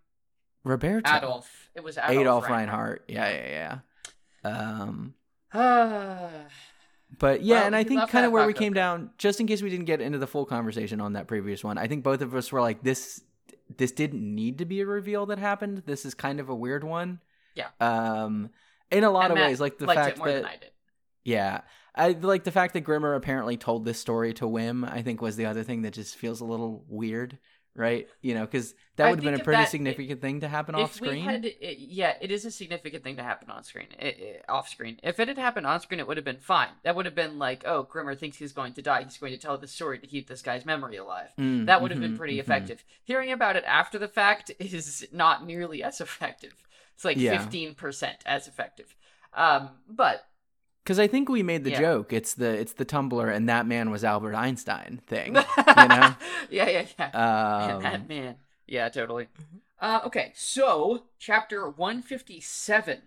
Roberto Adolf. It was Adolf, Adolf Reinhardt. Yeah, yeah, yeah. Um Reinhardt. But yeah, Well, and I think kind of where we came down, just in case we didn't get into the full conversation on that previous one, I think both of us were like, this this didn't need to be a reveal that happened. This is kind of a weird one. Yeah. Um, in a lot And of Matt ways, like the fact that I did. yeah, I like the fact that Grimmer apparently told this story to Wim. I think was the other thing that just feels a little weird, right? You know, because that would have been a pretty that- significant thing to happen off screen. had, it, yeah, it is a significant thing to happen on screen. It, it- off screen. If it had happened on screen, it would have been fine. That would have been like, oh, Grimmer thinks he's going to die. He's going to tell the story to keep this guy's memory alive. Mm, That would have been mhm, pretty mhm. effective. Hearing about it after the fact is not nearly as effective. It's like Yeah. fifteen percent as effective. Um, but Because I think we made the Yeah. joke. It's the it's the Tumblr and that man was Albert Einstein thing. You know? yeah, yeah, yeah. Man, Um, that man. Yeah, totally. Uh, okay, so chapter one fifty seven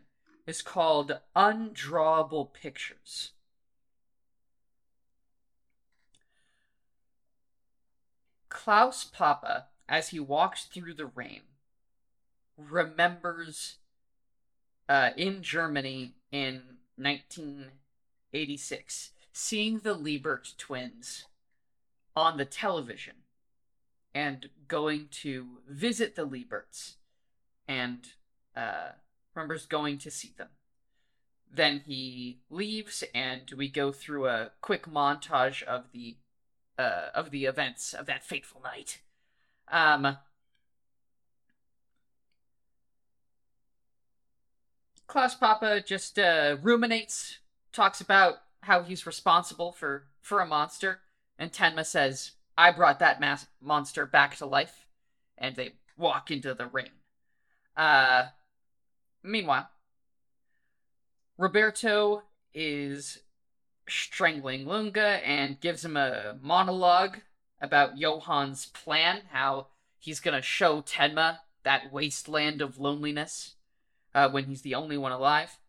is called Undrawable Pictures. Klaus Papa, as he walks through the rain, remembers uh, in Germany in 1986 seeing the Liebert twins on the television and going to visit the Lieberts and uh, remembers going to see them. Then he leaves, and we go through a quick montage of the uh, of the events of that fateful night. Um, Klaus Papa just uh, ruminates, talks about how he's responsible for for a monster, and Tenma says, "I brought that mas- monster back to life," and they walk into the ring. Uh, meanwhile, Roberto is strangling Lunge and gives him a monologue about Johan's plan, how he's gonna show Tenma that wasteland of loneliness uh, when he's the only one alive.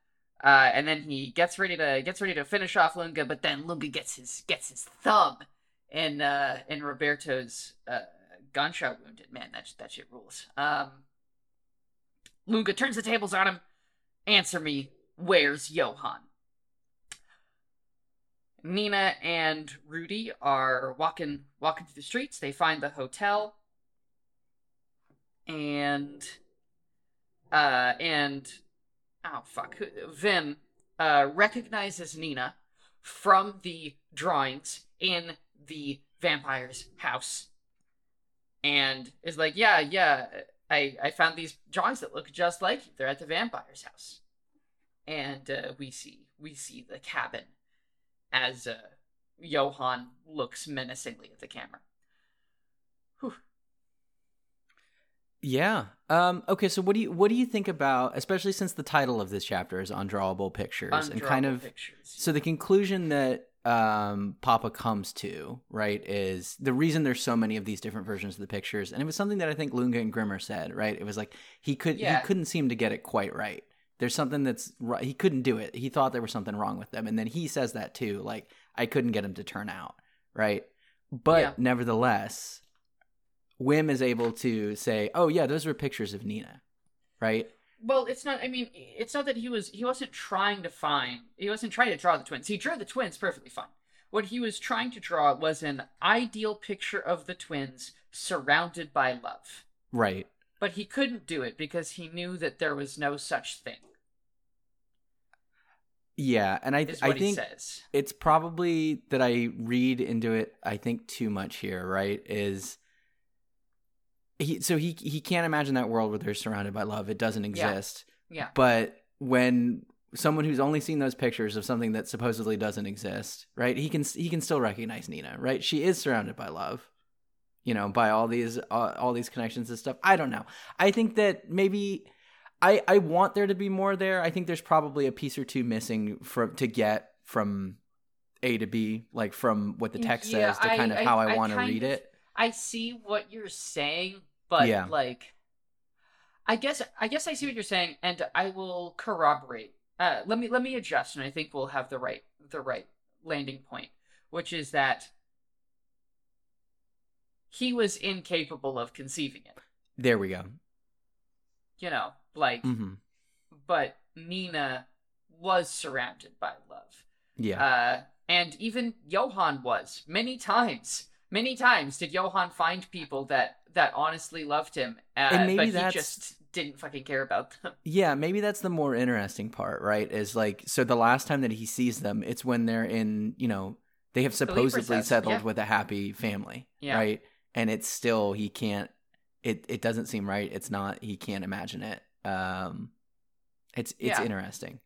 Uh, and then he gets ready to gets ready to finish off Lunge, but then Lunge gets his gets his thumb in uh, in Roberto's uh, gunshot wounded. Man, that that shit rules. Um, Lunge turns the tables on him. Answer me, where's Johann? Nina and Rudy are walking walking through the streets. They find the hotel, and uh, and oh fuck, Wim uh, recognizes Nina from the drawings in the vampire's house, and is like, "Yeah, yeah, I I found these drawings that look just like you. They're at the vampire's house." And uh, we see we see the cabin as uh, Johan looks menacingly at the camera. Whew. Yeah. Um, okay. So, what do you what do you think about, especially since the title of this chapter is "Undrawable Pictures" and kind of pictures. so the conclusion that um, Papa comes to right is the reason there's so many of these different versions of the pictures, and it was something that I think Lunge and Grimmer said. Right. It was like he could Yeah. he couldn't seem to get it quite right. There's something that's he couldn't do it. He thought there was something wrong with them, and then he says that too. Like I couldn't get him to turn out right. But Yeah. nevertheless, Wim is able to say, "Oh yeah, those were pictures of Nina," right? Well, it's not. I mean, it's not that he was. He wasn't trying to find. He wasn't trying to draw the twins. He drew the twins perfectly fine. What he was trying to draw was an ideal picture of the twins surrounded by love. Right. But he couldn't do it because he knew that there was no such thing. Yeah, and I I think says. it's probably that I read into it. I think too much here. Right? Is he? So he he can't imagine that world where they're surrounded by love. It doesn't exist. Yeah. But when someone who's only seen those pictures of something that supposedly doesn't exist, right? He can he can still recognize Nina, right? She is surrounded by love, you know, by all these uh, all these connections and stuff. I don't know. I think that maybe I I want there to be more there. I think there's probably a piece or two missing from to get from A to B, like from what the text Yeah, says to I- kind of I- how I, I want to read of- it. I see what you're saying, but Yeah. like I guess I guess I see what you're saying and I will corroborate. Uh let me let me adjust and I think we'll have the right the right landing point, which is that he was incapable of conceiving it. There we go. You know, like hmm but Nina was surrounded by love. Yeah. Uh, and even Johan was many times. Many times did Johan find people that that honestly loved him, uh, And maybe but he just didn't fucking care about them. Yeah, maybe that's the more interesting part, right? Is like so the last time that he sees them, it's when they're in, you know, they have supposedly settled yeah. with a happy family, Yeah. right? And it's still he can't it it doesn't seem right. It's not he can't imagine it. Um it's it's Yeah. interesting.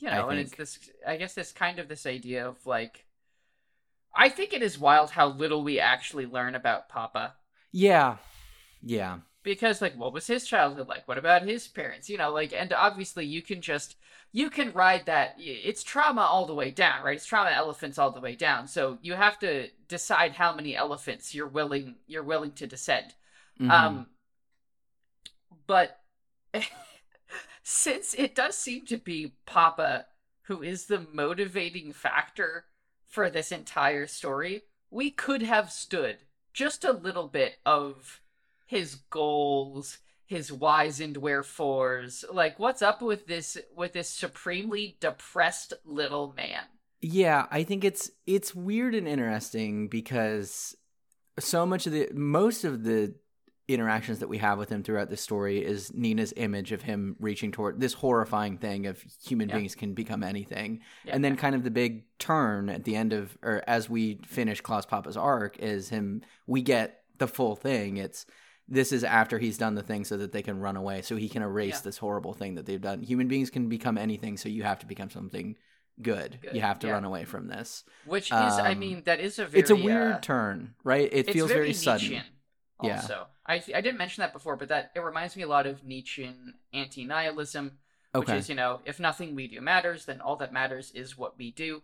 You know, and it's this. I guess this kind of this idea of like. I think it is wild how little we actually learn about Papa. Yeah. Yeah. because like what was his childhood like what about his parents you know like and obviously you can just you can ride that it's trauma all the way down right it's trauma elephants all the way down so you have to decide how many elephants you're willing you're willing to descend Mhm. um but since it does seem to be papa who is the motivating factor for this entire story we could have stood just a little bit of his goals his whys and wherefores. Like what's up with this with this supremely depressed little man? Yeah, I think it's it's weird and interesting because so much of the most of the interactions that we have with him throughout the story is Nina's image of him reaching toward this horrifying thing of human Yeah. beings can become anything. Yeah. And then kind of the big turn at the end of or as we finish Klaus Papa's arc is him we get the full thing. It's this is after he's done the thing so that they can run away so he can erase Yeah. this horrible thing that they've done. Human beings can become anything so you have to become something good. Good, You have to yeah. run away from this. which is i Um, mean that is a very it's a weird uh, turn, right? It feels very, sudden. Nietzschean Yeah. also. I, I didn't mention that before but that it reminds me a lot of Nietzschean anti-nihilism which Okay. is you know if nothing we do matters then all that matters is what we do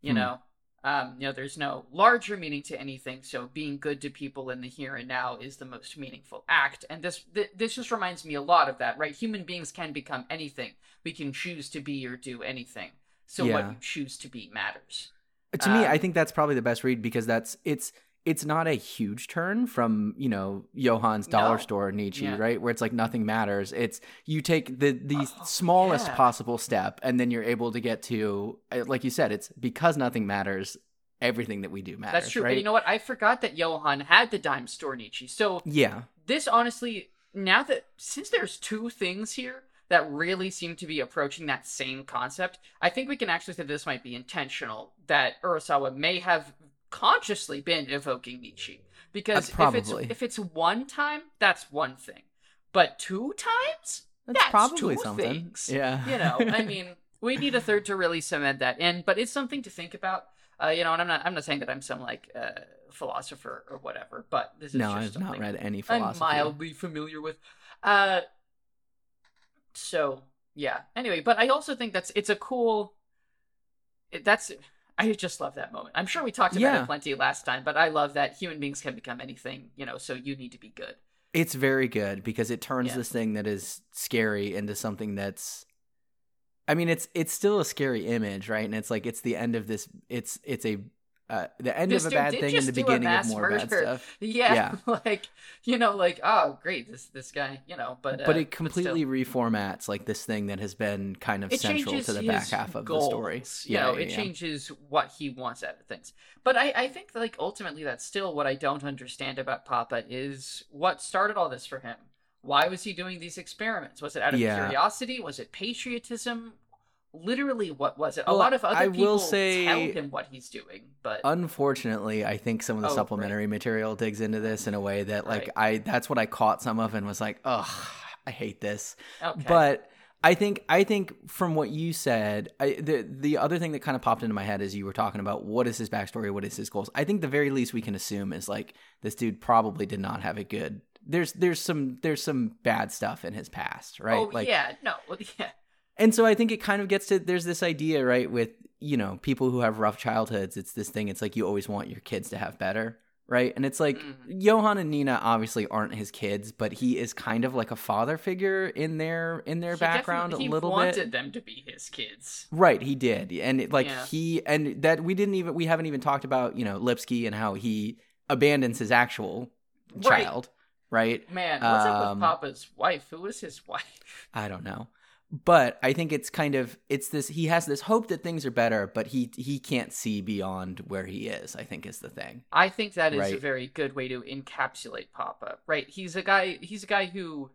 you Hmm. know? Um you know there's no larger meaning to anything so being good to people in the here and now is the most meaningful act. And this th- this just reminds me a lot of that right? Human beings can become anything. We can choose to be or do anything. So what you choose to be matters. To me, um, I think that's probably the best read because that's it's it's not a huge turn from you know Johan's dollar No. store Nietzsche, Yeah. right? Where it's like nothing matters. It's you take the the Oh, smallest yeah. possible step, and then you're able to get to uh, like you said, it's because nothing matters. Everything that we do matters. that's true right? but you know what i forgot that johan had the dime store nietzsche so yeah, this honestly now that since there's two things here that really seem to be approaching that same concept, I think we can actually say this might be intentional. That Urasawa may have consciously been evoking Nietzsche because if it's if it's one time, that's one thing, but two times, That's, That's probably two something. things. Yeah. you know, I mean, we need a third to really cement that in, but it's something to think about. Uh, you know, and I'm not I'm not saying that I'm some like uh, philosopher or whatever, but this is no, just I've not read any philosophy. I'm mildly familiar with. Uh, so yeah. Anyway, but I also think that's it's a cool. it- That's I just love that moment. I'm sure we talked about Yeah. it plenty last time, but I love that human beings can become anything. You know, so you need to be good. It's very good because it turns Yeah. this thing that is scary into something that's I mean it's it's still a scary image, right? And it's like it's the end of this it's it's a uh, the end This of a bad thing and the beginning of more bad stuff. Yeah, Yeah. like you know, like oh great, this this guy, you know, but But uh, it completely reformats like this thing that has been kind of it central to the back half of goals, the story. You know, it yeah. changes what he wants out of things. But I, I think like ultimately that's still what I don't understand about Papa is what started all this for him. Why was he doing these experiments? Was it out of Yeah. curiosity? Was it patriotism? Literally, what was it? A Well, lot of other I will people say- tell him what he's doing, but Unfortunately, I think some of the Oh, right. supplementary material digs into this in a way that like Right. I that's what I caught some of and was like, "Ugh, I hate this." okay. But I think I think from what you said, I, the the other thing that kind of popped into my head as you were talking about what is his backstory, what is his goals. I think the very least we can assume is like this dude probably did not have a good. There's there's some there's some bad stuff in his past, right? oh like, yeah, no, yeah, and so I think it kind of gets to there's this idea, right, with you know people who have rough childhoods. It's this thing. It's like you always want your kids to have better, right? And it's like Mhm. Johan and Nina obviously aren't his kids, but he is kind of like a father figure in their in their He background a little he wanted them to be his kids. Right, he did, and it, like Yeah. he and that we didn't even we haven't even talked about you know Lipsky and how he abandons his actual Right. child, right? Man, what's up Um, with Papa's wife? Who was his wife? I don't know. But I think it's kind of it's this he has this hope that things are better, but he he can't see beyond where he is, I think is the thing. I think that is a very good way to encapsulate Papa. Right? He's a guy. He's a guy who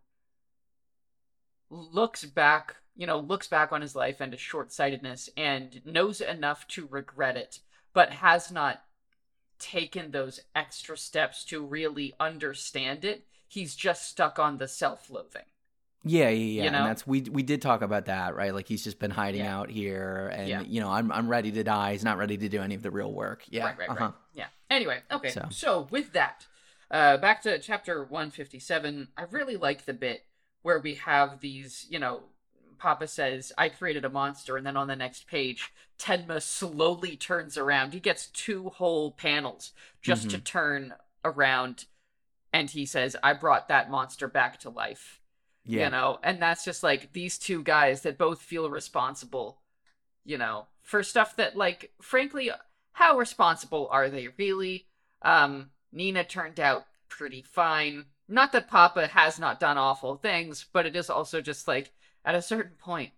looks back, you know, looks back on his life and his short-sightedness and knows enough to regret it, but has not taken those extra steps to really understand it. He's just stuck on the self-loathing. Yeah, yeah, yeah. You know? And that's we we did talk about that, right? Like he's just been hiding Yeah. out here and Yeah. you know, I'm I'm ready to die. He's not ready to do any of the real work. Yeah. Right, right, uh-huh. right. Yeah. Anyway, okay. So. So. with that, uh, back to chapter 157, I really like the bit where we have these, you know, Papa says, I created a monster, and then on the next page, Tenma slowly turns around. He gets two whole panels just to turn around, and he says, I brought that monster back to life. Yeah. You know, and that's just like these two guys that both feel responsible, you know, for stuff that, like, frankly, how responsible are they really? Um, Nina turned out pretty fine. Not that Papa has not done awful things, but it is also just like at a certain point,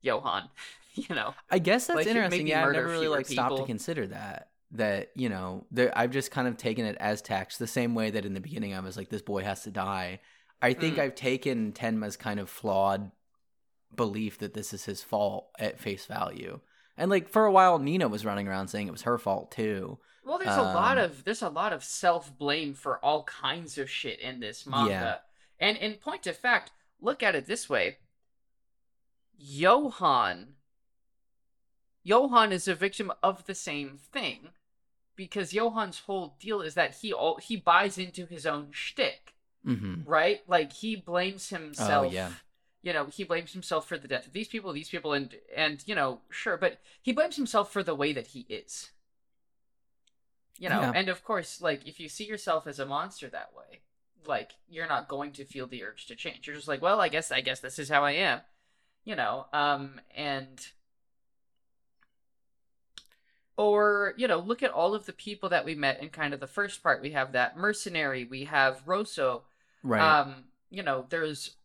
Johan, you know, I guess that's Like, interesting. Yeah, I've never really like stopped to consider that. That you know, I've just kind of taken it as text, the same way that in the beginning I was like, "This boy has to die." I think Mm. I've taken Tenma's kind of flawed belief that this is his fault at face value, and like for a while, Nina was running around saying it was her fault too. Well, there's a lot Um, of there's a lot of self blame for all kinds of shit in this manga. Yeah. And in point of fact, look at it this way. Johan Johan is a victim of the same thing. Because Johan's whole deal is that he all, he buys into his own shtick, hmm right? Like he blames himself. Oh, yeah. You know, he blames himself for the death of these people, these people, and and you know, sure, but he blames himself for the way that he is you know Yeah. and of course like if you see yourself as a monster that way like you're not going to feel the urge to change you're just like well i guess i guess this is how i am you know um and or you know look at all of the people that we met in kind of the first part we have that mercenary we have rosso Right. um you know there's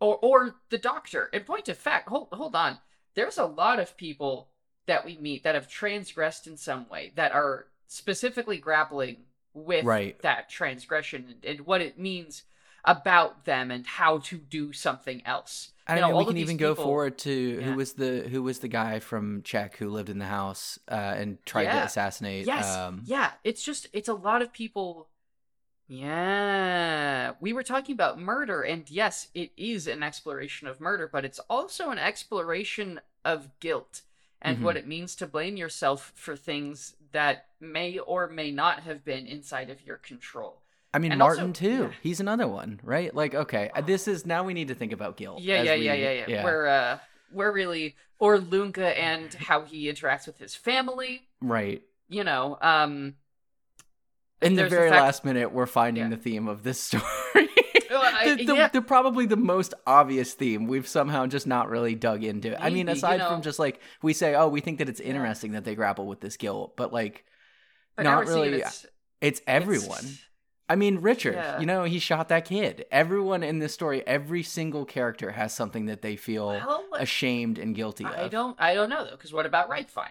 or or the doctor in point of fact hold hold on there's a lot of people that we meet that have transgressed in some way that are specifically grappling with Right. that transgression and, and what it means about them and how to do something else. I You mean, know, we can even go forward to Yeah. who was the who was the guy from Czech who lived in the house uh, and tried to assassinate. Yes. Um, yeah. It's just, it's a lot of people. Yeah. We were talking about murder, and yes, it is an exploration of murder, but it's also an exploration of guilt and Mhm. what it means to blame yourself for things that may or may not have been inside of your control. I mean, And Martin also- too. yeah. He's another one, right? Like, okay, uh, this is now we need to think about guilt. Yeah, yeah, we- yeah, yeah, yeah, We're uh, we're really or Lunge and how he interacts with his family. right. You know, um, In the very fact- last minute, we're finding Yeah. the theme of this story. Well, I- the, the, yeah. the probably the most obvious theme we've somehow just not really dug into. I mean, Maybe, you aside know. from just like we say, oh, we think that it's Yeah. interesting that they grapple with this guilt, but like but not really- It's, it's everyone. it's- I mean, Richard, Yeah. you know, he shot that kid. Everyone in this story, every single character has something that they feel well, ashamed and guilty I of. I don't, I don't know though, because what about Reichwein?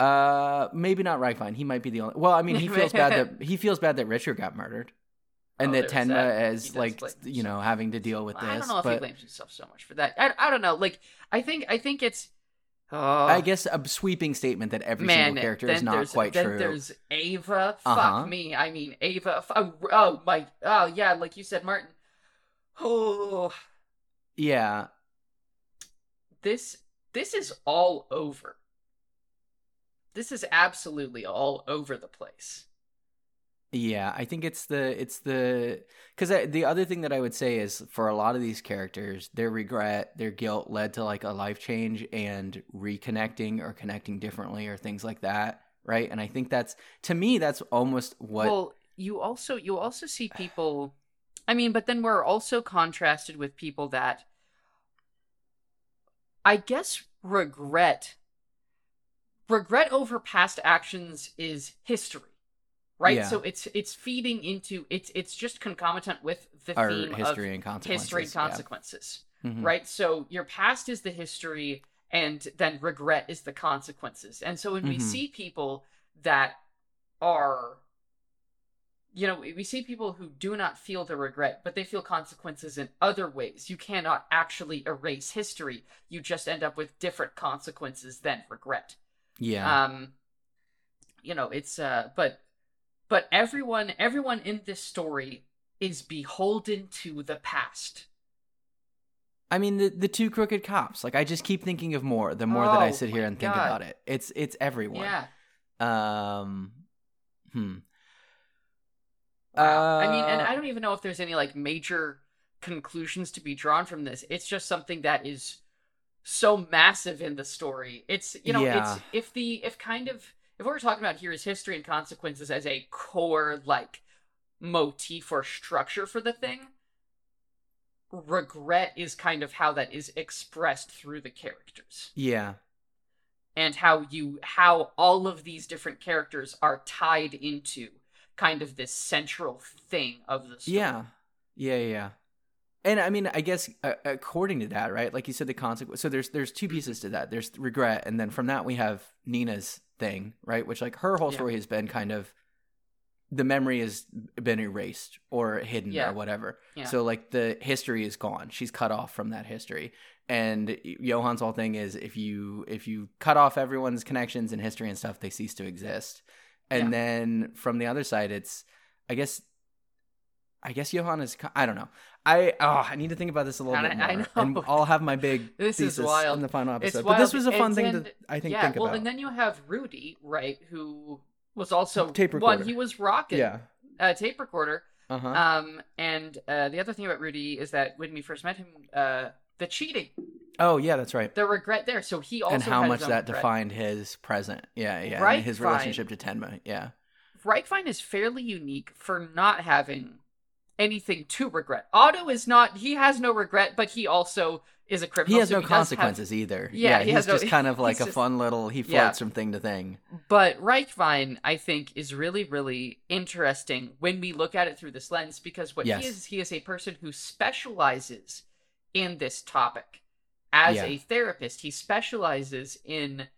Uh, maybe not Reichwein. He might be the only. Well, I mean, he feels bad that he feels bad that Richard got murdered, and Oh, that Tenma. Is like you know having to deal with this. I don't know if he blames himself so much for that. I, I don't know. Like, I think, I think it's. Oh, I guess a sweeping statement that every man, single character is not quite then true. There's Ava. Uh-huh. Fuck me. I mean, Ava. f- Oh, oh my. Oh yeah, like you said, Martin. Oh, Yeah, this this is all over. This is absolutely all over the place. Yeah, I think it's the it's the because the other thing that I would say is for a lot of these characters, their regret, their guilt led to like a life change and reconnecting or connecting differently or things like that, right? And I think that's to me that's almost what Well, you also you also see people. I mean, but then we're also contrasted with people that. I guess regret. Regret over past actions is history, right? Yeah. So it's it's feeding into it's it's just concomitant with the our theme history of and consequences. history and yeah. consequences. Mhm. right? So your past is the history, and then regret is the consequences. And so when we Mhm. see people that are, you know, we see people who do not feel the regret, but they feel consequences in other ways. You cannot actually erase history. You just end up with different consequences than regret. Yeah, Um, you know, it's uh, but but everyone everyone in this story is beholden to the past. I mean the the two crooked cops. Like I just keep thinking of more. The more that I Oh sit here and think God. about it, it's it's everyone. Yeah. Um. Hmm. Wow. I mean, and Uh, I don't even know if there's any like major conclusions to be drawn from this. It's just something that is so massive in the story. It's you know, Yeah. it's if the if kind of if what we're talking about here is history and consequences as a core like motif or structure for the thing, regret is kind of how that is expressed through the characters Yeah. and how you how all of these different characters are tied into kind of this central thing of the story. Yeah. Yeah. Yeah. Yeah. And I mean, I guess uh, according to that, right? Like you said, the consequence. So there's there's two pieces to that. There's regret, and then from that we have Nina's thing, right? Which like her whole Yeah. story has been kind of the memory has been erased or hidden Yeah. or whatever. Yeah. So like the history is gone. She's cut off from that history. And Johan's whole thing is if you if you cut off everyone's connections and history and stuff, they cease to exist. And Yeah. then from the other side, it's I guess I guess Johan is. I don't know. I oh I need to think about this a little And bit I- I more, know. and I'll have my big This is thesis wild. in the final episode. But this was a fun It's- thing and- to I think yeah, think well, about. and then you have Rudy, right, who was also Tape one. recorder. He was rocking yeah. a tape recorder. Uh huh. Um, and uh, the other thing about Rudy is that when we first met him, uh, the cheating, oh yeah, that's right. the regret there. So he also and how much that regret. defined his present. Yeah, yeah. Right, his relationship to Tenma. Yeah. Reichwein is fairly unique for not having anything to regret. Otto is not. He has no regret, but he also is a criminal. He has so no have- consequences either. Yeah, Yeah, he he's no- just kind of like a just- fun little. He floats Yeah. from thing to thing. But Reichwein, I think, is really, really interesting when we look at it through this lens because what Yes. he is, he is a person who specializes in this topic. As Yeah. a therapist, he specializes in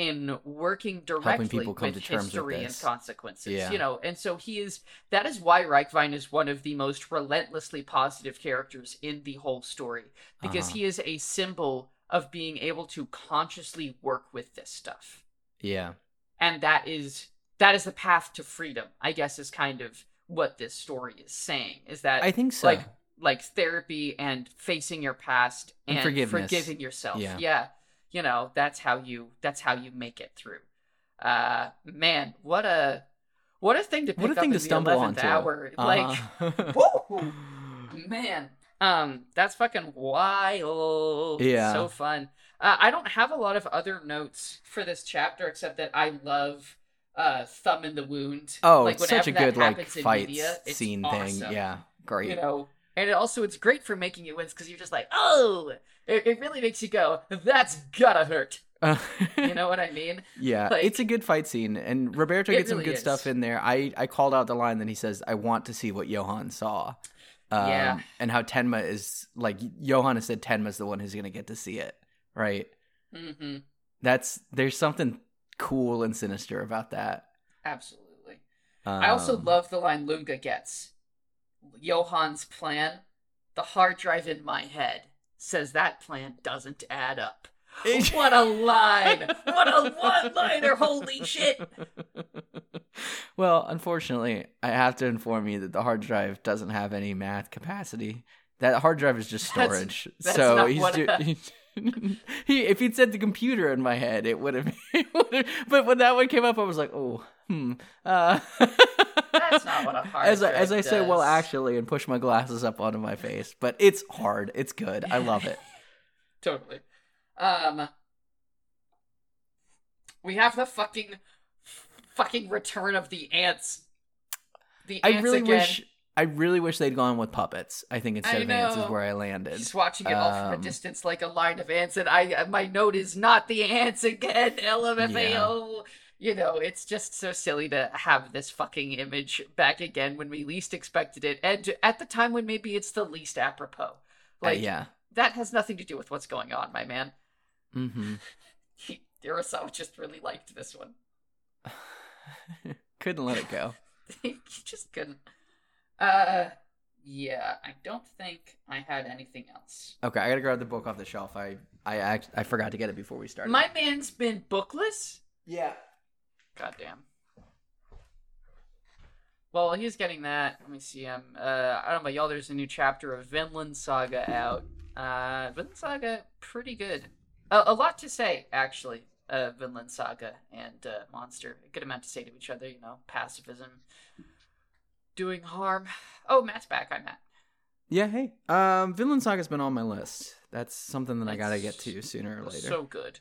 in working directly people come with to terms with history and consequences. Yeah. You know, and so he is. That is why Reichwein is one of the most relentlessly positive characters in the whole story because Uh-huh. he is a symbol of being able to consciously work with this stuff, Yeah. and that is that is the path to freedom. I guess is kind of what this story is saying. Is that I think so. like like therapy and facing your past And and, forgiving yourself. Yeah. You know, that's how you that's how you make it through. Uh man, what a what a thing to pick what a thing up to stumble the 11th onto. hour. Like Uh-huh. woo! man. Um that's fucking wild. Yeah. So fun. Uh, I don't have a lot of other notes for this chapter except that I love uh thumb in the wound. oh, like it's such a that good like happens in fight media, it's scene awesome thing. Yeah. Great. you know and it also it's great for making you wins because you're just like oh it, it really makes you go that's gotta hurt you know what i mean Yeah, Like- it's a good fight scene, and Roberto gets some good is. stuff in there. I I called out the line that he says, "I want to see what Johan saw." Um, Yeah. and how Tenma is like Johan has said Tenma's the one who's gonna get to see it, right? hmm That's there's something cool and sinister about that. absolutely i also Um, love the line lunge gets johan's plan the hard drive in my head says that plan doesn't add up what a line what a one liner holy shit well, unfortunately, I have to inform you that the hard drive doesn't have any math capacity. That hard drive is just storage. that's so not he's what ju- I- he, he if he'd said the computer in my head, it would have. But when that one came up, I was like, oh, hmm. Uh, That's not what a hard as I, as I say, well, actually, and push my glasses up onto my face. But it's hard. It's good. I love it. totally. Um, we have the fucking, fucking return of the ants. The ants I really again. wish. I really wish they'd gone with puppets. I think instead I of ants is where I landed. Just watching it all from a Um, distance like a line of ants, and I my note is not the ants again. LMFAO. You know, it's just so silly to have this fucking image back again when we least expected it, and at the time when maybe it's the least apropos. Uh, Like yeah. that has nothing to do with what's going on, my man. Mm-hmm. Urasawa just really liked this one. Couldn't let it go. he just couldn't. Uh, yeah, I don't think I had anything else. Okay, I gotta grab the book off the shelf. I I act, I forgot to get it before we started. My man's been bookless. yeah. Goddamn. Well, he's getting that. Let me see him. Uh, I don't know about y'all. There's a new chapter of Vinland Saga out. Uh, Vinland Saga, pretty good. A a lot to say, actually. Uh, Vinland Saga and uh, Monster. A good amount to say to each other. You know, pacifism, doing harm. Oh, Matt's back. I'm Matt. Yeah. Hey. Um, Vinland Saga's been on my list. That's something that I gotta get to sooner or later. So good.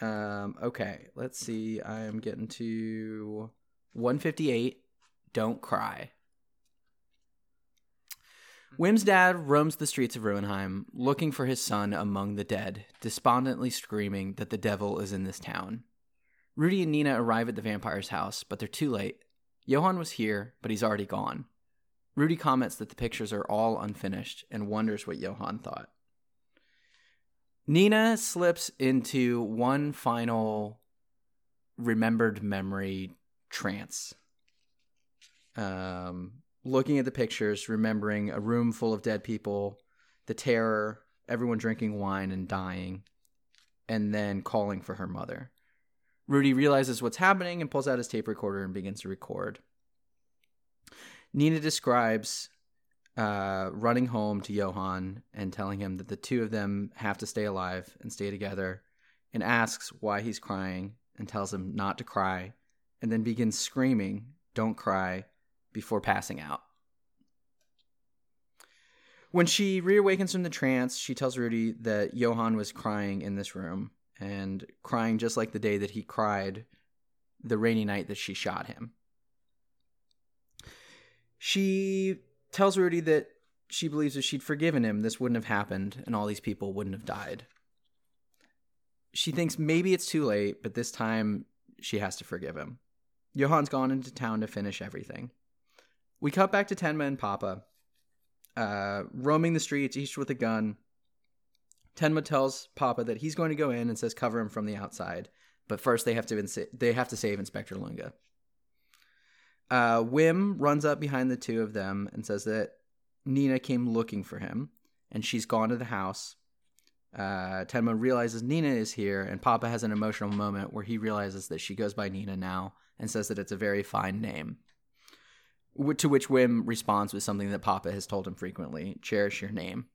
Um. Okay. Let's see. I am getting to 158. Don't cry. Wim's dad roams the streets of Ruhenheim, looking for his son among the dead, despondently screaming that the devil is in this town. Rudy and Nina arrive at the vampire's house, but they're too late. Johan was here, but he's already gone. Rudy comments that the pictures are all unfinished and wonders what Johan thought. Nina slips into one final remembered memory trance. Um, looking at the pictures, remembering a room full of dead people, the terror, everyone drinking wine and dying, and then calling for her mother. Rudy realizes what's happening and pulls out his tape recorder and begins to record. Nina describes uh, running home to Johan and telling him that the two of them have to stay alive and stay together, and asks why he's crying and tells him not to cry, and then begins screaming, Don't cry, before passing out. When she reawakens from the trance, she tells Rudy that Johan was crying in this room and crying just like the day that he cried the rainy night that she shot him. She tells Rudy that she believes if she'd forgiven him, this wouldn't have happened and all these people wouldn't have died. She thinks maybe it's too late, but this time she has to forgive him. Johan's gone into town to finish everything. We cut back to Tenma and Papa, uh, roaming the streets, each with a gun. Tenma tells Papa that he's going to go in and says cover him from the outside. But first, they have to they have to save Inspector Lunge. Uh, Wim runs up behind the two of them and says that Nina came looking for him, and she's gone to the house. Uh, Tenma realizes Nina is here, and Papa has an emotional moment where he realizes that she goes by Nina now and says that it's a very fine name. To which Wim responds with something that Papa has told him frequently cherish your name.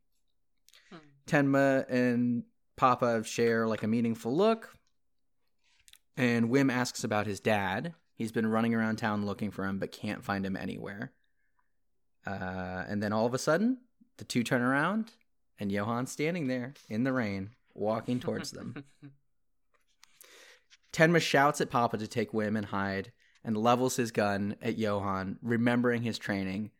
Tenma and Papa share like a meaningful look, and Wim asks about his dad. He's been running around town looking for him, but can't find him anywhere. Uh, and then all of a sudden, the two turn around, and Johan's standing there in the rain, walking towards them. Tenma shouts at Papa to take Wim and hide, and levels his gun at Johan, remembering his training.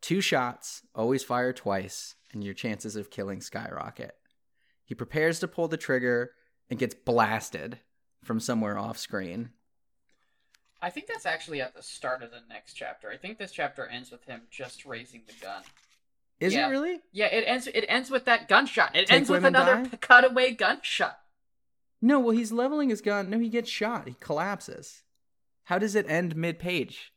Two shots, always fire twice, and your chances of killing skyrocket. He prepares to pull the trigger and gets blasted from somewhere off screen. I think that's actually at the start of the next chapter. I think this chapter ends with him just raising the gun. Is Yeah. it really? Yeah, it ends. It ends with that gunshot. It Take ends with another die? cutaway gunshot. No, well, he's leveling his gun. No, he gets shot. He collapses. How does it end mid page?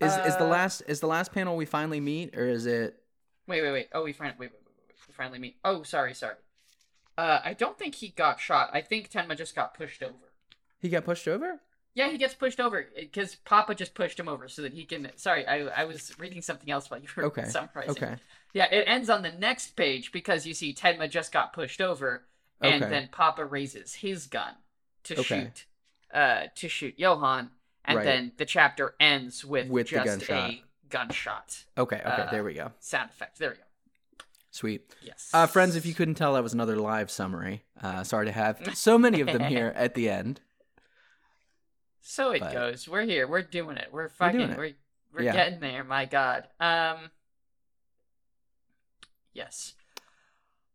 Is is the Uh, last is the last panel we finally meet, or is it? Wait, wait, wait. Oh, we finally wait, wait, wait, wait. We finally meet. Oh, sorry, sorry. Uh, I don't think he got shot. I think Tenma just got pushed over. He got pushed over. Yeah, he gets pushed over because Papa just pushed him over so that he can. Sorry, I I was reading something else while you were Okay. summarizing. Okay. Yeah, it ends on the next page because you see Tenma just got pushed over, and Okay. then Papa raises his gun to Okay. shoot, uh, to shoot Johan, and Right. then the chapter ends with, With just gunshot. a gunshot Okay. Okay. Uh, there we go. sound effect. There we go. Sweet. Yes. Uh, friends, if you couldn't tell, that was another live summary. Uh, sorry to have so many of them here at the end. So it but- goes. We're here. We're doing it. We're We're fucking. doing We're we're, Yeah. getting there. My God. Um. Yes.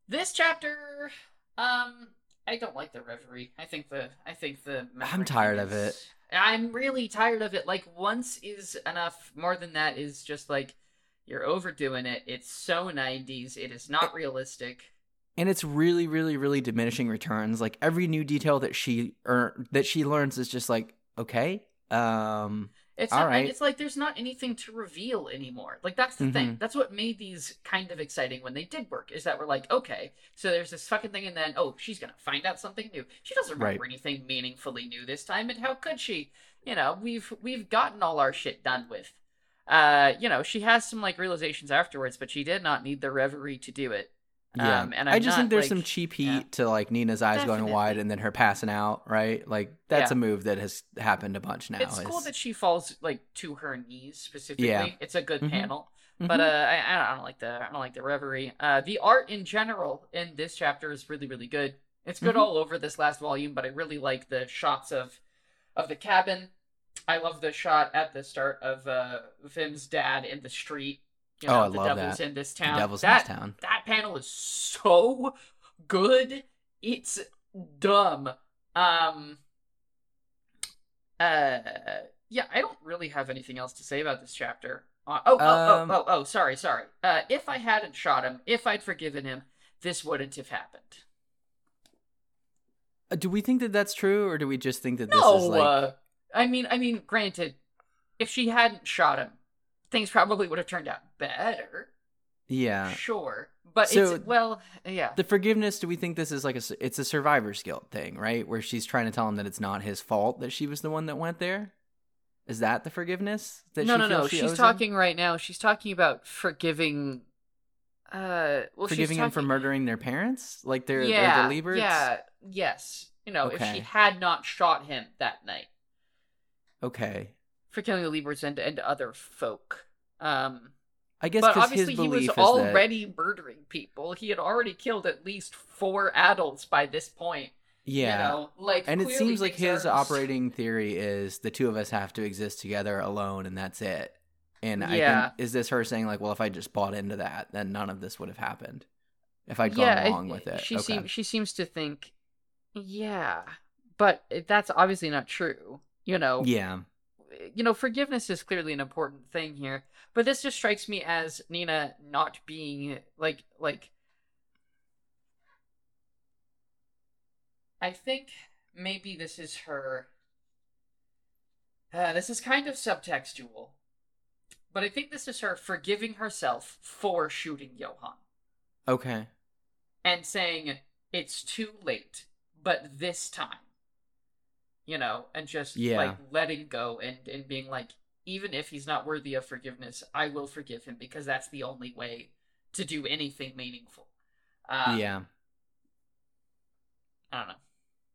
This chapter. Um. I don't like the reverie. I think the. I think the. I'm tired of it. I'm really tired of it. Like once is enough. More than that is just like you're overdoing it. It's so 90s. It is not realistic. and it's really really really diminishing returns like every new detail that she earn that she learns is just like okay um It's All not, right. it's like there's not anything to reveal anymore. Like that's the Mm-hmm. thing. That's what made these kind of exciting when they did work. Is that we're like, okay, so there's this fucking thing, and then oh, she's gonna find out something new. She doesn't Right. remember anything meaningfully new this time, and how could she? You know, we've we've gotten all our shit done with. Uh, you know, she has some like realizations afterwards, but she did not need the reverie to do it. Yeah Um, and i I'm just not, think there's like- some cheap heat yeah. to like nina's eyes going wide and then her passing out right like that's Yeah. a move that has happened a bunch now it's cool that she falls like to her knees specifically. Yeah. It's a good Mhm. panel. Mhm. But uh, I, I don't- like the I don't like the reverie. Uh, the art in general in this chapter is really really good. It's good Mhm. all over this last volume, but I really like the shots of of the cabin. I love the shot at the start of uh, Wim's dad in the street. You Oh, know, I the love devil's that. in this The town. devil's that, in this town That panel is so good. It's dumb. Um. Uh. Yeah, I don't really have anything else to say about this chapter. Uh, oh, oh, Um, oh, oh, oh, sorry, sorry. Uh, if I hadn't shot him, if I'd forgiven him, this wouldn't have happened. Uh, do we think that that's true or do we just think that this is like uh, I mean, I mean, granted, if she hadn't shot him, things probably would have turned out better. yeah Sure, but So- it's well, yeah. the forgiveness do we think this is like a it's a survivor's guilt thing right where she's trying to tell him that it's not his fault that she was the one that went there is that the forgiveness that no, she no, no. feels she She's owes him? talking right now. She's talking about forgiving. Uh, well, she's forgiving him for murdering their parents like they're, yeah, they're the Lieberts? Yeah, yes. You know, if she had not shot him that night okay for killing the Lieberts and and other folk. Um, i guess but obviously he was already murdering people. He had already killed at least four adults by this point. yeah You know, like, and it seems like his are- operating theory is the two of us have to exist together alone and that's it and i Yeah. think is this her saying like well if i just bought into that then none of this would have happened if i'd gone yeah, along with it She okay. seems she seems to think, yeah, but that's obviously not true. You know, yeah you know, forgiveness is clearly an important thing here, but this just strikes me as Nina not being like like I think maybe this is her. Uh, this is kind of subtextual, but I think this is her forgiving herself for shooting Johan Okay. and saying it's too late, but this time, you know, and just Yeah. like letting go and and being like, even if he's not worthy of forgiveness, I will forgive him because that's the only way to do anything meaningful. Uh, yeah. I don't know.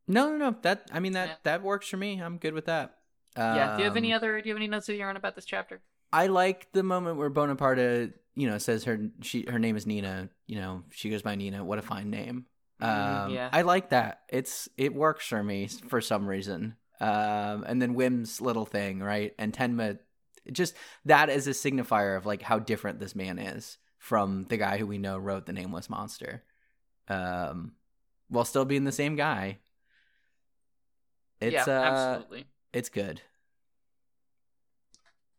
No, no, no. That I mean that Yeah. that works for me. I'm good with that. yeah. Do you have any Um, other? Do you have any notes of your own about this chapter? I like the moment where Bonaparta, you know, says her she her name is Nina. You know, she goes by Nina. What a fine name. Mm, Um, yeah. I like that. It's it works for me for some reason. Um, and then Wim's little thing, right? And Tenma, just that is a signifier of like how different this man is from the guy who we know wrote the Nameless Monster, um, while still being the same guy. It's yeah, uh, absolutely. it's good.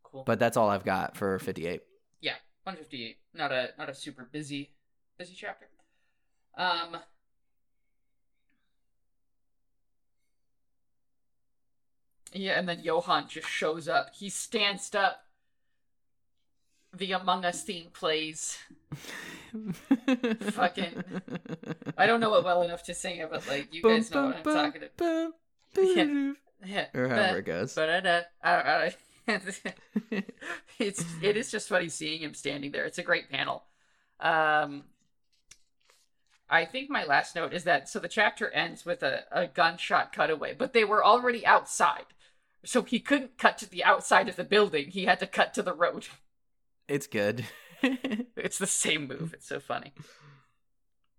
Cool. But that's all I've got for fifty eight. yeah, 158. Not a not a super busy busy chapter. Um. Yeah, and then Johan just shows up. He stands up. The Among Us theme plays. Fucking- I don't know it well enough to sing it, but like you guys know what I'm talking about. Yeah. Yeah. Or however it goes. It's it is just funny seeing him standing there. It's a great panel. Um, I think my last note is that so the chapter ends with a, a gunshot cutaway, but they were already outside, so he couldn't cut to the outside of the building. He had to cut to the road. It's good. It's the same move. It's so funny.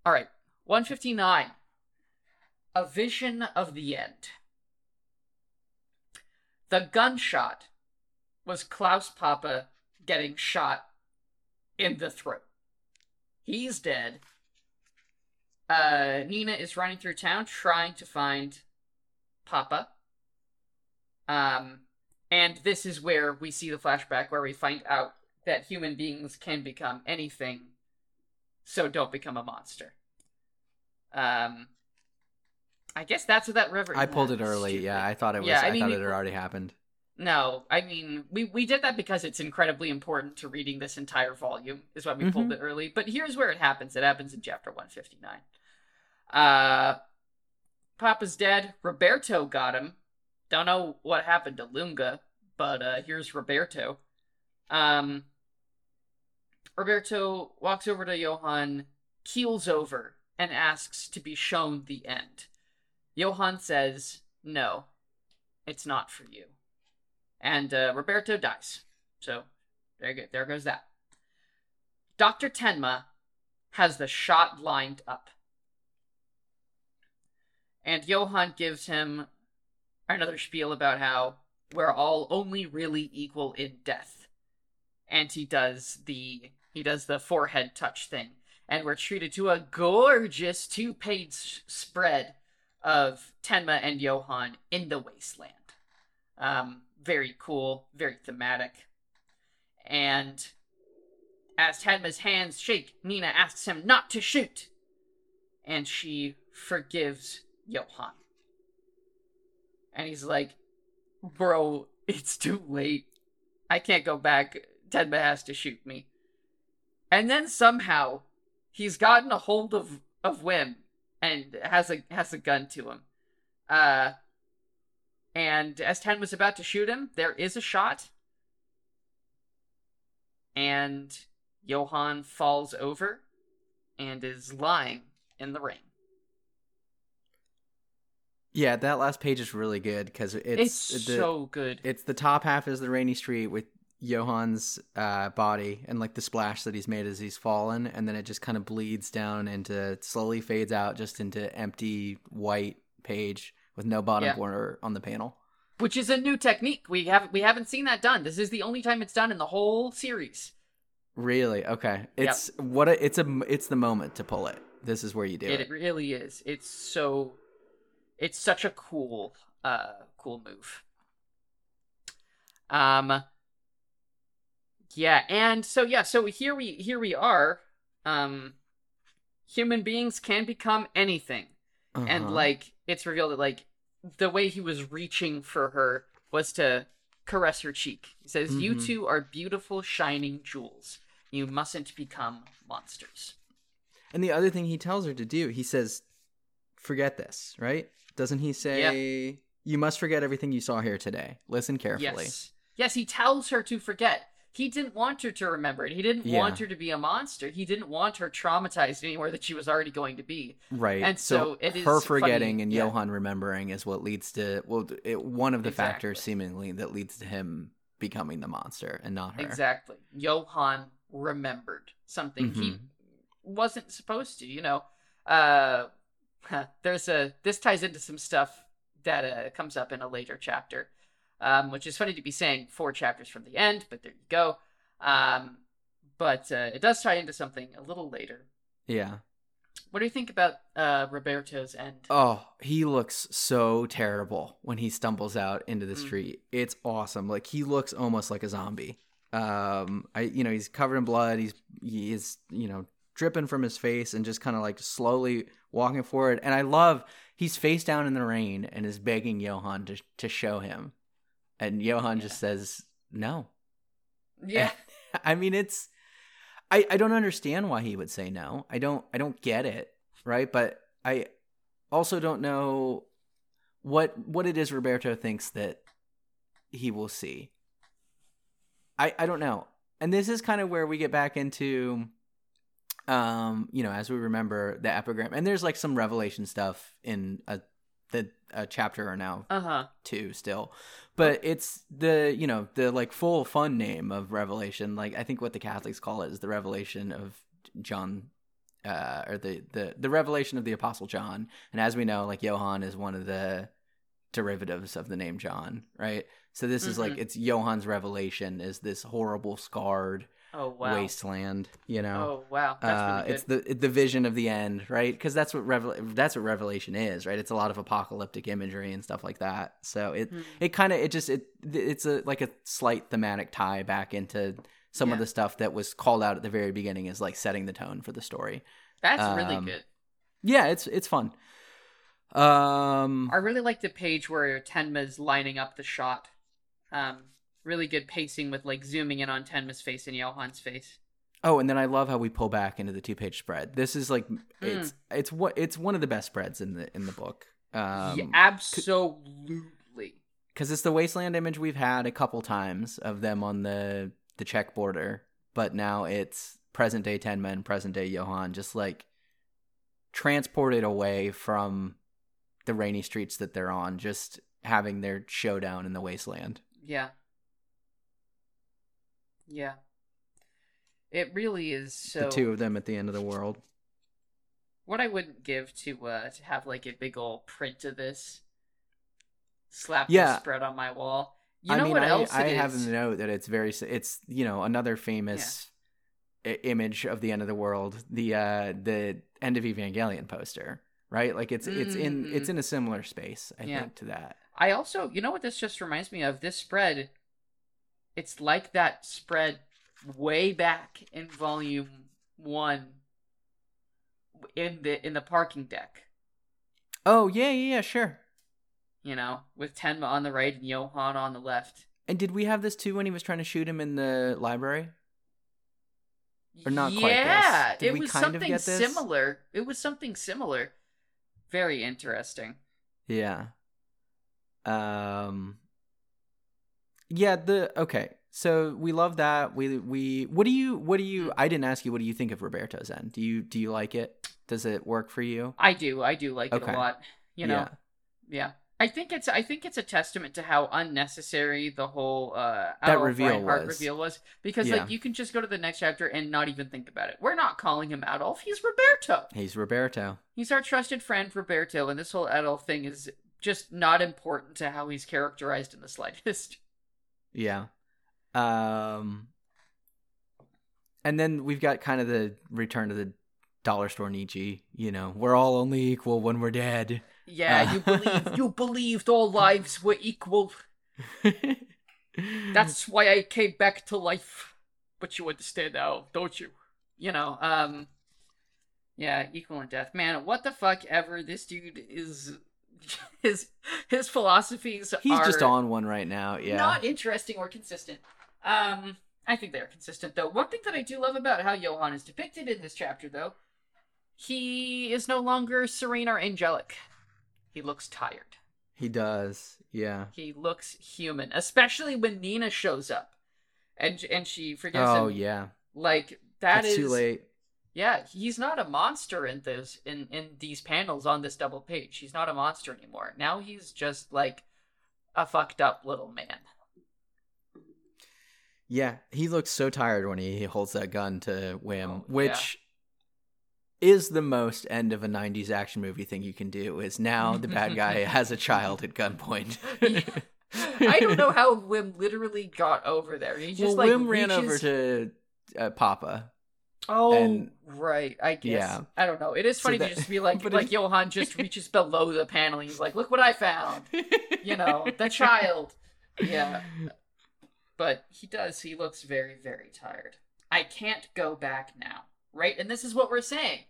All right, one fifty nine. A vision of the end. The gunshot was Klaus Papa getting shot in the throat. He's dead. Uh, Nina is running through town trying to find Papa. Um, and this is where we see the flashback where we find out that human beings can become anything, so don't become a monster. Um, I guess that's what that river. I pulled it early. stupid. Yeah, I thought it was. Yeah, I I, mean, thought we- it had already happened. No, I mean we we did that because it's incredibly important to reading this entire volume. Is why we pulled Mhm. it early. But here's where it happens. It happens in chapter one fifty nine. Uh, Papa's dead. Roberto got him. Don't know what happened to Lunge, but uh, here's Roberto. Um, Roberto walks over to Johan, keels over, and asks to be shown the end. Johan says, "No, it's not for you." and uh, Roberto dies. So there, go, there goes that. Dr. Tenma has the shot lined up. And Johan gives him another spiel about how we're all only really equal in death. And he does the he does the forehead touch thing. And we're treated to a gorgeous two-page spread of Tenma and Johan in the wasteland. Um, very cool, very thematic. And as Tenma's hands shake, Nina asks him not to shoot. And she forgives Johan. And he's like, Bro, it's too late. I can't go back. Tenma has to shoot me. And then somehow he's gotten a hold of, of Wim and has a has a gun to him. Uh and as Ten was about to shoot him, there is a shot. And Johan falls over and is lying in the rain. Yeah, that last page is really good because it's It's, the, so good. it's the top half is the rainy street with Johan's uh, body and like the splash that he's made as he's fallen, and then it just kind of bleeds down into slowly fades out just into empty white page with no bottom Yeah. border on the panel. Which is a new technique. We haven't we haven't seen that done. This is the only time it's done in the whole series. Really? Okay. It's what a, it's a it's the moment to pull it. This is where you do it. It really is. It's so it's such a cool uh cool move. Um yeah, and so yeah, so here we here we are. Um human beings can become anything. and Uh-huh. like it's revealed that like the way he was reaching for her was to caress her cheek. He says, "You Mhm. two are beautiful, shining jewels. You mustn't become monsters." And the other thing he tells her to do, he says, "Forget this." Right? Doesn't he say, "You must forget everything you saw here today. Listen carefully." Yes, yes. He tells her to forget. He didn't want her to remember it. He didn't want her to be a monster. He didn't want her traumatized anywhere that she was already going to be. Right. And so it is her funny, forgetting and yeah. Johan remembering is what leads to well, it, one of the factors seemingly that leads to him becoming the monster and not her. Exactly. Johan remembered something he Mhm. wasn't supposed to, you know. Uh there's a this ties into some stuff that uh, comes up in a later chapter. Um, which is funny to be saying four chapters from the end, but there you go. Um, but uh, it does tie into something a little later. Yeah. What do you think about uh, Roberto's end? Oh, he looks so terrible when he stumbles out into the Mhm. street. It's awesome. Like he looks almost like a zombie. Um, I you know he's covered in blood. He's he is you know dripping from his face and just kind of like slowly walking forward. And I love he's face down in the rain and is begging Johan to to show him, and Johan Yeah. just says no. yeah, I mean, it's I I don't understand why he would say no. I don't I don't get it, right? But I also don't know what what it is Roberto thinks that he will see. I I don't know. And this is kind of where we get back into um, you know, as we remember the epigram. And there's like some revelation stuff in a the a chapter or now uh huh. two still but it's the you know the like full fun name of revelation like i think what the catholics call it is the revelation of john uh or the the the revelation of the apostle john and as we know like johan is one of the derivatives of the name john right so this is like Mhm. it's johan's revelation is this horrible scarred Oh wow. wasteland you know Oh wow. That's uh, really good. it's the the vision of the end, right? Because that's what revel- that's what Revelation is, right? It's a lot of apocalyptic imagery and stuff like that. So it Hmm. it kind of it just it it's a like a slight thematic tie back into some of the stuff that was called out at the very beginning as like setting the tone for the story. That's really um, good. Yeah, it's it's fun. Um, I really like the page where Tenma's lining up the shot. Um, really good pacing with like zooming in on Tenma's face and Johan's face. oh, and then I love how we pull back into the two page spread. This is like Mm. it's it's what it's one of the best spreads in the in the book. Um, yeah, absolutely. because it's the wasteland image we've had a couple times of them on the the Czech border, but now it's present day Tenma Men, present day Johan, just like transported away from the rainy streets that they're on, just having their showdown in the wasteland. Yeah. Yeah. It really is so. the two of them at the end of the world. What I wouldn't give to uh to have like a big old print of this slap Yeah. spread on my wall. You know I mean, what I, else I have to note that it's very, it's you know another famous i- image of the end of the world, the uh the end of Evangelion poster, right? Like it's it's in it's in a similar space, I Yeah. think, to that. I also, you know what this just reminds me of? This spread, it's like that spread way back in volume one in the in the parking deck. Oh yeah, yeah, yeah, sure. You know, with Tenma on the right and Johan on the left. And did we have this too when he was trying to shoot him in the library? Or not yeah, it we was something similar. It was something similar. Very interesting. Yeah. Um. Yeah. The okay. So we love that. We we. What do you? What do you? I didn't ask you. What do you think of Roberto's end? Do you do you like it? Does it work for you? I do. I do like it a lot. You know. Yeah. Yeah. I think it's I think it's a testament to how unnecessary the whole uh That reveal was. reveal was because Yeah. like you can just go to the next chapter and not even think about it. We're not calling him Adolf, he's Roberto. He's Roberto. He's our trusted friend Roberto and this whole Adolf thing is just not important to how he's characterized in the slightest. Yeah. Um. And then we've got kind of the return to the dollar store Nietzsche. You know, we're all only equal when we're dead. Yeah, Uh. you believe you believed all lives were equal. That's why I came back to life. But you understand now, don't you? You know, um Yeah, equal in death. Man, what the fuck ever? This dude is his his philosophies He's are just on one right now. Yeah. not interesting or consistent. Um, I think they're consistent though. One thing that I do love about how Johan is depicted in this chapter, though, he is no longer serene or angelic. He looks tired. He does. Yeah. He looks human, especially when Nina shows up, and and she forgives him. Oh him. yeah. Like that it's is too late. Yeah, he's not a monster in this in in these panels on this double page. He's not a monster anymore. Now he's just like a fucked up little man. Yeah, he looks so tired when he holds that gun to Wim, Oh, yeah. which is the most end of a 90s action movie thing you can do is now the bad guy has a child at gunpoint. I don't know how Wim literally got over there. He just well, like Wim ran over to uh, Papa. Oh, and- right. I guess. Yeah. I don't know. It is So funny that- to just be like, like Johan just reaches below the panel. He's like, "Look what I found." You know, the child. Yeah. But he does. He looks very, very tired. I can't go back now, right? And this is what we're saying.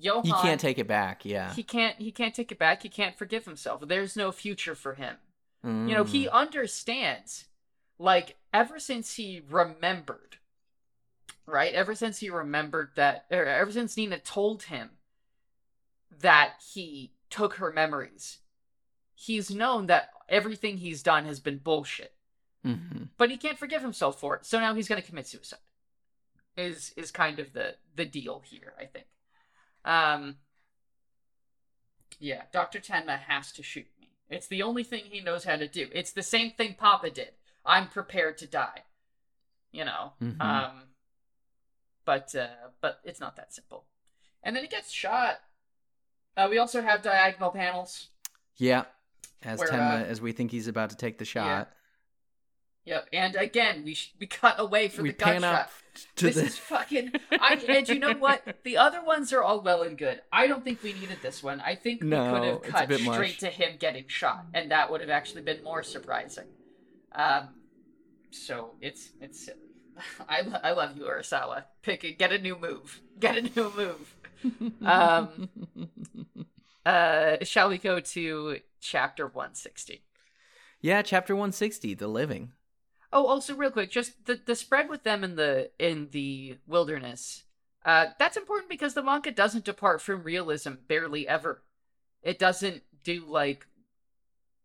Johan, He can't take it back, yeah. He can't. He can't take it back. He can't forgive himself. There's no future for him. You know, Mm. he understands. Like ever since he remembered, right? Ever since he remembered that, or ever since Nina told him that he took her memories, he's known that everything he's done has been bullshit. Mhm. But he can't forgive himself for it, so now he's going to commit suicide. Is is kind of the the deal here, I think. Um. Yeah, Doctor Tenma has to shoot me. It's the only thing he knows how to do. It's the same thing Papa did. I'm prepared to die. You know. Mhm. Um. But uh, but it's not that simple. And then he gets shot. Uh, we also have diagonal panels. Yeah. As Where, Tenma, uh, as we think he's about to take the shot, Yep. And again, we sh- we cut away from we the gunshot. this the. is fucking. I, and you know what? The other ones are all well and good. I don't think we needed this one. I think we could have cut straight much. to him getting shot, and that would have actually been more surprising. Um, so it's it's silly. I, I love you, Urasawa. Pick a, get a new move. Get a new move. Um, Uh, shall we go to chapter one sixty? yeah, chapter 160, The Living. Oh, also real quick, just the the spread with them in the in the wilderness. Uh, that's important because the manga doesn't depart from realism barely ever. It doesn't do like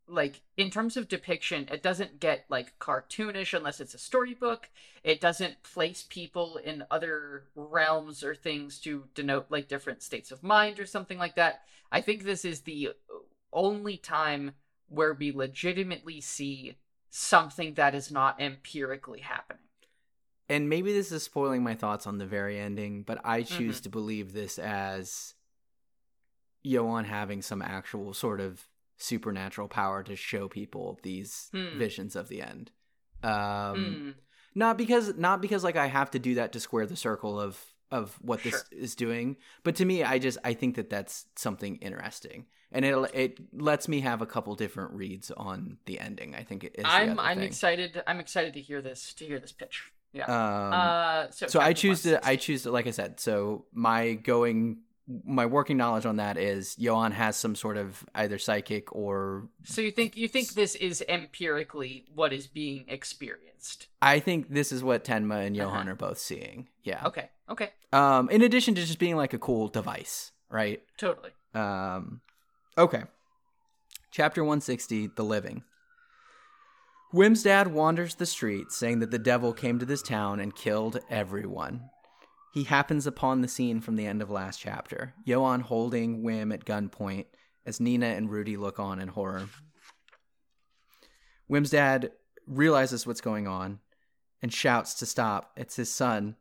like in terms of depiction, it doesn't get like cartoonish unless it's a storybook. It doesn't place people in other realms or things to denote like different states of mind or something like that. I think this is the only time where we legitimately see something that is not empirically happening. And maybe this is spoiling my thoughts on the very ending, but I choose Mm-hmm. to believe this as Johan having some actual sort of supernatural power to show people these Hmm. visions of the end. Um, Mm. not because not because like I have to do that to square the circle of of what this is doing, but to me, I just I think that that's something interesting, and it it lets me have a couple different reads on the ending. I think it is. I'm I'm thing. excited. I'm excited to hear this to hear this pitch. Yeah. Um, uh, so so I choose to I choose to like I said. So my going my working knowledge on that is Johan has some sort of either psychic or So you think you think this is empirically what is being experienced? I think this is what Tenma and Johan Uh-huh. are both seeing. Yeah. Okay. Okay. Um, in addition to just being like a cool device, right? Totally. Um, okay. Chapter 160 The Living. Wim's dad wanders the streets saying that the devil came to this town and killed everyone. He happens upon the scene from the end of last chapter, Johan holding Wim at gunpoint as Nina and Rudy look on in horror. Wim's dad realizes what's going on and shouts to stop. It's his son.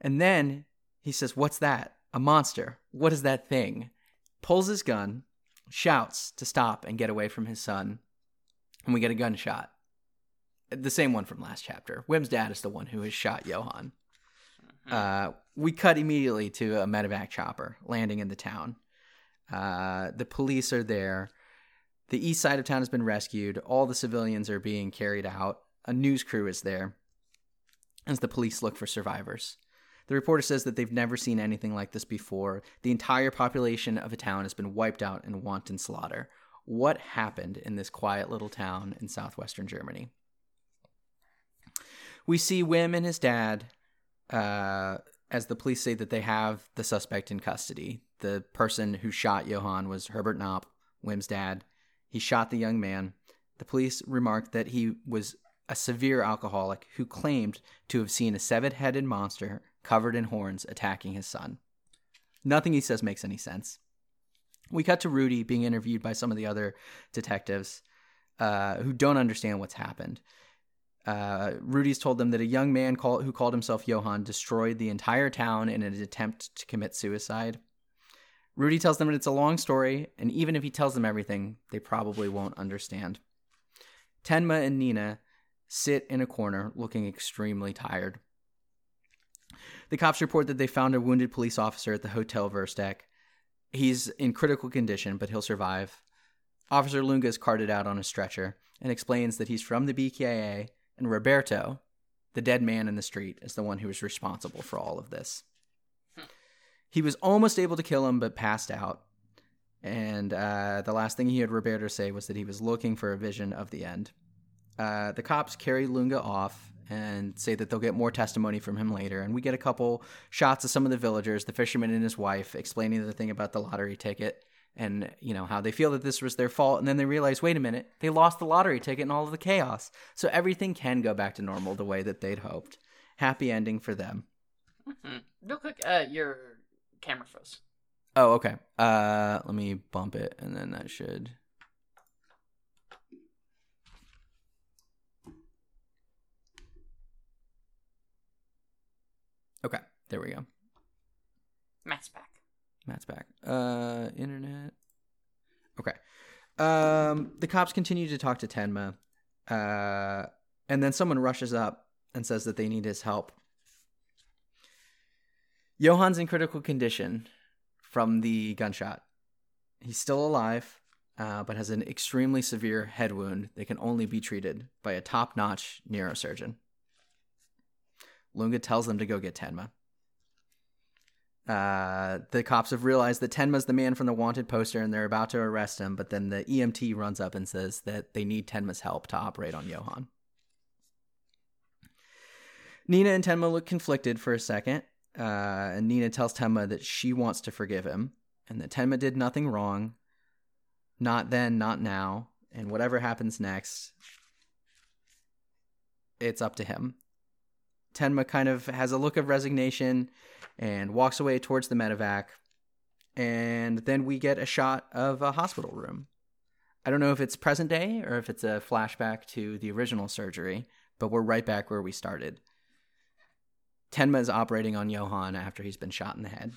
And then he says, What's that? A monster. What is that thing? Pulls his gun, shouts to stop and get away from his son. And we get a gunshot. The same one from last chapter. Wim's dad is the one who has shot Johan. Uh, we cut immediately to a medevac chopper landing in the town. Uh, the police are there. The east side of town has been rescued. All the civilians are being carried out. A news crew is there as the police look for survivors. The reporter says that they've never seen anything like this before. The entire population of a town has been wiped out in wanton slaughter. What happened in this quiet little town in southwestern Germany? We see Wim and his dad uh, as the police say that they have the suspect in custody. The person who shot Johan was Herbert Knopp, Wim's dad. He shot the young man. The police remarked that he was a severe alcoholic who claimed to have seen a seven headed monster covered in horns attacking his son. Nothing he says makes any sense. We cut to Rudy being interviewed by some of the other detectives uh, who don't understand what's happened. Uh, Rudy's told them that a young man call, who called himself Johan destroyed the entire town in an attempt to commit suicide. Rudy tells them that it's a long story, and even if he tells them everything, they probably won't understand. Tenma and Nina sit in a corner looking extremely tired. The cops report that they found a wounded police officer at the Hotel Versteck. He's in critical condition, but he'll survive. Officer Lunge is carted out on a stretcher and explains that he's from the BKA and Roberto, the dead man in the street, is the one who was responsible for all of this. He was almost able to kill him, but passed out. And uh, the last thing he heard Roberto say was that he was looking for a vision of the end. Uh, the cops carry Lunge off and say that they'll get more testimony from him later. And we get a couple shots of some of the villagers, the fisherman and his wife, explaining the thing about the lottery ticket and you know how they feel that this was their fault and then they realize wait a minute they lost the lottery ticket and all of the chaos. So everything can go back to normal the way that they'd hoped. Happy ending for them. Mm-hmm. real quick uh your camera froze. Oh okay. Uh let me bump it and then that should okay there we go. Matt's back Matt's back. Uh, internet. Okay. Um, the cops continue to talk to Tenma, uh, and then someone rushes up and says that they need his help. Johan's in critical condition from the gunshot. He's still alive, uh, but has an extremely severe head wound that can only be treated by a top notch neurosurgeon. Lunge tells them to go get Tenma. Uh, the cops have realized that Tenma's the man from the wanted poster and they're about to arrest him, but then the EMT runs up and says that they need Tenma's help to operate on Johan. Nina and Tenma look conflicted for a second, uh, and Nina tells Tenma that she wants to forgive him and that Tenma did nothing wrong. Not then, not now, and whatever happens next, it's up to him. Tenma kind of has a look of resignation and walks away towards the medevac. And then we get a shot of a hospital room. I don't know if it's present day or if it's a flashback to the original surgery, but we're right back where we started. Tenma is operating on Johan after he's been shot in the head.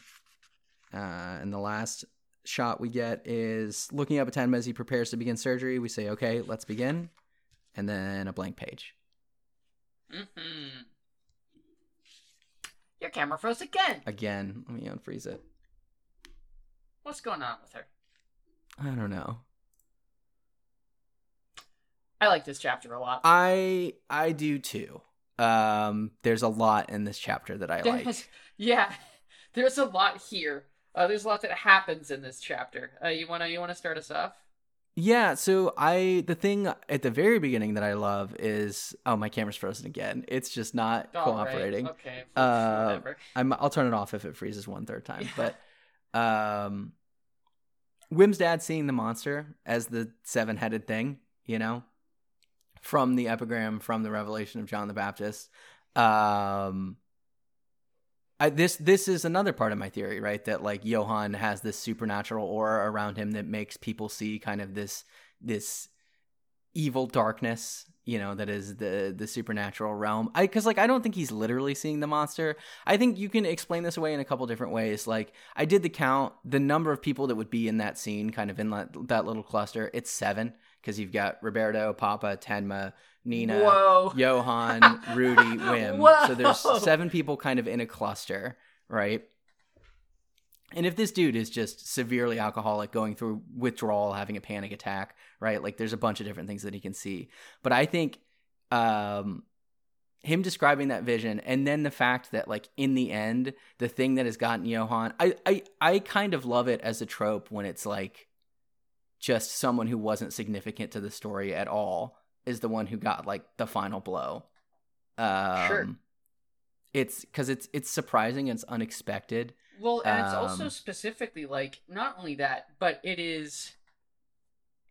Uh, and the last shot we get is looking up at Tenma as he prepares to begin surgery. We say, okay, let's begin. And then a blank page. Mm-hmm. Your camera froze again. Again. Let me unfreeze it. What's going on with her? I don't know. I like this chapter a lot. I I do too. Um, there's a lot in this chapter that I there's, like. Yeah, there's a lot here. Uh, there's a lot that happens in this chapter. Uh, you wanna you wanna start us off? Yeah, so I the thing at the very beginning that I love is oh my camera's frozen again. It's just not All cooperating. Right. Okay. Uh, I'm I'll turn it off if it freezes one third time. But um Wim's dad seeing the monster as the seven headed thing, you know, from the epigram from the revelation of John the Baptist. Um I, this this is another part of my theory, right? That like Johan has this supernatural aura around him that makes people see kind of this this evil darkness, you know, that is the the supernatural realm. I because like I don't think he's literally seeing the monster. I think you can explain this away in a couple different ways. Like I did the count, the number of people that would be in that scene, kind of in that, that little cluster. It's seven because you've got Roberto, Papa, Tenma, Nina, Whoa. Johan, Rudy, Wim. Whoa. So there's seven people kind of in a cluster, right? And if this dude is just severely alcoholic, going through withdrawal, having a panic attack, right? Like there's a bunch of different things that he can see. But I think um him describing that vision and then the fact that like in the end the thing that has gotten johan i i, I kind of love it as a trope when it's like just someone who wasn't significant to the story at all is the one who got like the final blow um Sure. it's because it's it's surprising and it's unexpected Well, and it's also Um, specifically like not only that, but it is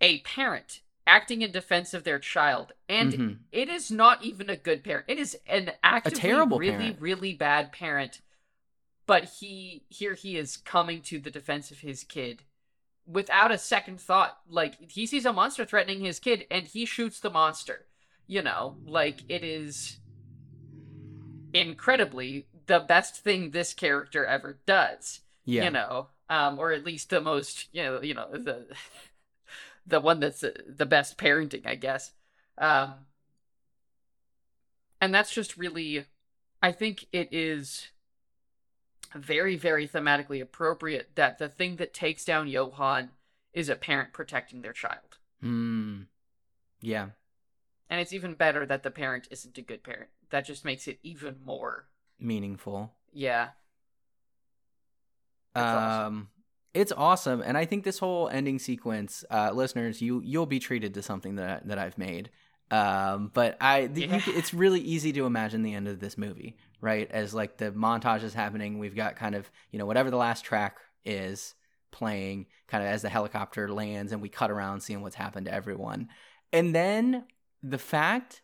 a parent acting in defense of their child, and Mhm. it is not even a good parent. It is an actively a terrible really, parent. really bad parent. But he here he is coming to the defense of his kid without a second thought. Like he sees a monster threatening his kid, and he shoots the monster. You know, like it is incredibly the best thing this character ever does yeah you know um or at least the most you know you know the the one that's uh, the best parenting i guess um and that's just really i think it is very very thematically appropriate that the thing that takes down johan is a parent protecting their child. Mm. yeah. And it's even better that the parent isn't a good parent. That just makes it even more meaningful. Yeah. It's um awesome. it's awesome. And i think this whole ending sequence uh listeners you you'll be treated to something that that i've made. Um but i the, Yeah. c- it's really easy to imagine the end of this movie right as like the montage is happening we've got kind of you know whatever the last track is playing kind of as the helicopter lands and we cut around seeing what's happened to everyone and then the fact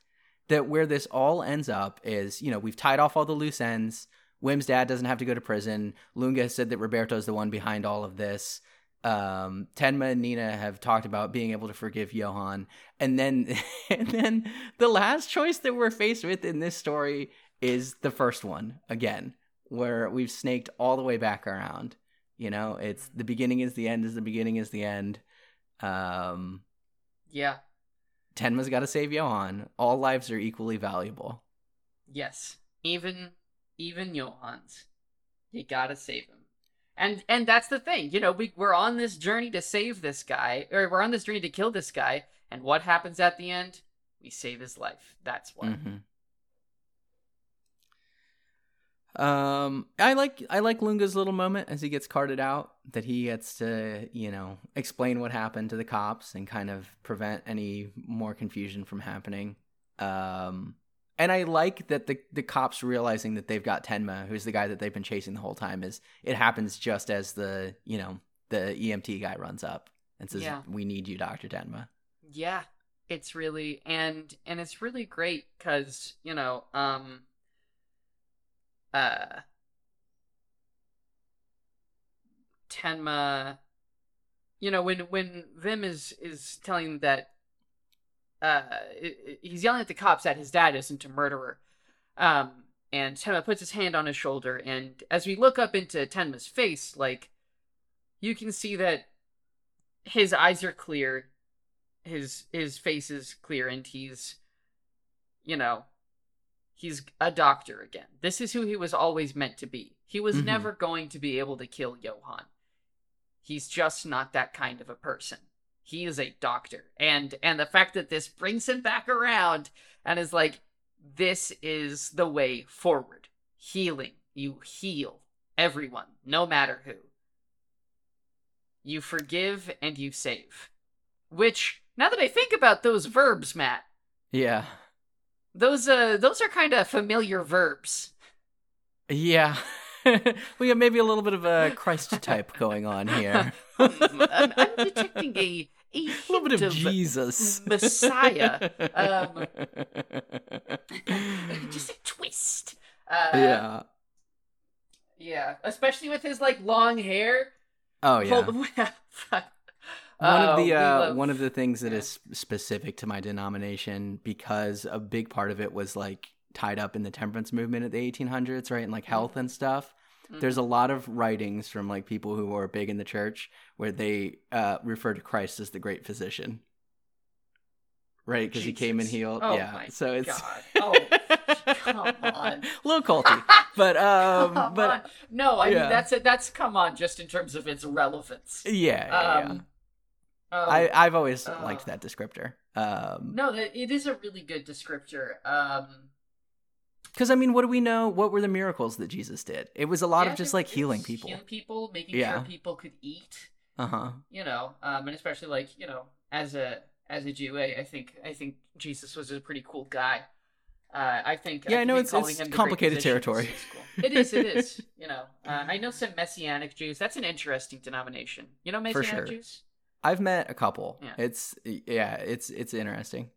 that where this all ends up is you know we've tied off all the loose ends Wim's dad doesn't have to go to prison. Lunge has said that Roberto's the one behind all of this. Um, Tenma and Nina have talked about being able to forgive Johan, and then and then the last choice that we're faced with in this story is the first one again, where we've snaked all the way back around. You know, it's the beginning is the end, is the beginning is the end. Um, yeah Tenma's got to save Johan. All lives are equally valuable. Yes, even even Johans, you gotta save him. And and that's the thing, you know, we we're on this journey to save this guy, or we're on this journey to kill this guy, and what happens at the end? We save his life. That's what. hmm Um, I like I like Lunge's little moment as he gets carted out. That he gets to you know explain what happened to the cops and kind of prevent any more confusion from happening. Um, and I like that the the cops realizing that they've got Tenma, who's the guy that they've been chasing the whole time. Is it happens just as the you know the EMT guy runs up and says, Yeah. "We need you, Doctor Tenma." Yeah, it's really and and it's really great because you know, um, uh, Tenma, you know, when when Wim is is telling that, uh, he's yelling at the cops that his dad isn't a murderer, um, and Tenma puts his hand on his shoulder, and as we look up into Tenma's face, like, you can see that his eyes are clear his his face is clear and he's you know he's a doctor again. This is who he was always meant to be. He was Mhm. never going to be able to kill johan he's just not that kind of a person. He is a doctor. And and the fact that this brings him back around and is like this is the way forward. Healing. You heal everyone no matter who. You forgive and you save. Which now that i think about those verbs matt Yeah, those uh those are kind of familiar verbs yeah. we have maybe a little bit of a Christ type going on here. I'm, I'm detecting a a a little bit hint of Jesus. Messiah. Um, just a twist uh, yeah. yeah especially with his like long hair Oh yeah. Hold- one Oh, of the uh, love- one of the things that yeah. is specific to my denomination because a big part of it was like tied up in the temperance movement at the 1800s, right? And like health and stuff. There's a lot of writings from like people who are big in the church where they uh, refer to Christ as the great physician. Right, because he came and healed. Oh yeah, my so it's God. Oh, come on. a little culty, but um, Come but on. no, I yeah. mean that's it. That's come on, just in terms of its relevance. yeah, yeah, yeah. Um, um, I I've always uh, liked that descriptor. Um, no, it is a really good descriptor. Um, Because I mean, what do we know? What were the miracles that Jesus did? It was a lot Yeah, of just like healing people. healing people, making Yeah. sure people could eat. Uh huh. You know, um, and especially like you know, as a as a Jew, I, I think I think Jesus was a pretty cool guy. Uh, I think. Yeah, I know it's- it's him the Great complicated territory. is cool. It is. It is. You know, uh, I know some Messianic Jews. That's an interesting denomination. You know, Messianic sure. Jews. I've met a couple. Yeah. It's yeah, it's it's interesting.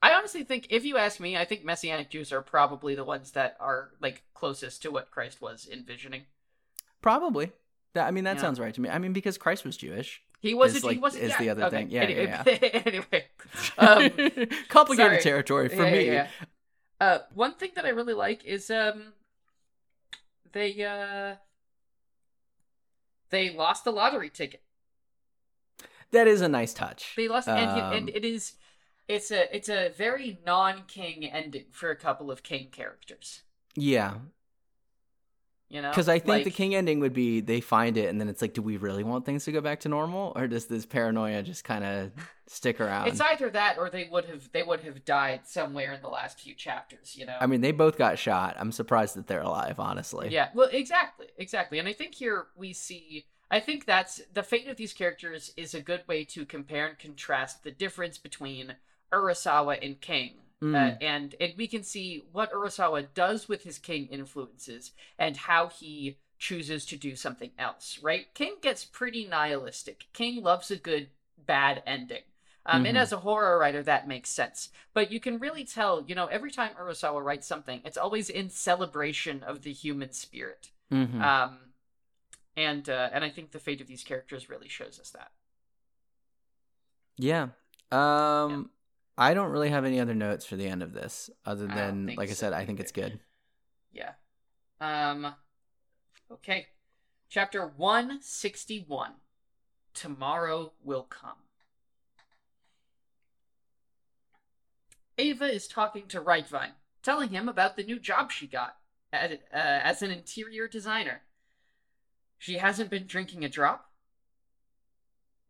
I honestly think, if you ask me, I think Messianic Jews are probably the ones that are like closest to what Christ was envisioning. Probably. That, I mean, that Yeah. sounds right to me. I mean, because Christ was Jewish. He was. Is, a, he like- was. is yeah, the other okay. thing. Yeah, anyway, yeah, anyway, um, complicated sorry. territory for yeah, me. yeah, yeah. Uh, one thing that I really like is um, they uh, they lost the lottery ticket. That is a nice touch. They lost, and, Um, and it is, it's a it's a very non-king ending for a couple of king characters. Yeah, You know, because I think the king ending would be they find it, and then it's like, do we really want things to go back to normal, or does this paranoia just kind of stick around? It's either that or they would have they would have died somewhere in the last few chapters. You know. I mean, they both got shot. I'm surprised that they're alive, honestly. Yeah, well, exactly, exactly. And I think here we see. I think that's the fate of these characters is a good way to compare and contrast the difference between Urasawa and King. Uh, Mm. and and we can see what Urasawa does with his King influences and how he chooses to do something else. Right? King gets pretty nihilistic. King loves a good bad ending. Um, And Mhm. as a horror writer, that makes sense. But you can really tell, you know, every time Urasawa writes something, it's always in celebration of the human spirit. Mhm. Um, and uh, and I think the fate of these characters really shows us that. Yeah. Um I don't really have any other notes for the end of this other than think like I so said I think it's good. Yeah. Um. Okay. Chapter one sixty one. Tomorrow will come. Eva is talking to Reichwein, telling him about the new job she got at, uh, as an interior designer. She hasn't been drinking a drop.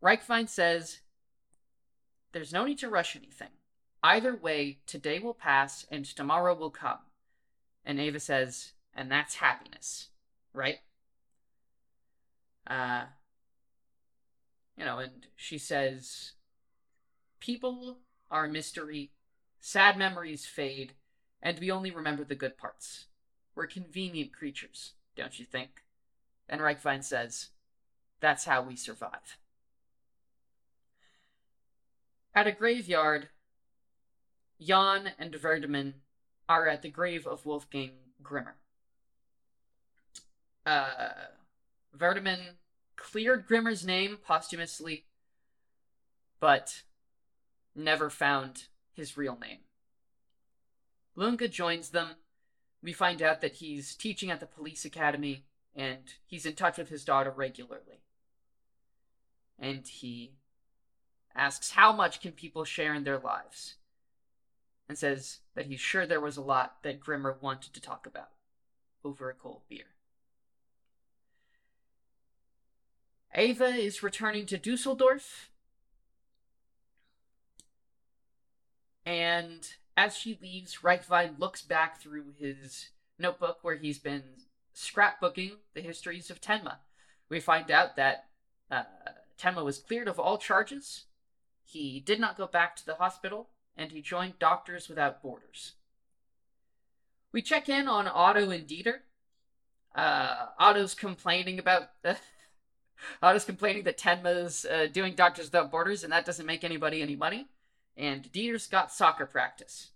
Reichwein says, There's no need to rush anything. Either way, today will pass and tomorrow will come. And Eva says, and that's happiness, right? Uh, you know, and she says, people are a mystery, sad memories fade, and we only remember the good parts. We're convenient creatures, don't you think? And Reichwein says, that's how we survive. At a graveyard, Jan and Verdemann are at the grave of Wolfgang Grimmer. Uh, Verdemann cleared Grimmer's name posthumously, but never found his real name. Lunge joins them. We find out that he's teaching at the police academy and he's in touch with his daughter regularly. And he asks how much can people share in their lives and says that he's sure there was a lot that Grimmer wanted to talk about over a cold beer. Eva is returning to Dusseldorf, and as she leaves, Reichwein looks back through his notebook where he's been scrapbooking the histories of Tenma. We find out that uh, Tenma was cleared of all charges. He did not go back to the hospital, and he joined Doctors Without Borders. We check in on Otto and Dieter. Uh, Otto's complaining about Otto's complaining that Tenma's uh, doing Doctors Without Borders, and that doesn't make anybody any money. And Dieter's got soccer practice.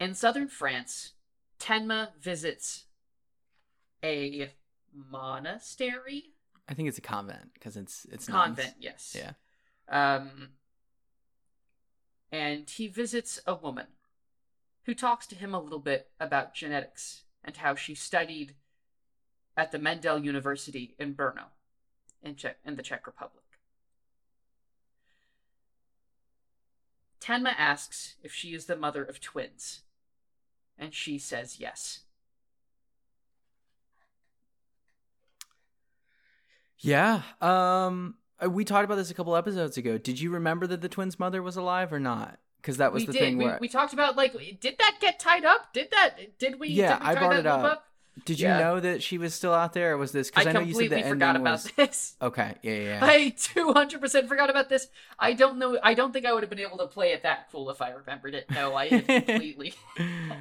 In southern France, Tenma visits a monastery I think it's a convent because it's it's nuns. convent. Yes. Yeah. Um, and he visits a woman who talks to him a little bit about genetics and how she studied at the Mendel University in Brno, in Czech in the Czech Republic. Tenma asks if she is the mother of twins, and she says yes. Yeah. Um uh, we talked about this a couple episodes ago. Did you remember that the twins' mother was alive or not? because that was we the did. thing we, where we talked about like, did that get tied up? Did that? Did we? Yeah, did we I brought it loop up. did you yeah. know that she was still out there or was this because I, know you said the forgot ending about was this. okay yeah yeah, yeah. I 200% forgot about this. I don't know. I don't think I would have been able to play it that cool if I remembered it. No, I completely.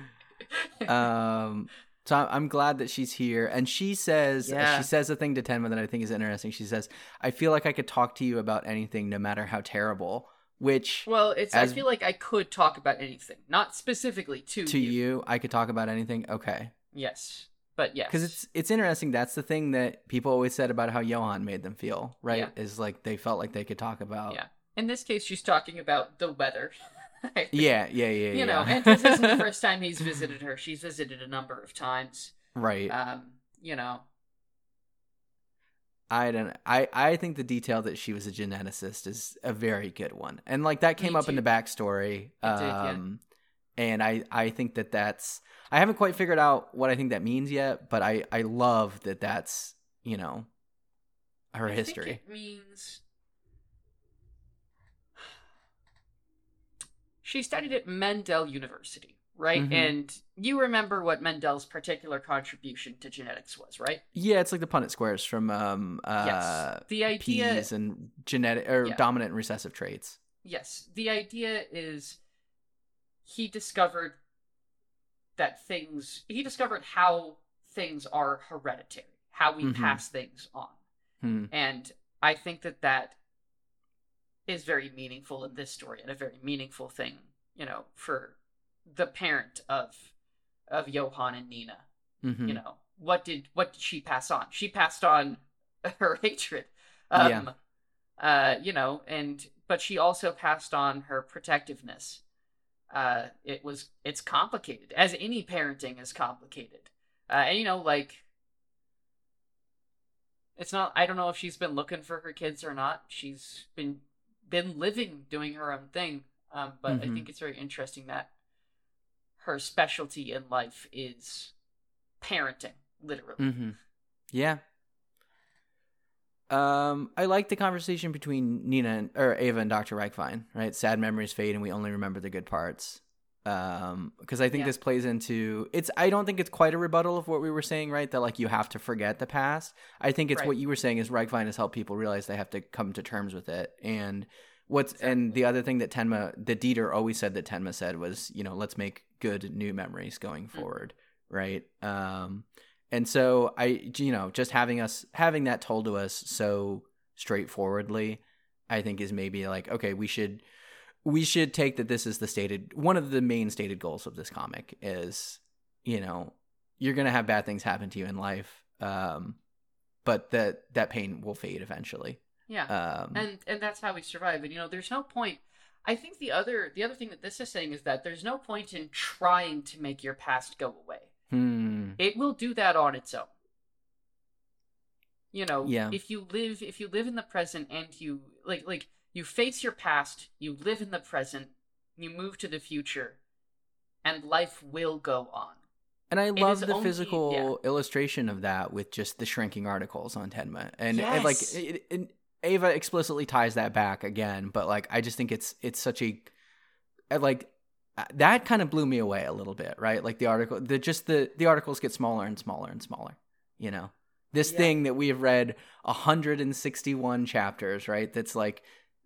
um so I'm- glad that she's here and she says Yeah. she says a thing to tenma that i think is interesting she says i feel like i could talk to you about anything no matter how terrible which well, it's. As- I feel like I could talk about anything, not specifically to, to you. you i could talk about anything okay Yes, but yes, because it's it's interesting that's the thing that people always said about how johan made them feel right Yeah. is like they felt like they could talk about Yeah. In this case, she's talking about the weather. yeah yeah yeah you yeah. know, and this isn't the first time he's visited her. She's visited a number of times. right Um, you know, I don't. I I think the detail that she was a geneticist is a very good one, and like that came Me up in the backstory. It did, yeah. um, and I I think that that's. I haven't quite figured out what I think that means yet, but I I love that that's you know her I history. Think it means she studied at Mendel University, right? Mhm. And you remember what Mendel's particular contribution to genetics was, right? Yeah, it's like the Punnett squares from um uh yes. The idea P's and genetic or Yeah. dominant and recessive traits. Yes, the idea is he discovered that things he discovered how things are hereditary, how we Mhm. pass things on. Hmm. And I think that that is very meaningful in this story and a very meaningful thing, you know, for the parent of of Johan and Nina. Mhm. You know, what did what did she pass on? She passed on her hatred. Um Yeah. uh, you know, and but she also passed on her protectiveness. Uh it was it's complicated, as any parenting is complicated. Uh and you know, like it's not I don't know if she's been looking for her kids or not. She's been been living doing her own thing. Um, but I Mhm. think it's very interesting that her specialty in life is parenting, literally. Mm-hmm. Yeah. Um, I like the conversation between Nina and, or Eva and Dr. Reichwein, right? Sad memories fade and we only remember the good parts. Um, because I think Yeah. this plays into it's I don't think it's quite a rebuttal of what we were saying, right? That like you have to forget the past. I think it's Right. what you were saying is Reichwein has helped people realize they have to come to terms with it. And what's and the other thing that Tenma that Dieter always said that Tenma said was, you know, let's make good new memories going forward, right? Um and so I, you know, just having us having that told to us so straightforwardly, I think is maybe like, okay, we should we should take that this is the stated one of the main stated goals of this comic is, you know, you're gonna have bad things happen to you in life, um, but that that pain will fade eventually. Yeah. Um, and and that's how we survive and you know there's no point i think the other the other thing that this is saying is that there's no point in trying to make your past go away hmm, it will do that on its own you know Yeah. if you live if you live in the present and you like like you face your past you live in the present you move to the future and life will go on And I love the only- physical illustration of that with just the shrinking articles on Tenma, and, and like it, it, Eva explicitly ties that back again. But like, I just think it's it's such a uh, like uh, that kind of blew me away a little bit, right? Like the article, the just the the articles get smaller and smaller and smaller. You know, this Yeah. thing that we have read 161 chapters, right? That's like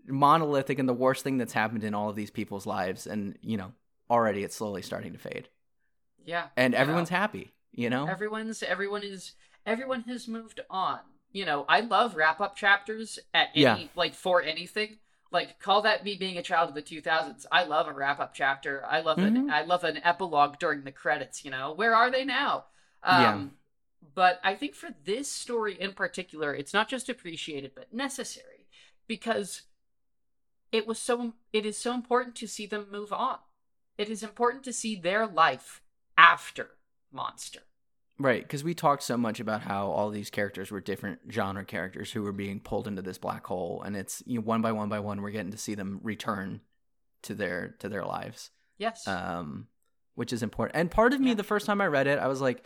monolithic and the worst thing that's happened in all of these people's lives, and you know, already it's slowly starting to fade. Yeah. And everyone's know? happy you know? Everyone's everyone is everyone has moved on. You know i love wrap up chapters at any Yeah. like for anything. Like call that me being a child of the 2000s i love a wrap up chapter. I love an Mhm. i love an epilogue during the credits you know? Where are they now? Um Yeah. but i think for this story in particular it's not just appreciated but necessary. Because it was so it is so important to see them move on. It is important to see their life after monster. Right because we talked so much about how all these characters were different genre characters who were being pulled into this black hole and it's you know one by one by one we're getting to see them return to their to their lives. Yes. Um which is important. And part of me Yeah. the first time i read it i was like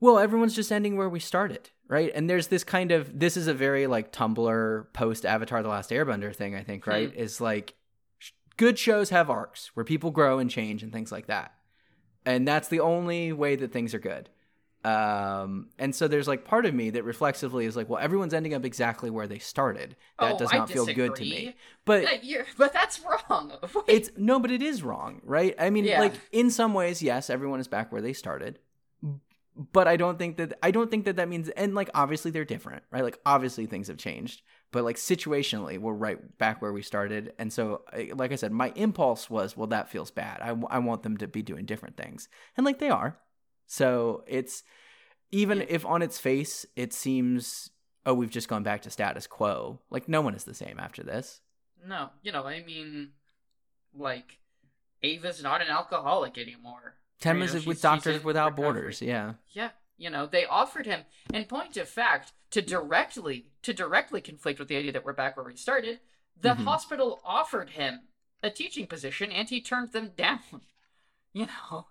well everyone's just ending where we started right and there's this kind of this is a very like tumblr post avatar the last airbender thing i think right is like sh- good shows have arcs where people grow and change and things like that. And that's the only way that things are good. Um, and so there's like part of me that reflexively is like, well, everyone's ending up exactly where they started. That Oh, does not feel good to me. But Uh, but that's wrong. Wait, it's no, but it is wrong, right? I mean, Yeah. like in some ways, yes, everyone is back where they started. But I don't think that I don't think that that means and like obviously they're different, right? Like obviously things have changed, but like situationally we're right back where we started. And so like I said, my impulse was, well that feels bad. I, I want them to be doing different things. And like they are. So it's even if on its face it seems oh, we've just gone back to status quo. Like no one is the same after this. no, you know, I mean, like, Eva's not an alcoholic anymore. Ten You know, is with Doctors Without. Borders, yeah. Yeah, you know, they offered him, in point of fact, to directly to directly conflict with the idea that we're back where we started. The Mhm. hospital offered him a teaching position, and he turned them down. You know,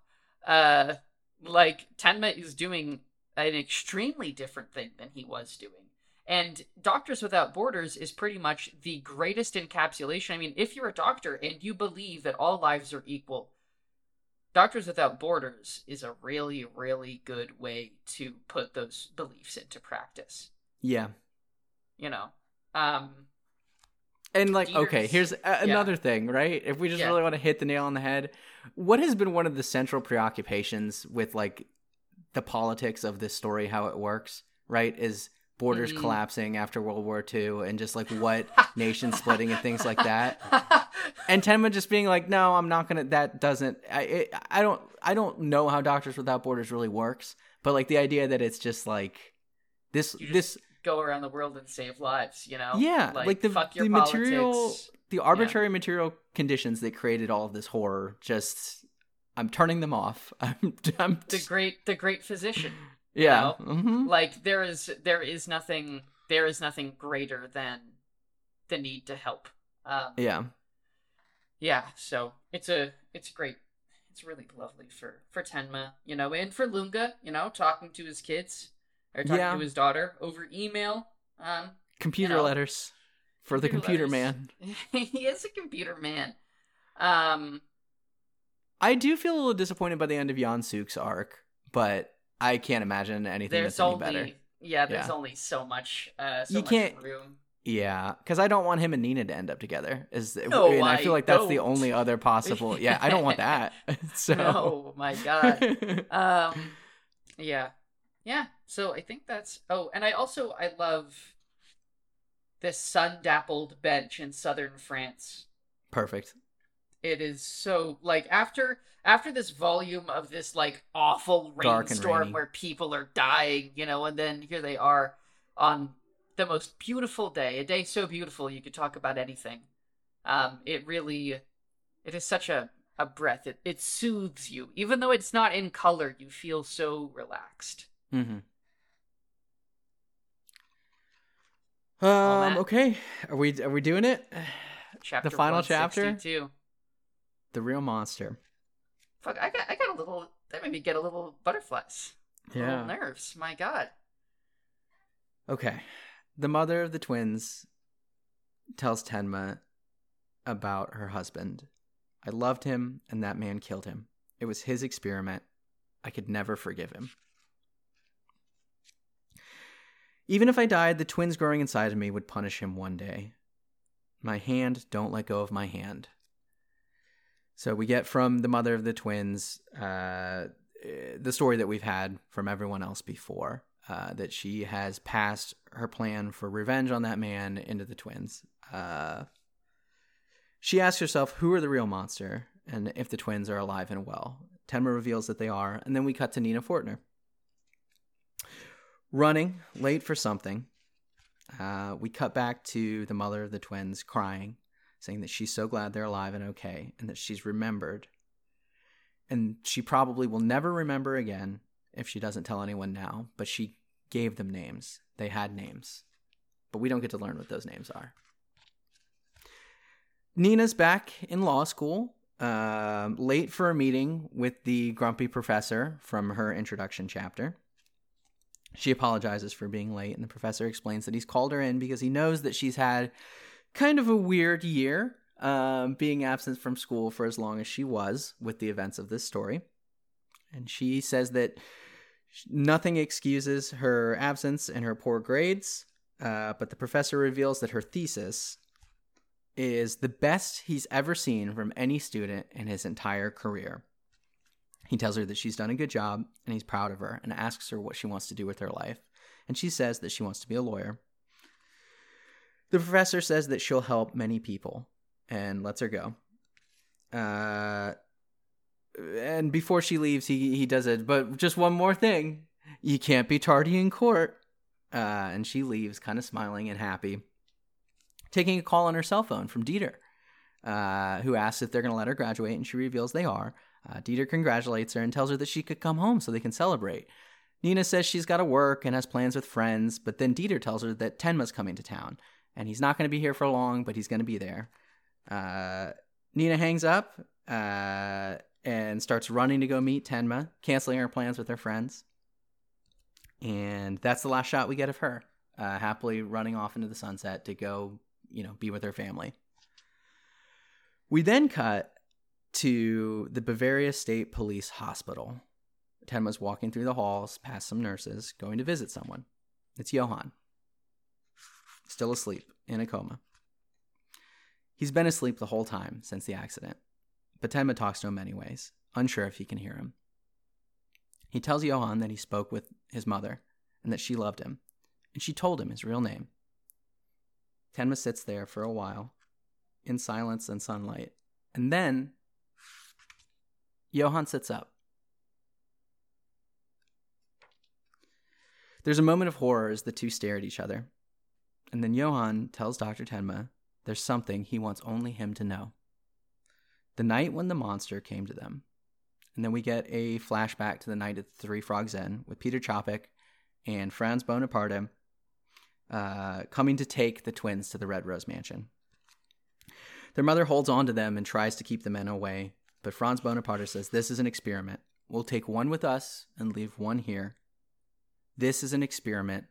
uh, like Tenma is doing an extremely different thing than he was doing. And Doctors Without Borders is pretty much the greatest encapsulation. I mean, if you're a doctor and you believe that all lives are equal, Doctors Without Borders is a really, really good way to put those beliefs into practice. Yeah. You know, um, And like, Years. okay, here's a- another thing, right? If we just Yeah. really want to hit the nail on the head, what has been one of the central preoccupations with like the politics of this story, how it works, right? Is borders Mhm. collapsing after World War II and just like what nation splitting and things like that. And Tenma just being like, no, I'm not gonna. That doesn't. I it, I don't. I don't know how Doctors Without Borders really works, but like the idea that it's just like this. Just this Go around the world and save lives. You know, Yeah, like, the fuck your the material, the arbitrary material conditions that created all of this horror. Just, I'm turning them off. I'm, I'm The great, the great physician. Yeah. know? hmm like there is there is nothing there is nothing greater than the need to help um Yeah. yeah so it's a it's great it's really lovely for for tenma you know and for lunge you know talking to his kids or talking Yeah. to his daughter over email um Computer You know, letters for the computer letters. man. he is a computer man um I do feel a little disappointed by the end of Jan Suk's arc, but I can't imagine anything there's that's any only better. yeah there's Yeah. only so much uh so You much can't- room Yeah, because I don't want him and Nina to end up together. Is No, and I I feel like that's the only other possible. Yeah, I don't want that. so, oh my god um yeah yeah so i think that's oh and i also i love this sun dappled bench in southern france perfect. It is so like after after this volume of this like awful rainstorm where people are dying you know and then here they are on the most beautiful day a day so beautiful you could talk about anything um it really it is such a a breath it, it soothes you even though it's not in color you feel so relaxed hmm Um. Okay. Are we are we doing it? chapter the final chapter? 162. The real monster. fuck i got i got a little that made me get a little butterflies a little Yeah. nerves my god Okay. The mother of the twins tells Tenma about her husband. I loved him, and that man killed him. It was his experiment. I could never forgive him. Even if I died, the twins growing inside of me would punish him one day. My hand, don't let go of my hand. So we get from the mother of the twins uh, the story that we've had from everyone else before uh, that she has passed her plan for revenge on that man into the twins. Uh, she asks herself, who are the real monster, and if the twins are alive and well. Tenma reveals that they are, and then we cut to Nina Fortner. Running, late for something. Uh, we cut back to the mother of the twins crying, saying that she's so glad they're alive and okay, and that she's remembered. And she probably will never remember again if she doesn't tell anyone now, but she gave them names. They had names. But we don't get to learn what those names are. Nina's back in law school, um, late for a meeting with the grumpy professor from her introduction chapter. She apologizes for being late, and the professor explains that he's called her in because he knows that she's had kind of a weird year. um, being absent from school for as long as she was with the events of this story. And she says that nothing excuses her absence and her poor grades, uh, but the professor reveals that her thesis is the best he's ever seen from any student in his entire career. He tells her that she's done a good job and he's proud of her and asks her what she wants to do with her life. And she says that she wants to be a lawyer. The professor says that she'll help many people and lets her go. Uh, and before she leaves, he, he does it, but just one more thing. You can't be tardy in court. Uh, and she leaves, kind of smiling and happy, taking a call on her cell phone from Dieter, uh, who asks if they're going to let her graduate, and she reveals they are. Uh, Dieter congratulates her and tells her that she could come home so they can celebrate. Nina says she's got to work and has plans with friends, but then Dieter tells her that Tenma's coming to town, and he's not going to be here for long, but he's going to be there. Uh, Nina hangs up uh, and starts running to go meet Tenma, canceling her plans with her friends. And that's the last shot we get of her, uh, happily running off into the sunset to go, you know, be with her family. We then cut to the Bavaria State Police Hospital. Tenma's walking through the halls past some nurses, going to visit someone. It's Johan. Still asleep, in a coma. He's been asleep the whole time since the accident, but Tenma talks to him anyways, unsure if he can hear him. He tells Johan that he spoke with his mother and that she loved him, and she told him his real name. Tenma sits there for a while, in silence and sunlight, and then Johan sits up. There's a moment of horror as the two stare at each other, and then Johan tells Dr. Tenma there's something he wants only him to know. The night when the monster came to them. And then we get a flashback to the night at the Three Frogs Inn with Peter Čapek and Franz Bonaparta uh, coming to take the twins to the Red Rose Mansion. Their mother holds on to them and tries to keep the men away, but Franz Bonaparta says, This is an experiment. We'll take one with us and leave one here. This is an experiment.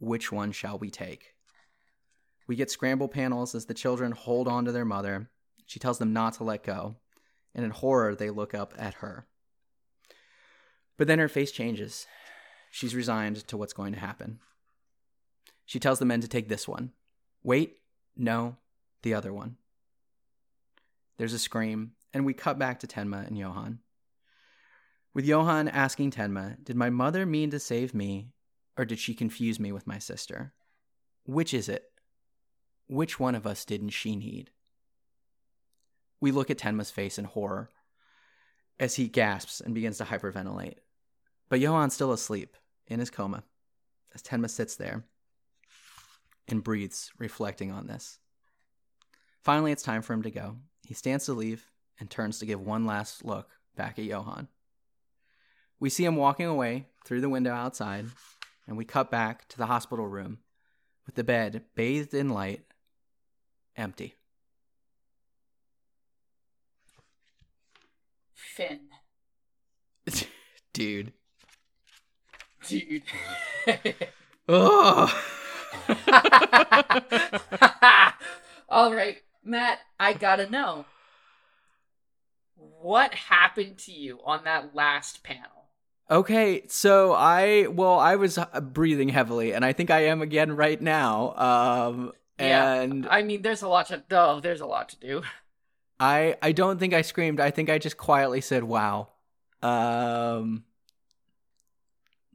Which one shall we take? We get scramble panels as the children hold on to their mother. She tells them not to let go, and in horror, they look up at her. But then her face changes. She's resigned to what's going to happen. She tells the men to take this one. Wait, no, the other one. There's a scream, and we cut back to Tenma and Johan. With Johan asking Tenma, Did my mother mean to save me, or did she confuse me with my sister? Which is it? Which one of us didn't she need? We look at Tenma's face in horror as he gasps and begins to hyperventilate. But Johan's still asleep in his coma as Tenma sits there and breathes, reflecting on this. Finally, it's time for him to go. He stands to leave and turns to give one last look back at Johan. We see him walking away through the window outside, and we cut back to the hospital room with the bed bathed in light empty. Finn. Dude. Dude. Oh. All right, Matt, I gotta know. What happened to you on that last panel? Okay, so I well, I was breathing heavily, and I think I am again right now. Um, and yeah, I mean, there's a lot to oh, there's a lot to do. I I don't think I screamed. I think I just quietly said, "Wow." Um,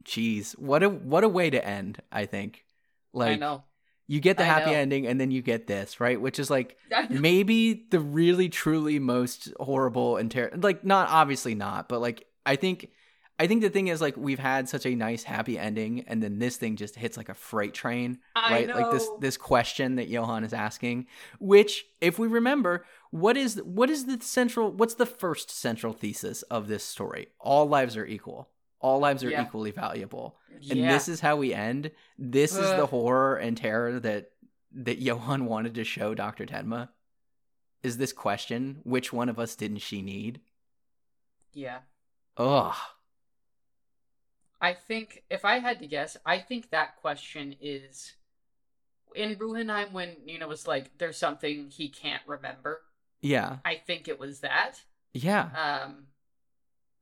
jeez, what a what a way to end. I think. Like, I know. You get the happy ending, and then you get this, right? Which is like maybe the really truly most horrible and ter- like not obviously not, but like I think I think the thing is like we've had such a nice happy ending, and then this thing just hits like a freight train, I right? Like this this question that Johan is asking, which if we remember, what is what is the central? What's the first central thesis of this story? All lives are equal. All lives are Yeah. equally valuable, and Yeah. this is how we end. This is the horror and terror that that Johan wanted to show Dr. Tenma. Is this question, which one of us didn't she need? yeah. Ugh. I think if I had to guess, I think that question is in Ruhenheim when Nina was like, "There's something he can't remember." Yeah. I think it was that. Yeah. Um,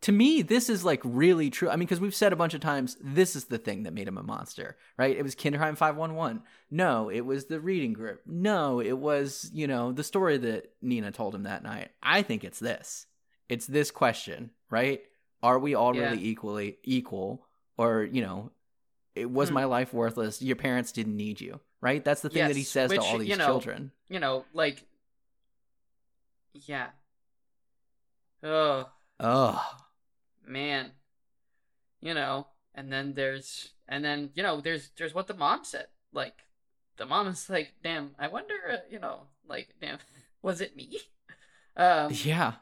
to me, this is like really true. I mean, because we've said a bunch of times, this is the thing that made him a monster, right? It was Kinderheim 511. No, it was the reading group. No, it was, you know, the story that Nina told him that night. I think it's this. It's this question, right? Are we all Yeah. really equally equal? Or, you know, it was Hmm. my life worthless? Your parents didn't need you, right? That's the thing that he Yes, says to all these you know, children. you know, like, yeah. Oh Oh, man, you know, and then there's, and then you know, there's there's what the mom said. Like, the mom is like, "Damn, I wonder, uh, you know, like, damn, was it me?" Um, yeah.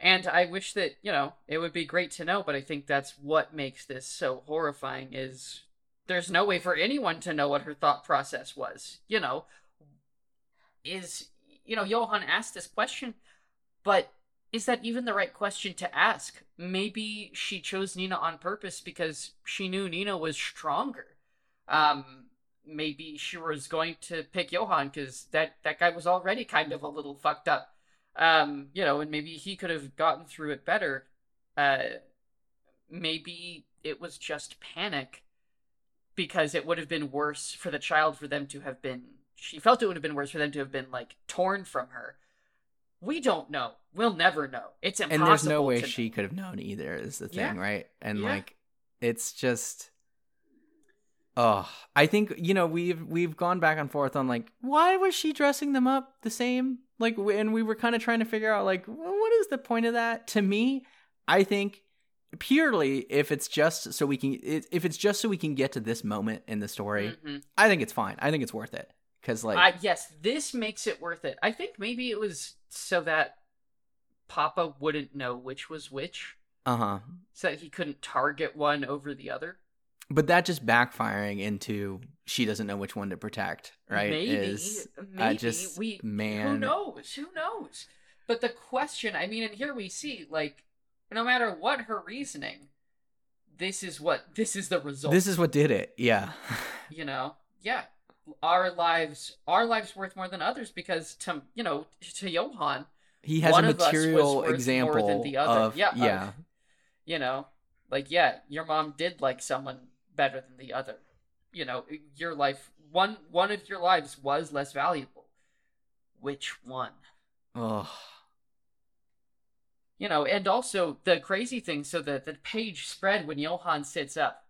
And I wish that, you know, it would be great to know, but I think that's what makes this so horrifying is there's no way for anyone to know what her thought process was. You know, is you know, Johan asked this question, but is that even the right question to ask? Maybe she chose Nina on purpose because she knew Nina was stronger. Um maybe she was going to pick Johan because that that guy was already kind of a little fucked up um you know and maybe he could have gotten through it better. Uh maybe it was just panic because it would have been worse for the child for them to have been she felt it would have been worse for them to have been like torn from her. We don't know. We'll never know. It's impossible and there's no way she could have known either is the thing Yeah. right? And Yeah. like it's just oh i think you know we've we've gone back and forth on like why was she dressing them up the same like and we were kind of trying to figure out like what is the point of that to me i think purely if it's just so we can if it's just so we can get to this moment in the story Mhm. i think it's fine i think it's worth it because like I, yes, this makes it worth it. I think maybe it was so that Papa wouldn't know which was which, uh-huh so that he couldn't target one over the other. But that just backfiring into she doesn't know which one to protect right Maybe, is maybe I just we. man Who knows? Who knows? But the question, I mean, and here we see, like, no matter what her reasoning, this is what this is the result. This is what did it. Yeah. you know, yeah, our lives, our lives worth more than others because to you know to Johan, He has One a of material worth more example than the other. of Yeah, uh, yeah. you know, like yeah, your mom did like someone better than the other. You know, your life one one of your lives was less valuable. Which one? Oh. You know, and also the crazy thing. So the the page spread when Johan sits up.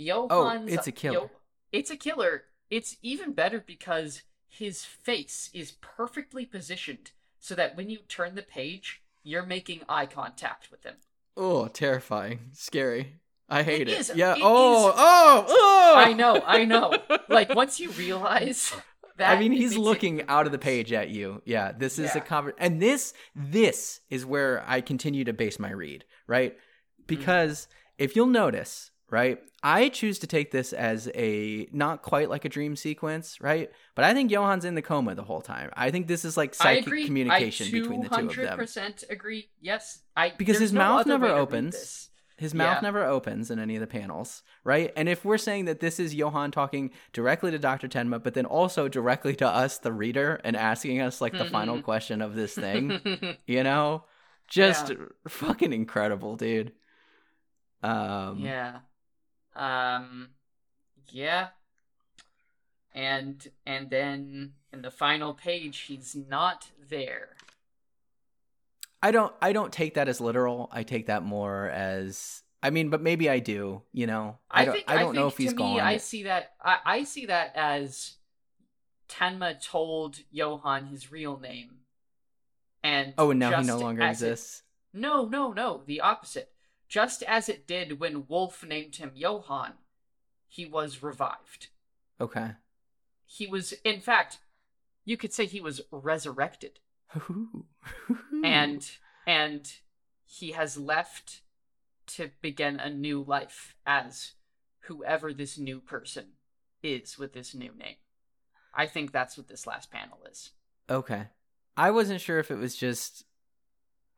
Oh, Johan's, Oh, it's a killer. Yo- it's a killer. It's even better because his face is perfectly positioned so that when you turn the page, you're making eye contact with him. Oh, terrifying. Scary. I hate it. is- yeah. it oh, is- oh, oh. I know, I know. Like once you realize that I mean, he's makes it looking out of the page at you. Yeah, this is a Yeah. conver- and this this is where I continue to base my read, right? Mm-hmm. Because if you'll notice, right, I choose to take this as a not quite like a dream sequence, right? But I think Johan's in the coma the whole time. I think this is like psychic communication between the two of 200% agree. Yes, I Because his no mouth never opens. His mouth Yeah. never opens in any of the panels, right? And if we're saying that this is Johan talking directly to Dr. Tenma, but then also directly to us, the reader, and asking us like the final Mhm. question of this thing, you know, just fucking incredible, dude. Um, yeah. Um yeah. And and then in the final page he's not there. I don't, I don't take that as literal. I take that more as, I mean, but maybe I do. You know, I, don't, think I don't know think if he's to gone. Me, I see that I, I see that as Tenma told Johan his real name. And oh, and now he no longer as it- exists. No, no, no. The opposite. Just as it did when Wolf named him Johan, he was revived. Okay. He was, in fact, you could say he was resurrected, Hmm. and and he has left to begin a new life as whoever this new person is with this new name. I think that's what this last panel is. Okay. I wasn't sure if it was just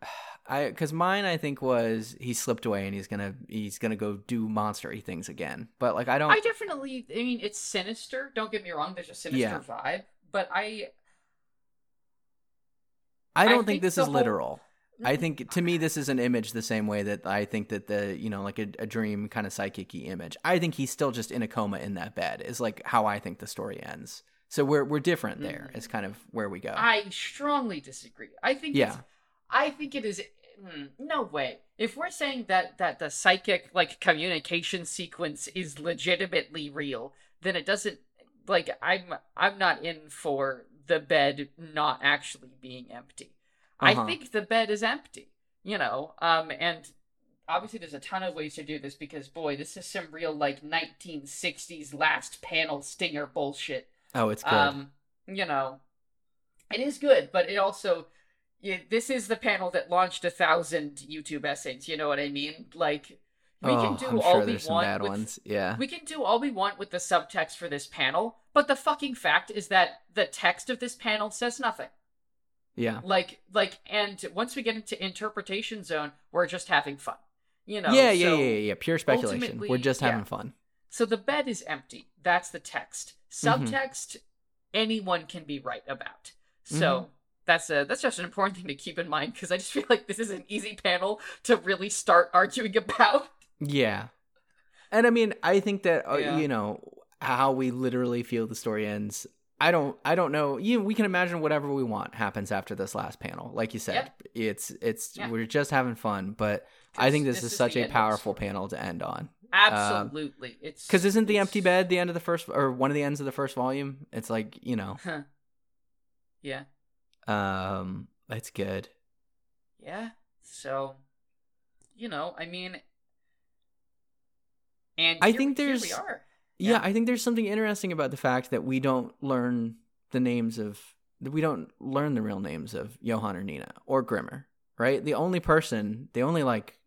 I because mine I think was he slipped away and he's gonna he's gonna go do monstery things again. But like I don't. I definitely. I mean, it's sinister. Don't get me wrong. There's a sinister Yeah. vibe, but I. I I don't think think this is whole- literal. I think to me this is an image the same way that I think that the you know like a, a dream kind of psychic image. I think he's still just in a coma in that bed is like how I think the story ends. So we're we're different there. Mm. Is kind of where we go. I strongly disagree. I think. Yeah. It's, I think it is. mm, No way. If we're saying that that the psychic like communication sequence is legitimately real, then it doesn't. Like I'm. I'm not in for the bed not actually being empty. Uh-huh. I think the bed is empty. You know. Um. And obviously there's a ton of ways to do this because boy, this is some real like 1960s last panel stinger bullshit. oh, it's good. Um, you know, it is good, but it also, yeah, this is the panel that launched a thousand YouTube essays. You know what I mean? Like, we oh, can do I'm all sure we want bad with ones. Yeah. we can do all we want with the subtext for this panel, but the fucking fact is that the text of this panel says nothing. Yeah. Like, like, and once we get into interpretation zone, we're just having fun. You know? yeah, yeah, so- yeah, yeah, yeah. Pure speculation. We're just yeah. having fun. So the bed is empty. That's the text. Mhm. Subtext, anyone can be right about. So Mm-hmm. that's a that's just an important thing to keep in mind because I just feel like this is an easy panel to really start arguing about. Yeah. And I mean, I think that uh, Yeah. you know how we literally feel the story ends. I don't I don't know. You we can imagine whatever we want happens after this last panel. Like you said, it's it's Yeah. we're just having fun, but I think this, is, such a end of the powerful panel to end on. Absolutely, it's Cuz isn't the empty bed the end of the first or one of the ends of the first volume? It's like, you know, Huh. Yeah, um it's good. yeah. So, you know, I mean, and I here- think here we there's- are. Yeah. Yeah. I think there's something interesting about the fact that we don't learn the names of we don't learn the real names of Johan or Nina or Grimmer, right? The only person, the only like